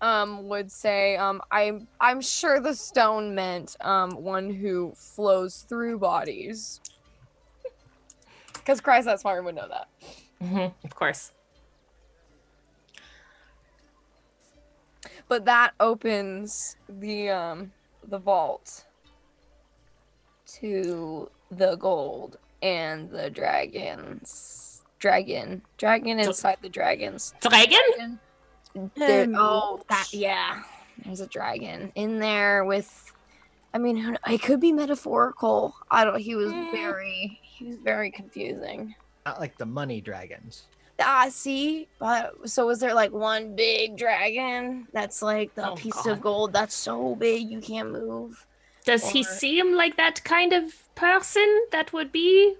um, would say, um, I'm I'm sure the stone meant um one who flows through bodies. Because Cry's that smart and would know that. Mm-hmm, Of course. But that opens the um the vault to the gold and the dragons. Dragon. Dragon inside the dragons. Dragon? There, Um, oh, that yeah. There's a dragon in there with. I mean, I could be metaphorical. I don't. He was Mm. very. He was very confusing. Not like the money dragons. Ah, see, but so was there like one big dragon that's like the Oh, piece God. of gold that's so big you can't move? Does he seem like that kind of person that would be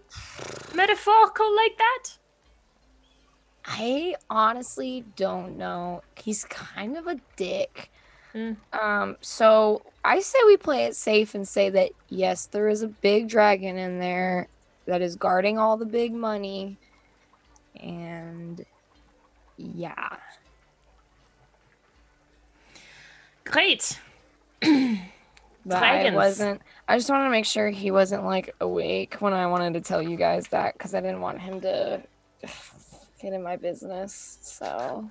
metaphorical like that? I honestly don't know. He's kind of a dick. Mm. Um, so I say we play it safe and say that yes, there is a big dragon in there that is guarding all the big money. And yeah. Great. But I wasn't. I just wanted to make sure he wasn't like awake when I wanted to tell you guys that because I didn't want him to get in my business. So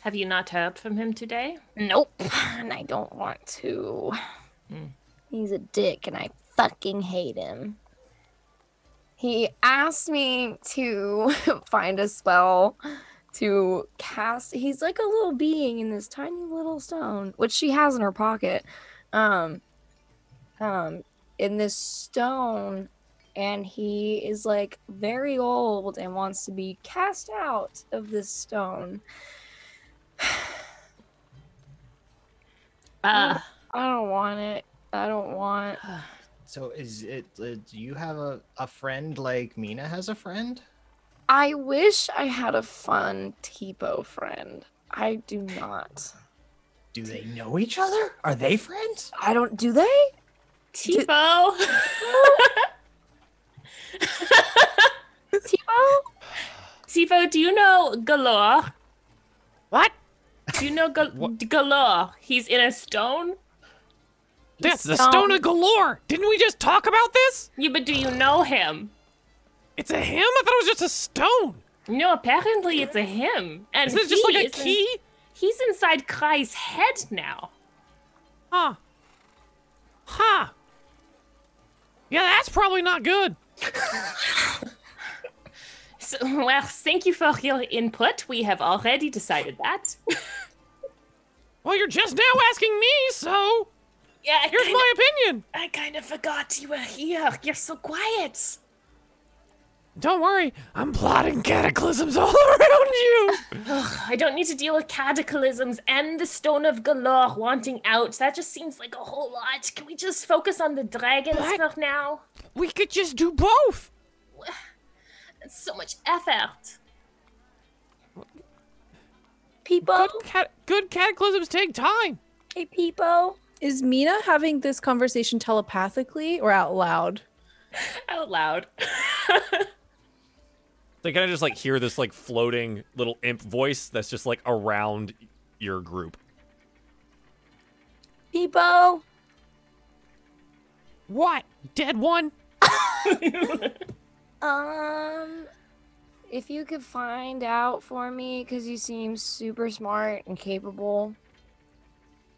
Have you not heard from him today? nope, and I don't want to. Hmm. He's a dick, and I fucking hate him. He asked me to find a spell to cast. He's like a little being in this tiny little stone, which she has in her pocket. Um, um, in this stone, and he is like very old and wants to be cast out of this stone. Uh, I don't want it. I don't want. So is it? Uh, do you have a, a friend like Mina has a friend? I wish I had a fun Tipo friend. I do not. Do they know each other? Are they friends? I don't. Do they? Tipo. Tipo? Tipo, do you know Golorr? What? Do you know Gal-? Golorr? He's in a stone. That's the Stone. of Golorr. Didn't we just talk about this? Yeah, but do you know him? It's a him. I thought it was just a stone. No, apparently it's a him. And Isn't it just he like a is in- key? he's inside Kai's head now. Huh. Huh. Yeah, that's probably not good. So, well, thank you for your input. We have already decided that. Well, you're just now asking me, so Yeah, I here's my opinion. I kind of forgot you were here. You're so quiet. Don't worry, I'm plotting cataclysms all around you. Ugh, I don't need to deal with cataclysms and the Stone of Golorr wanting out. That just seems like a whole lot. Can we just focus on the dragons What? for now? We could just do both. It's so much effort. People? Good, cat- good cataclysms take time. Hey, people. Is Mina having this conversation telepathically or out loud? Out loud. They kind of just like hear this like floating little imp voice that's just like around your group. People. What? Dead one? Um, if you could find out for me, because you seem super smart and capable.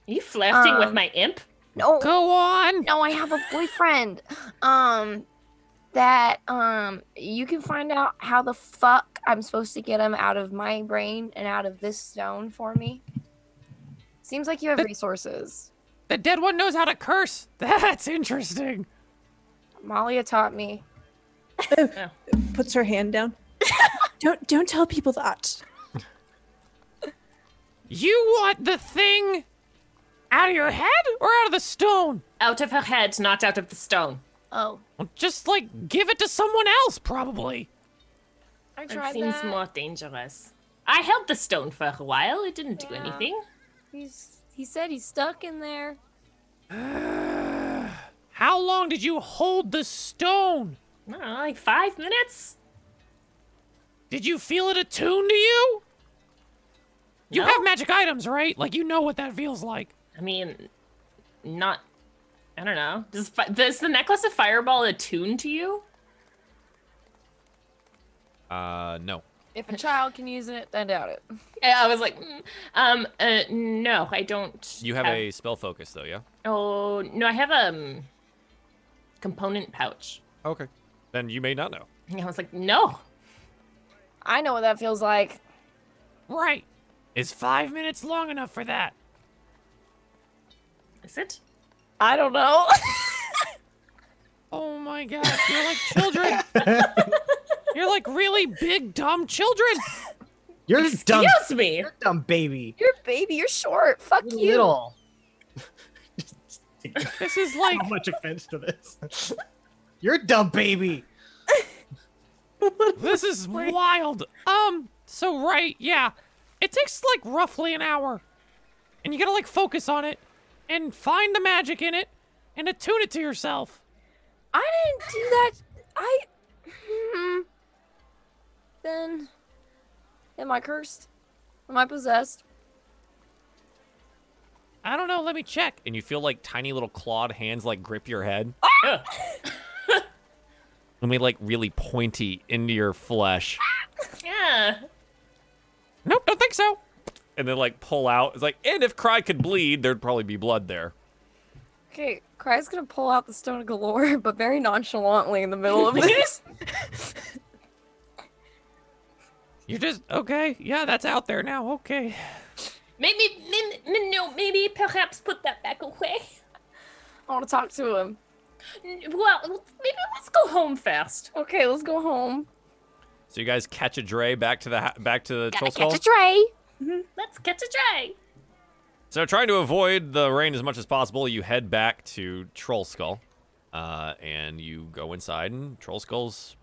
Are you flirting with Um, my imp? No, Go on. no, I have a boyfriend. Um, that um, you can find out how the fuck I'm supposed to get them out of my brain and out of this stone for me. Seems like you have But- resources. The dead one knows how to curse. That's interesting. Malia taught me. Puts her hand down. don't don't tell people that. You want the thing out of your head or out of the stone? Out of her head, not out of the stone. Oh, Well, just like give it to someone else, probably. I That tried seems that. more dangerous. I held the stone for a while. It didn't do anything. He's he said he's stuck in there. How long did you hold the stone? I know, like five minutes? Did you feel it attuned to you? You No. have magic items, right? Like you know what that feels like. I mean, not. I don't know. Does, does the necklace of fireball attune to you? Uh, no. If a child can use it, I doubt it. Yeah, I was like, mm, um, uh, no, I don't. You have a spell focus though, yeah? Oh no, I have a um, component pouch. Okay. Then you may not know. And I was like, no. I know what that feels like. Right. Is five minutes long enough for that? Is it? I don't know. Oh my god, you're like children. you're like really big, dumb children. You're dumb, Excuse me. you're dumb baby. you're baby. You're short. Fuck You're you. little. This is like How much offense to this? You're dumb baby. this is wild. Um, so right, yeah. It takes like roughly an hour. And you gotta like focus on it and find the magic in it and attune it to yourself. I didn't do that. I. Hmm. Then. Am I cursed? Am I possessed? I don't know. Let me check. And you feel like tiny little clawed hands like grip your head. Ugh. and they like really pointy into your flesh. yeah. Nope, don't think so. And then like pull out. It's like, and if Cry could bleed, there'd probably be blood there. Okay, Cry's gonna pull out the stone of Golorr, but very nonchalantly in the middle of this. You're just okay. Yeah, that's out there now. Okay. Maybe, maybe, no, maybe perhaps put that back away. I want to talk to him. Well, maybe let's go home fast. Okay, let's go home. So you guys catch a dray back to the ha- back to the Gotta troll catch skull. a dray. Let's catch a dray. So trying to avoid the rain as much as possible, you head back to Troll Skull, uh, and you go inside. And Troll Skull's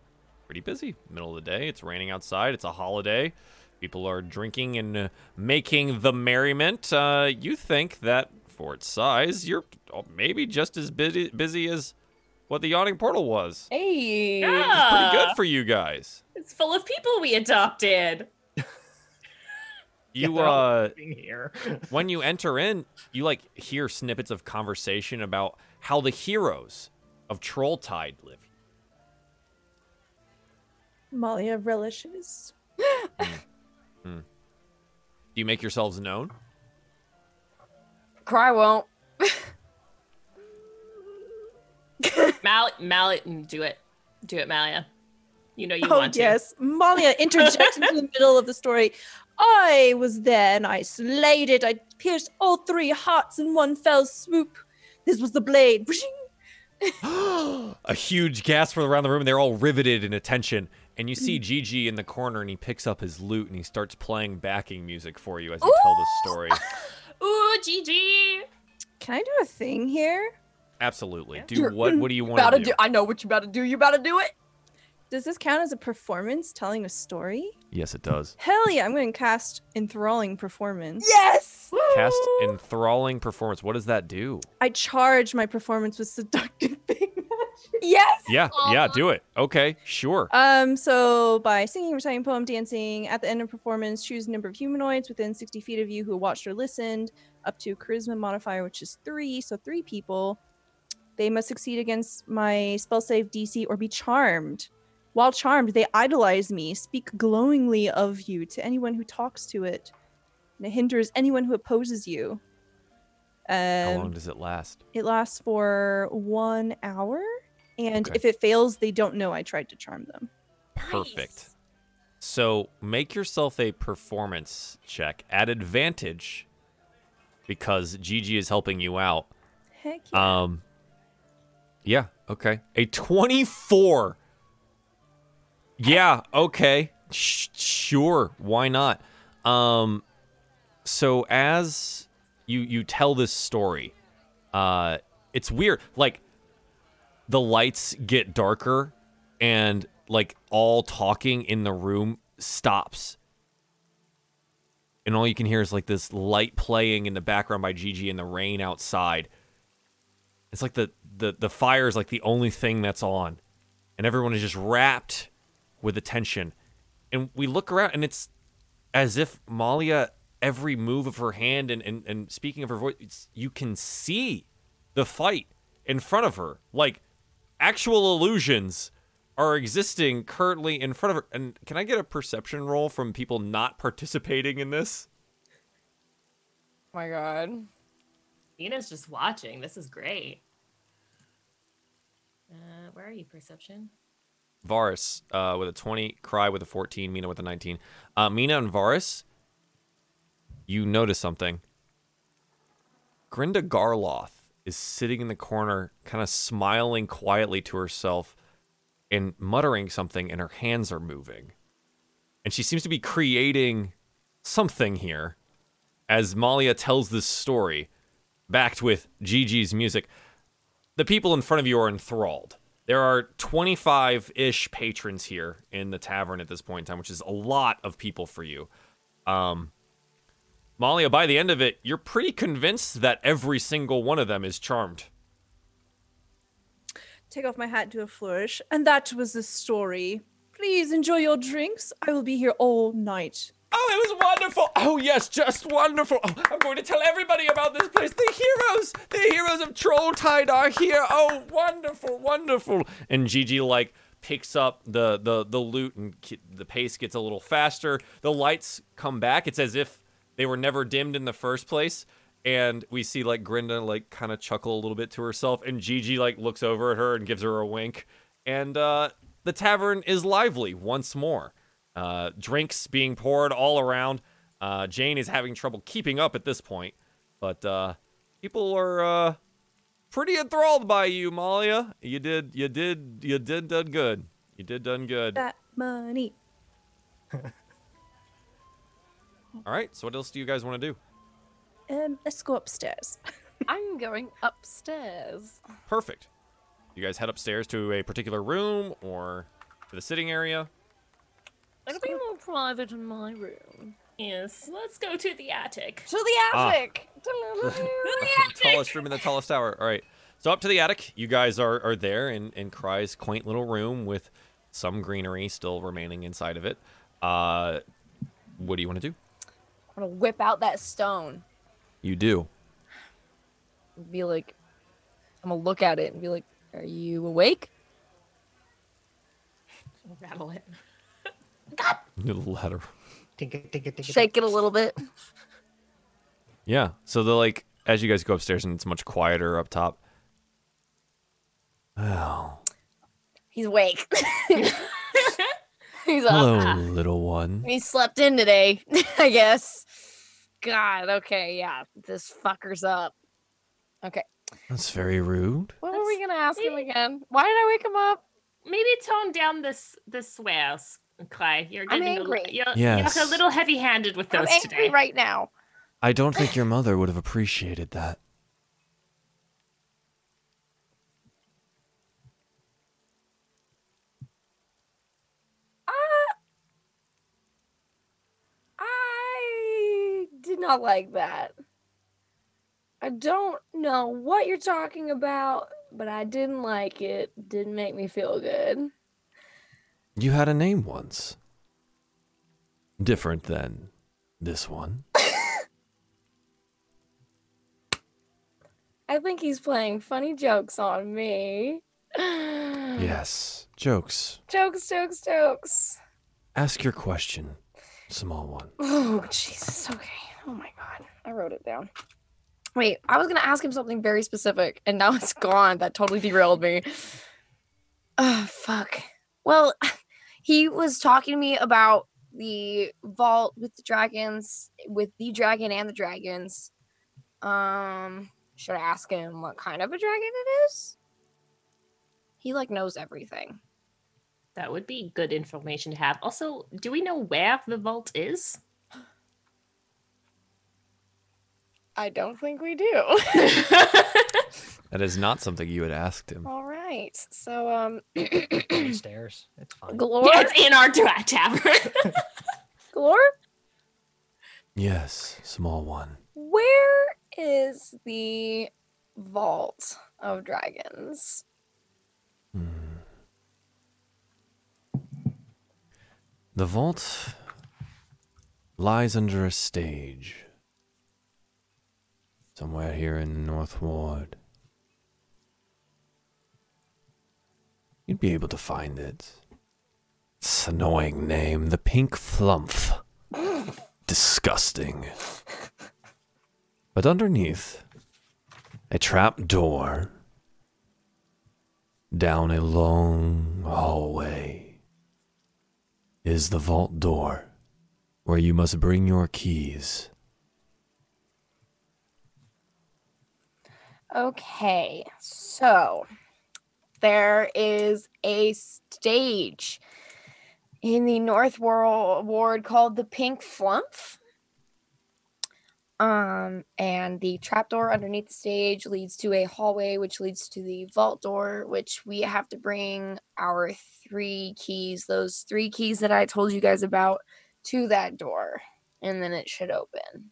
pretty busy. Middle of the day, it's raining outside. It's a holiday. People are drinking and uh, making the merriment. Uh, you think that for its size, you're maybe just as busy busy as what the yawning portal was. Hey. Yeah. It's pretty good Ah. for you guys. It's full of people we adopted. You they're uh, living here. when you enter in, you like hear snippets of conversation about how the heroes of Trolltide live. Malia relishes. Do you make yourselves known? Cry won't. Mal, Mal, do it, do it, Malia. You know you oh want to. yes, Malia interjects into the middle of the story. I was there and I slayed it. I pierced all three hearts in one fell swoop. This was the blade. a huge gasp from around the room, and they're all riveted in attention. And you see Gigi in the corner, and he picks up his lute and he starts playing backing music for you as you tell the story. Ooh, Gigi. Can I do a thing here? Absolutely. Do what? What do you want to to do? do. I know what you're about to do. You're about to do it. Does this count as a performance telling a story? Yes, it does. Hell yeah, I'm going to cast enthralling performance. Yes. Cast enthralling performance. What does that do? I charge my performance with seductive big magic. Yes. Yeah, yeah, do it. Okay, sure. Um, so by singing, reciting poem, dancing, at the end of performance, choose a number of humanoids within 60 feet of you who watched or listened, up to charisma modifier, which is three, so three people. They must succeed against my spell save DC or be charmed. While charmed, they idolize me, speak glowingly of you to anyone who talks to it, and it hinders anyone who opposes you. How long Um, does it last? it lasts for one hour, and Okay. if it fails, they don't know I tried to charm them. Perfect. Nice. So make yourself a performance check at advantage because Gigi is helping you out. Heck yeah. Um, yeah, okay. A 24. Yeah, okay. Sh- sure, why not? Um, so as you you tell this story, uh, it's weird. Like the lights get darker, and like all talking in the room stops. And all you can hear is like this light playing in the background by Gigi and the rain outside. It's like the the the fire is like the only thing that's on, and everyone is just wrapped with attention. And we look around, and it's as if Malia, every move of her hand and and, and speaking of her voice, it's, you can see the fight in front of her. Like actual illusions are existing currently in front of her. And can I get a perception roll from people not participating in this? Oh my god. Mina's just watching. This is great. Uh, where are you, Perception? Varys uh, with a 20, Cry with a 14, Mina with a 19. Uh, Mina and Varys, you notice something. Grinda Garloth is sitting in the corner, kind of smiling quietly to herself and muttering something, and her hands are moving. And she seems to be creating something here as Malia tells this story, backed with Gigi's music. The people in front of you are enthralled. There are 25 ish patrons here in the tavern at this point in time, which is a lot of people for you. Um, Malia, by the end of it, you're pretty convinced that every single one of them is charmed. Take off my hat, do a flourish, and that was the story. Please enjoy your drinks. I will be here all night Oh, it was wonderful. Oh, yes, just wonderful. Oh, I'm going to tell everybody about this place. The heroes, the heroes of Trolltide are here. Oh, wonderful, wonderful. And Gigi like picks up the the the lute and ki- the pace gets a little faster. The lights come back. It's as if they were never dimmed in the first place. And we see like Grinda like kind of chuckle a little bit to herself, and Gigi like looks over at her and gives her a wink. And uh, the tavern is lively once more. Uh, drinks being poured all around. Uh, Jane is having trouble keeping up at this point, but uh, people are uh, pretty enthralled by you, Malia. You did, you did, you did done good. You did done good. That money. All right. So what else do you guys want to do? Um, let's go upstairs. I'm going upstairs. Perfect. You guys head upstairs to a particular room or to the sitting area. It'll be more private in my room. Yes, let's go to the attic. To the attic. Ah. To the attic. tallest room in the tallest tower. All right. So up to the attic. You guys are, are there in, in Cry's quaint little room with some greenery still remaining inside of it. Uh, what do you want to do? I'm gonna whip out that stone. You do. Be like, I'm gonna look at it and be like, "Are you awake?" Rattle it. Little ladder. Shake it a little bit. Yeah. So the like as you guys go upstairs and it's much quieter up top. Oh. He's awake. He's up. hello, little one. He slept in today, I guess. God, okay, yeah. This fucker's up. Okay. That's very rude. What were we gonna ask him again? Why did I wake him up? Maybe tone down this the swears, Clay. You're I'm getting angry. A, you're, Yes. you're a little heavy-handed with those I'm those angry today. right now. I don't think your mother would have appreciated that. Uh, I did not like that. I don't know what you're talking about, but I didn't like it. Didn't make me feel good. You had a name once. Different than this one. I think he's playing funny jokes on me. Yes. Jokes. Jokes, jokes, jokes. Ask your question, small one. Oh, Jesus. Okay. Oh my God. I wrote it down. Wait, I was going to ask him something very specific, and now it's gone. That totally derailed me. Oh, fuck. Well, he was talking to me about the vault with the dragons, with the dragon and the dragons. Um, should I ask him what kind of a dragon it is? He like knows everything. That would be good information to have. Also, do we know where the vault is? I don't think we do. That is not something you had asked him. All right. So, um, Downstairs. It's fine. Glor, Yeah, it's in our dra- tavern. Glor, Yes, small one. where is the vault of dragons? Hmm. The vault lies under a stage. Somewhere here in the North Ward. You'd be able to find it. It's an annoying name, the Pink Flumph. Disgusting. But underneath, a trap door down a long hallway is the vault door where you must bring your keys. Okay. So, there is a stage in the North Wor- Ward called the Pink Flumph. Um, and the trapdoor underneath the stage leads to a hallway, which leads to the vault door, which we have to bring our three keys, those three keys that I told you guys about, to that door, and then it should open.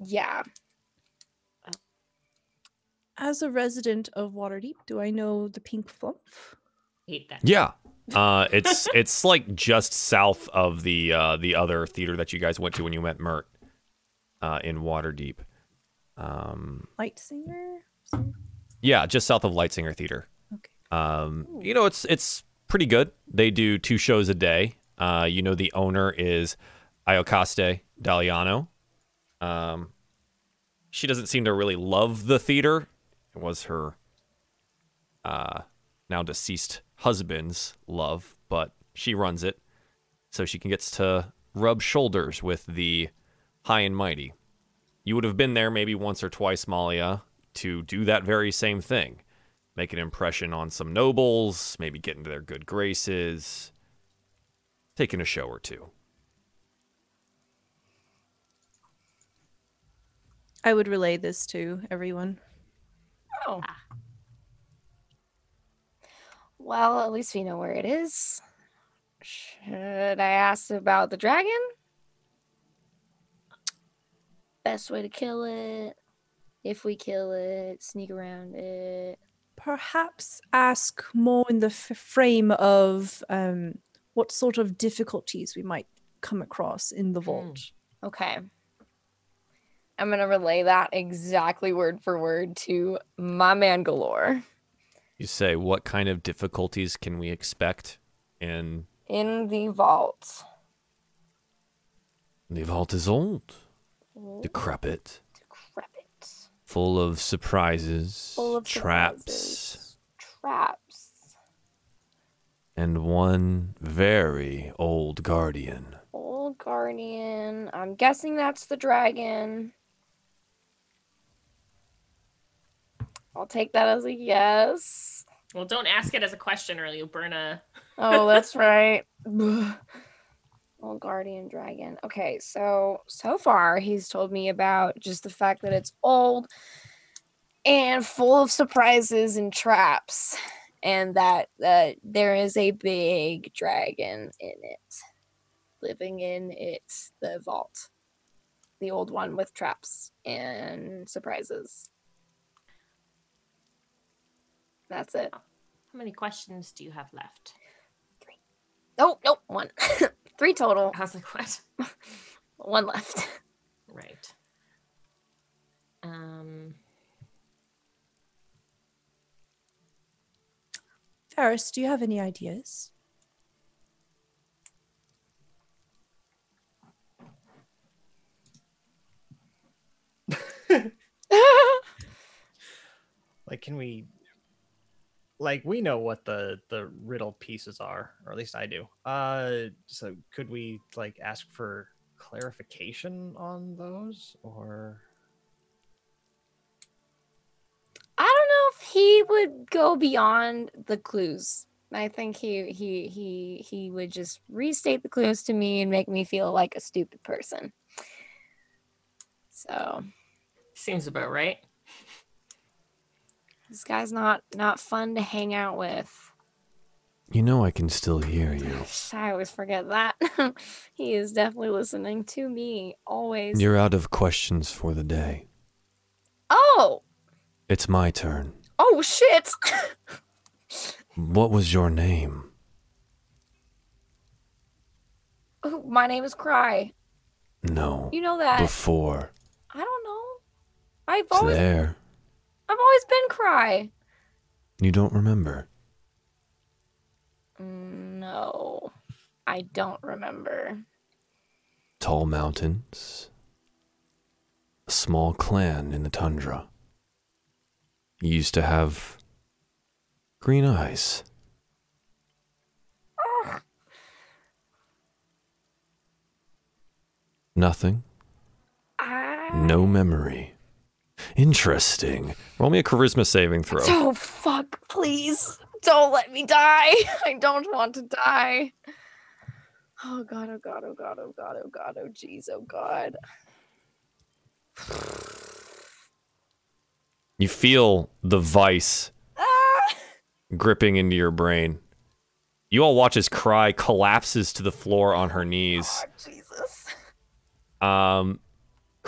Yeah. As a resident of Waterdeep, do I know the pink Flumph? Hate that. Yeah, Uh, it's it's like just south of the uh, the other theater that you guys went to when you met Mirt uh, in Waterdeep. Um, Light singer. yeah, just south of Lightsinger Theater. Okay. Um, you know, it's it's pretty good. They do two shows a day. Uh, you know, the owner is Iocaste Daliano. Um, she doesn't seem to really love the theater. It was her uh, now deceased husband's love, but she runs it, so she can gets to rub shoulders with the high and mighty. You would have been there maybe once or twice, Malia, to do that very same thing make an impression on some nobles, maybe get into their good graces, taking a show or two. I would relay this to everyone. Oh. Well, at least we know where it is. Should I ask about the dragon? Best way to kill it. If we kill it, sneak around it. Perhaps ask more in the f- frame of um, what sort of difficulties we might come across in the vault. Okay. I'm going to relay that exactly word for word to my man Golorr. You say, what kind of difficulties can we expect in In the vault. the vault is old, decrepit, Decrepit. full of surprises, Full of traps, surprises. Traps. and one very old guardian. Old guardian. I'm guessing that's the dragon. I'll take that as a yes. Well, don't ask it as a question or you'll burn a. Oh, that's right. Old guardian dragon. Okay, so so far he's told me about just the fact that it's old and full of surprises and traps, and that that there is a big dragon in it, living in it, the vault, the old one with traps and surprises. That's it. How many questions do you have left? Three. Oh, nope, one. Three total. I was like, what? One left. Right. Um. Ferris, do you have any ideas? Like, can we? Like, we know what the the riddle pieces are, or at least I do. Uh, so could we like ask for clarification on those, or? I don't know if he would go beyond the clues. I think he he he he would just restate the clues to me and make me feel like a stupid person. So Seems about right. This guy's not not fun to hang out with. You know I can still hear you. I always forget that. he is definitely listening to me always. You're out of questions for the day. oh, It's my turn. oh shit. What was your name? Oh, My name is Cry. No. You know that. Before. I don't know. I've It's always there. I've always been Cry. You don't remember. No, I don't remember. Tall mountains. A small clan in the tundra. You used to have green eyes. Nothing? I... No memory. Interesting. Roll me a charisma saving throw. Oh fuck! Please don't let me die. I don't want to die. Oh god! Oh god! Oh god! Oh god! Oh god! Oh jeez! Oh god! You feel the vice Ah! gripping into your brain. You all watch as Cry collapses to the floor on her knees. Oh, Jesus! Um,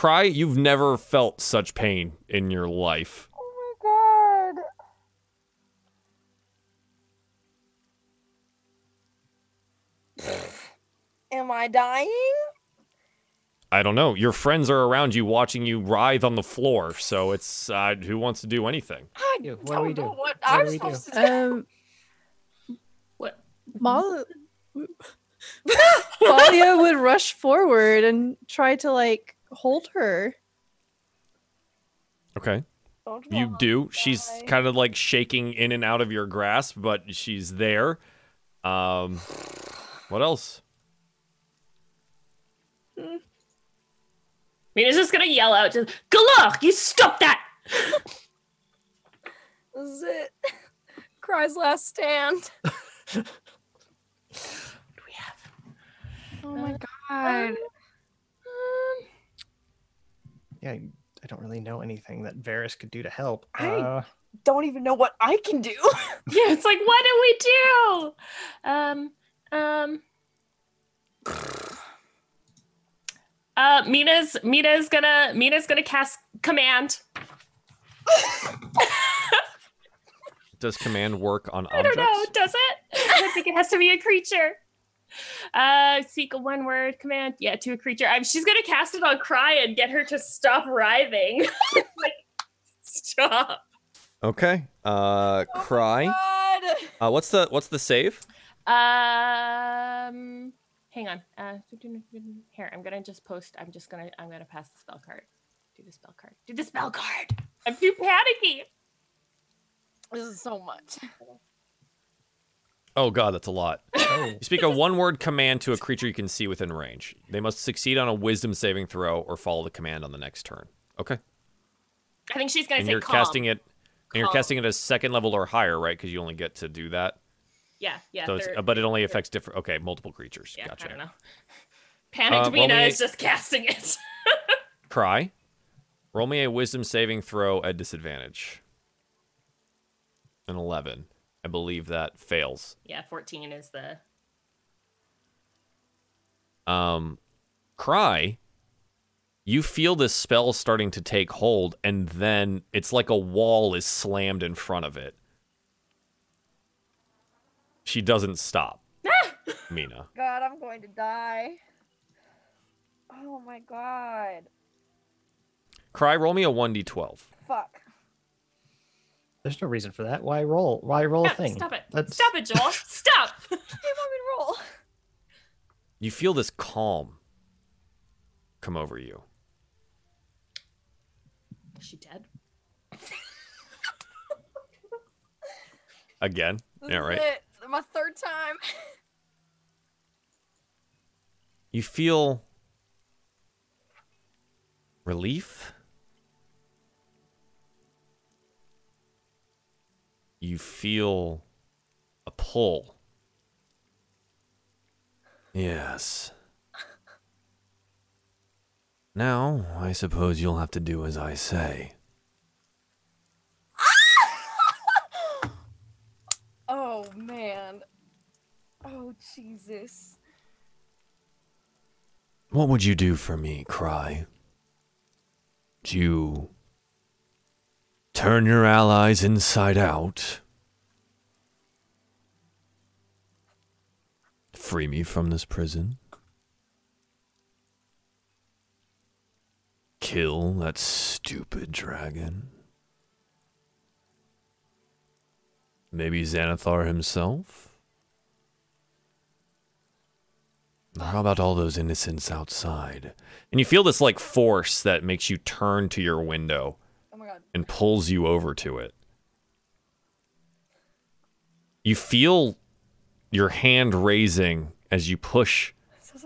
Cry, you've never felt such pain in your life. Oh my god! Am I dying? I don't know. Your friends are around you watching you writhe on the floor, so it's uh, who wants to do anything. I do? What do don't we do? know what What I'm do we do? supposed to do. Um, What? Mal- Malia would rush forward and try to like hold her. Okay. Don't You wanna do. She's kind of like shaking in and out of your grasp, but she's there. Um, what else? Mina's just gonna yell out, just Galak, you stop that! This is it. Cry's last stand. What do we have? Oh my Uh, god. Yeah, I don't really know anything that Varys could do to help. I- Uh, Don't even know what I can do. Yeah, it's like, what do we do? Um, um. Uh, Mina's Mina's gonna Mina's gonna cast command. Does command work on I don't know, does it? I think it has to be a creature. Uh, seek a one word command. Yeah, to a creature. Um, she's gonna cast it on Cry and get her to stop writhing. like, stop. Okay. Uh, cry. God. Uh, what's the what's the save? Um, hang on. Uh, here, I'm gonna just post. I'm just gonna. I'm gonna pass the spell card. Do the spell card. Do the spell card. I'm too panicky. This is so much. Oh god, that's a lot. oh, You speak a one-word command to a creature you can see within range. They must succeed on a Wisdom saving throw or follow the command on the next turn. Okay. I think she's gonna And say you're calm. casting it. And you're casting it as second level or higher, right? Because you only get to do that. Yeah, yeah. so third- but it only affects different. Okay, multiple creatures. Yeah, gotcha. I don't know. Panicked Uh, Mina is just casting it. Cry. Roll me a Wisdom saving throw at disadvantage. An eleven. I believe that fails. yeah, 14 is the. um, cry, you feel this spell starting to take hold, and then it's like a wall is slammed in front of it. She doesn't stop, Mina. God, I'm going to die. Oh my god. Cry, roll me a 1d12. Fuck. There's no reason for that. Why roll? Why roll a thing? Stop it. That's- Stop it, Joel. Stop. Hey, want me to roll? You feel this calm come over you. Is she dead? Again. This Yeah, is right. it. My third time. You feel relief. You feel a pull. Yes. Now, I suppose you'll have to do as I say. oh man. Oh Jesus. What would you do for me, Cry? You turn your allies inside out? Free me from this prison? Kill that stupid dragon? Maybe Xanathar himself? How about all those innocents outside? And you feel this like force that makes you turn to your window. And pulls you over to it. You feel your hand raising as you push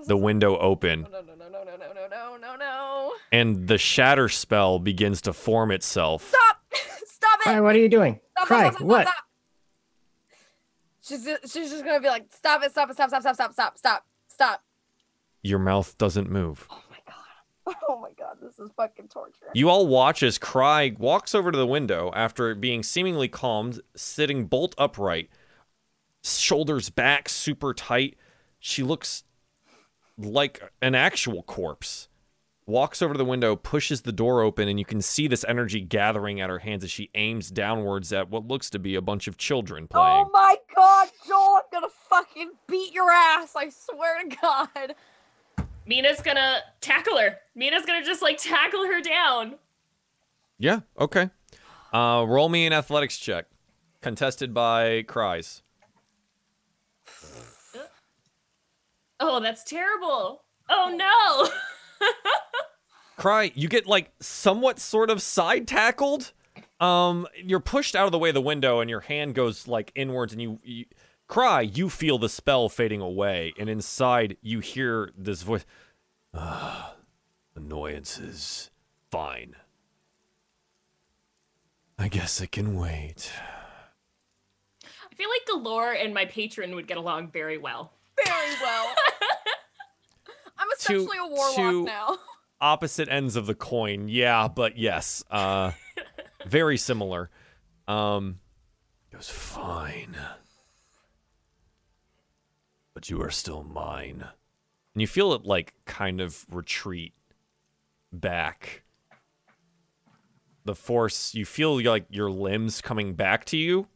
the window open, No, no, no, no, no, no, no, no, no, no. and the shatter spell begins to form itself. Stop! Stop it! Cry, what are you doing? Stop, Cry, stop, stop, what? Stop, She's ju- she's just gonna be like, stop it, stop it, stop, stop, stop, stop, stop, stop, stop. Your mouth doesn't move. Oh my god. Oh my god, this is fucking torture. You all watch as Cry walks over to the window after being seemingly calmed, sitting bolt upright, shoulders back super tight. She looks like an actual corpse. walks over to the window, pushes the door open, and you can see this energy gathering at her hands as she aims downwards at what looks to be a bunch of children playing. Oh my god, Joel, I'm gonna fucking beat your ass, I swear to god. Mina's gonna tackle her. Mina's gonna just like tackle her down. Yeah, okay. Uh, roll me an athletics check, contested by Cries. Oh, that's terrible. Oh no. Cry, you get like somewhat sort of side tackled. Um, you're pushed out of the way of the window, and your hand goes like inwards, and you, you cry. You feel the spell fading away, and inside you hear this voice. Ah, annoyances. Fine. I guess I can wait. I feel like Golorr and my patron would get along very well. Very well. I'm To- essentially a warlock to- now. Opposite ends of the coin, yeah, but yes, uh, very similar. Um, it was fine, but you are still mine, and you feel it like kind of retreat back. The force, you feel like your limbs coming back to you,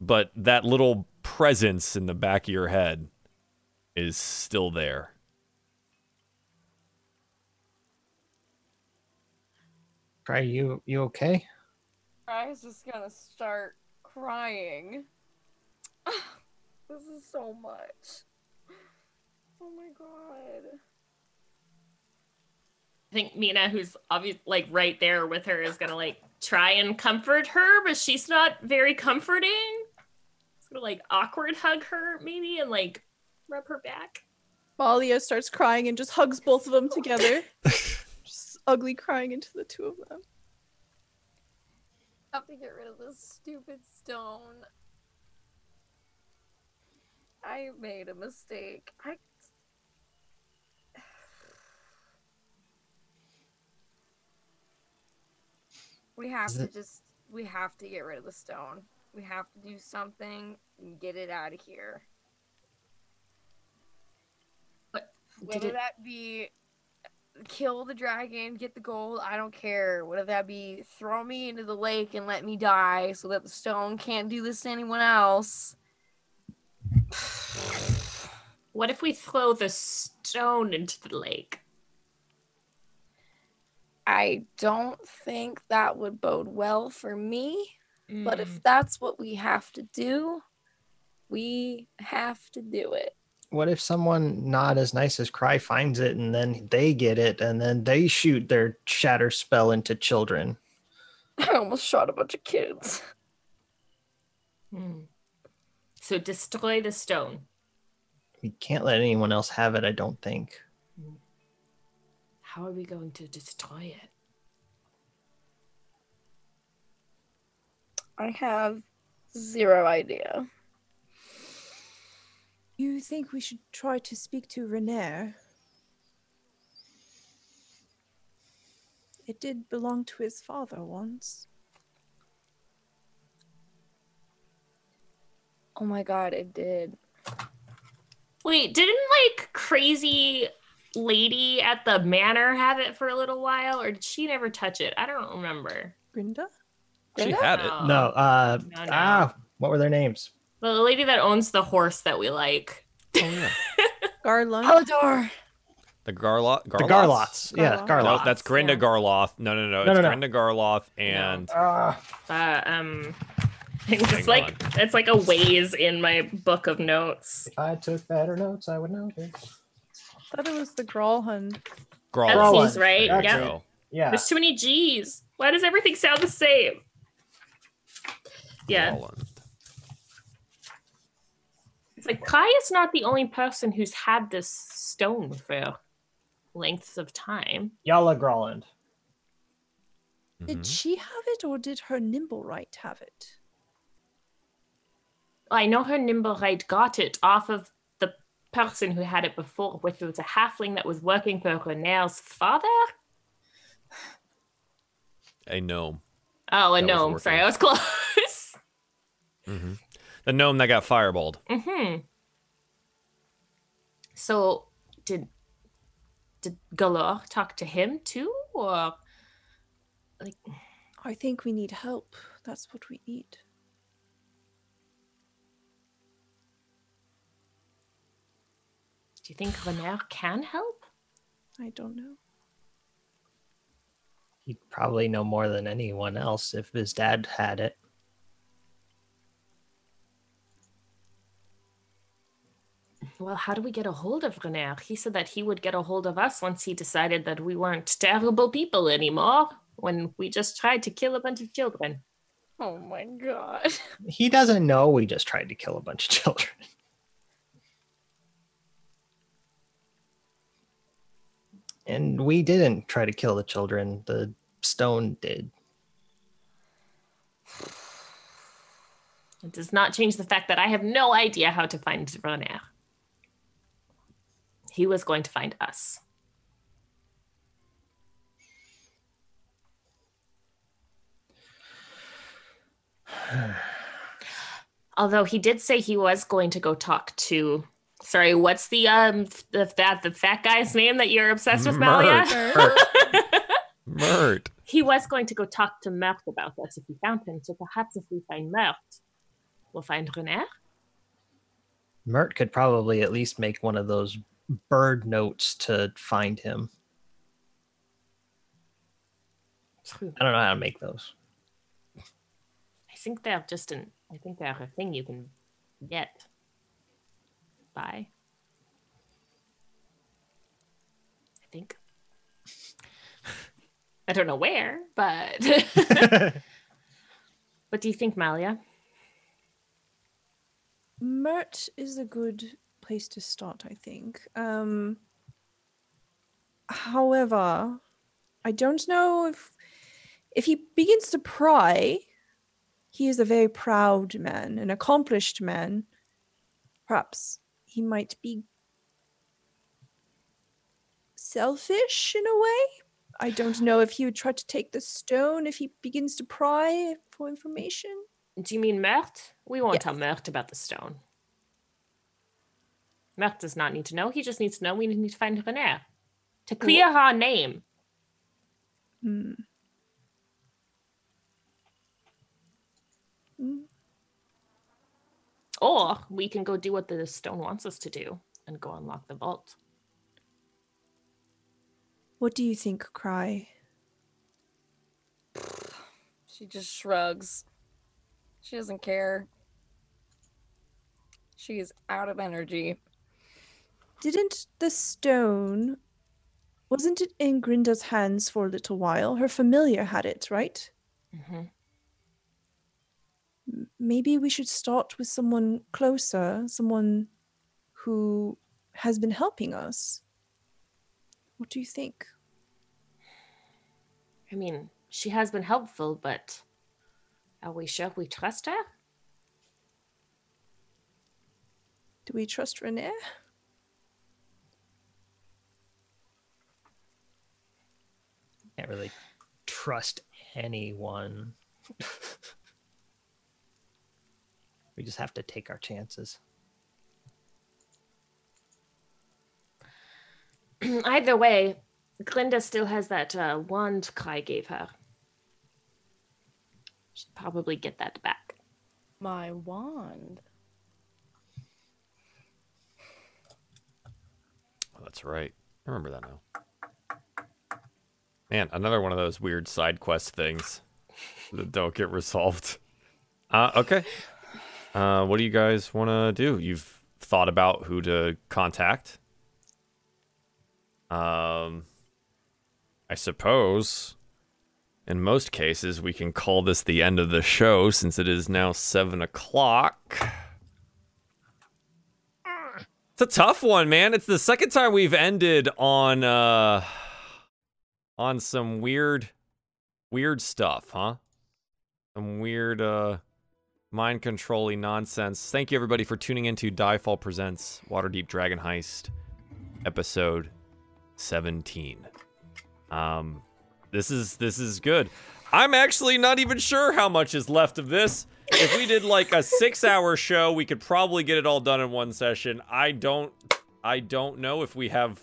but that little presence in the back of your head is still there. Cry, you you okay? I was just gonna start crying. This is so much. Oh my god. I think Mina, who's obviously like right there with her, is gonna like try and comfort her, but she's not very comforting. It's gonna like awkward hug her maybe and like rub her back. Malia starts crying and just hugs both of them together. just ugly crying into the two of them. I have to get rid of this stupid stone. I made a mistake. I. We have Is to it- just. We have to get rid of the stone. We have to do something and get it out of here. But Whether it- that be kill the dragon, get the gold, I don't care. Whether that be throw me into the lake and let me die so that the stone can't do this to anyone else. What if we throw the stone into the lake? I don't think that would bode well for me, but Mm. if that's what we have to do, we have to do it. What if someone not as nice as Cry finds it and then they get it and then they shoot their shatter spell into children? I almost shot a bunch of kids. Hmm. So destroy the stone. We can't let anyone else have it, I don't think. How are we going to destroy it? I have zero idea. You think we should try to speak to Renaer? It did belong to his father once. Oh my god, it did. Wait, didn't like crazy lady at the manor have it for a little while, or did she never touch it? I don't remember. Grinda? She Did had it. Oh. No, uh No, no. ah, what were their names? Well, the lady that owns the horse that we like. Oh yeah. Garland? Palador! The Garloth. The Garlots. Yeah, Garlots. No, Garlots. that's Grinda yeah. Garloth. No, no, no. No, It's no, no. Grinda Garloth and Ah, Uh, um, it's Hang like it's like a ways in my book of notes. if I took better notes, I would know. I thought it was the Gralhund. That Garloth. seems right. That's Yeah. Yeah. There's too many G's. Why does everything sound the same? Yeah. Garland. It's like Kai is not the only person who's had this stone for lengths of time. Yalla Grolland. Did Mhm. she have it or did her Nimblewright have it? I know her Nimblewright got it off of the person who had it before, which was a halfling that was working for Renaer's father. A gnome. Oh, a That was gnome. Sorry, I was close. hmm The gnome that got fireballed. Mm-hmm. So, did did Golorr talk to him too, or like I think we need help. That's what we need. Do you think Renaer can help? I don't know. He'd probably know more than anyone else if his dad had it. Well, how do we get a hold of Renaer? He said that he would get a hold of us once he decided that we weren't terrible people anymore. When we just tried to kill a bunch of children. Oh my god. He doesn't know we just tried to kill a bunch of children. And we didn't try to kill the children. The stone did. It does not change the fact that I have no idea how to find Renaer. He was going to find us. Although he did say he was going to go talk to. Sorry, what's the um the that the fat guy's name that you're obsessed with, Malia? Mirt. he was going to go talk to Mirt about us if we found him. So perhaps if we find Mirt, we'll find Renaer. Mirt could probably at least make one of those bird notes to find him. I don't know how to make those. I think they're just an. I think they're a thing you can get. Buy. I think. I don't know where, but. what do you think, Malia? Mirt is a good place to start, I think. Um, however, I don't know if if he begins to pry. He is a very proud man, an accomplished man. Perhaps he might be selfish in a way. I don't know if he would try to take the stone if he begins to pry for information. Do you mean Mirt? We won't Yes. tell Mirt about the stone. Mirt does not need to know. He just needs to know we need to find Renaer. To clear her name. Hmm. Mm. Or we can go do what the stone wants us to do and go unlock the vault. What do you think, Cry? She just shrugs. She doesn't care. She is out of energy. Didn't the stone wasn't it in Grinda's hands for a little while? Her familiar had it, right? Mhm. M- Maybe we should start with someone closer, someone who has been helping us. What do you think? I mean, she has been helpful, but are we sure we trust her? Do we trust Renee? Can't really trust anyone. we just have to take our chances. Either way, Glinda still has that uh, wand Kai gave her. Should probably get that back. My wand. Oh, that's right. I remember that now. Man, another one of those weird side quest things that don't get resolved. Uh, okay. Uh, what do you guys want to do? You've thought about who to contact. Um, I suppose in most cases we can call this the end of the show since it is now seven o'clock. It's a tough one, man. It's the second time we've ended on uh on some weird weird stuff, huh? Some weird uh mind controlling nonsense. Thank you everybody for tuning in into Diefall Presents Waterdeep Dragon Heist episode 17. Um this is this is good. I'm actually not even sure how much is left of this. If we did like a 6-hour show, we could probably get it all done in one session. I don't I don't know if we have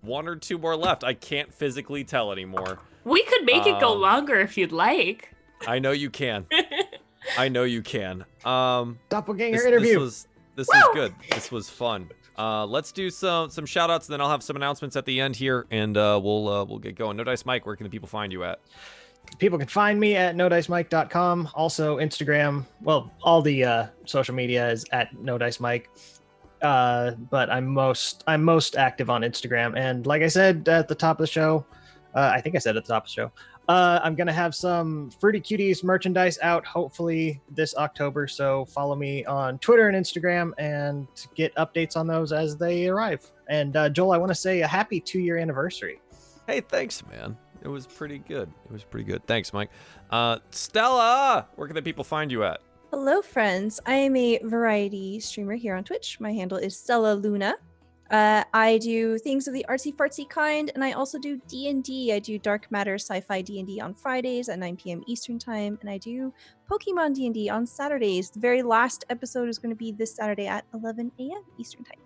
one or two more left. I can't physically tell anymore. We could make it go Um, longer if you'd like. I know you can. I know you can. Um, Doppelganger this, interview. This was this was good. This was fun. Uh, let's do some some shout outs, and then I'll have some announcements at the end here, and uh, we'll uh, we'll get going. No dice, Mike. Where can the people find you at? People can find me at nodicemike.com. Also Instagram. Well, all the uh, social media is at nodicemike. Uh, but I'm most I'm most active on Instagram. And like I said at the top of the show, uh, I think I said at the top of the show, uh, I'm gonna have some Fruity Cuties merchandise out hopefully this October. So follow me on Twitter and Instagram and get updates on those as they arrive. And uh, Joel, I want to say a happy two year anniversary. Hey, thanks, man. It was pretty good. It was pretty good. Thanks, Mike. Uh, Stella, where can the people find you at? Hello, friends. I am a variety streamer here on Twitch. My handle is Stella Luna. Uh, I do things of the artsy fartsy kind, and I also do D and D. I do Dark Matter Sci-Fi D and D on Fridays at 9 p.m. Eastern Time, and I do Pokemon D and D on Saturdays. The very last episode is going to be this Saturday at 11 a.m. Eastern Time.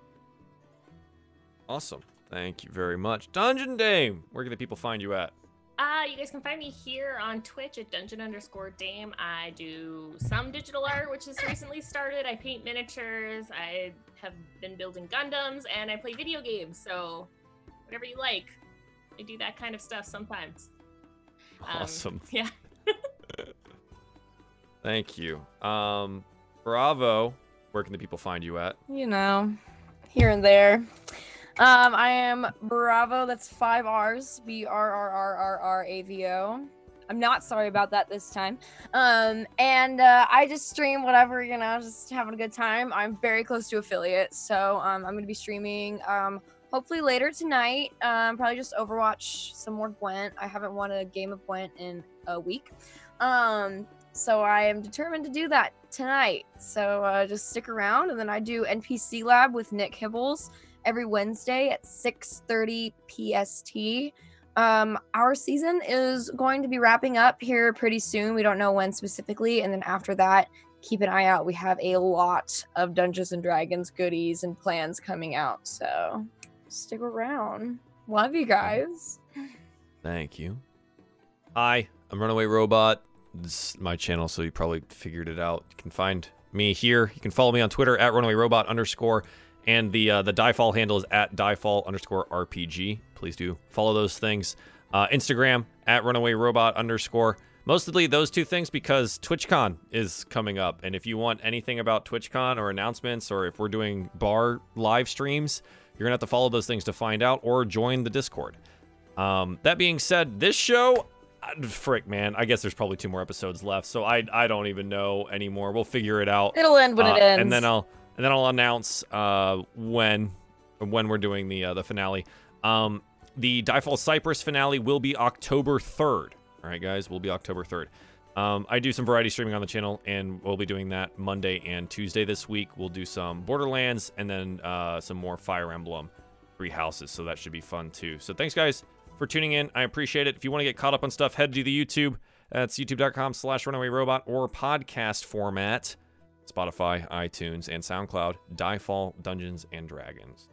Awesome. Thank you very much. Dungeon Dame, where can the people find you at? Uh, you guys can find me here on Twitch at dungeon underscore dame. I do some digital art, which has recently started. I paint miniatures. I have been building Gundams, and I play video games. So, whatever you like, I do that kind of stuff sometimes. Um, Awesome. Yeah. Thank you. Um, Bravo, where can the people find you at? you know, here and there. Um, I am Bravo. That's five R's. B R R R R R A V O. I'm not sorry about that this time. Um, and uh, I just stream whatever, you know, just having a good time. I'm very close to affiliate, so um, I'm gonna be streaming. Um, hopefully later tonight. Um, probably just Overwatch some more Gwent. I haven't won a game of Gwent in a week. Um, so I am determined to do that tonight. So uh, just stick around, and then I do NPC Lab with Nick Hibbles every Wednesday at 6:30 PST. Um, our season is going to be wrapping up here pretty soon. We don't know when specifically, and then after that, keep an eye out. We have a lot of Dungeons and Dragons goodies and plans coming out. So stick around. Love you guys. Thank you. Hi, I'm Runaway Robot. This is my channel, so you probably figured it out. You can find me here. You can follow me on Twitter at Runaway Robot underscore, and the uh, the Diefall handle is at Diefall underscore RPG. Please do follow those things. Uh, Instagram at Runaway Robot underscore. Mostly those two things because TwitchCon is coming up, and if you want anything about TwitchCon or announcements, or if we're doing bar live streams, you're gonna have to follow those things to find out, or join the Discord. Um, that being said, this show, uh, frick, man, I guess there's probably two more episodes left, so I I don't even know anymore. We'll figure it out, It'll end when Uh, it ends. and then I'll and then I'll announce uh when when we're doing the uh, the finale. Um, the Diefall Cypress finale will be October 3rd. All right, guys, will be October 3rd. Um, I do some variety streaming on the channel, and we'll be doing that Monday and Tuesday this week. We'll do some Borderlands and then uh, some more Fire Emblem Three Houses, so that should be fun too. So thanks, guys, for tuning in. I appreciate it. If you want to get caught up on stuff, head to the YouTube. That's youtube.com slash runaway robot or podcast format. Spotify, iTunes, and SoundCloud. Diefall Dungeons and Dragons.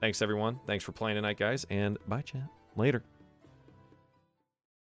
Thanks, everyone. Thanks for playing tonight, guys, and bye, chat. Later.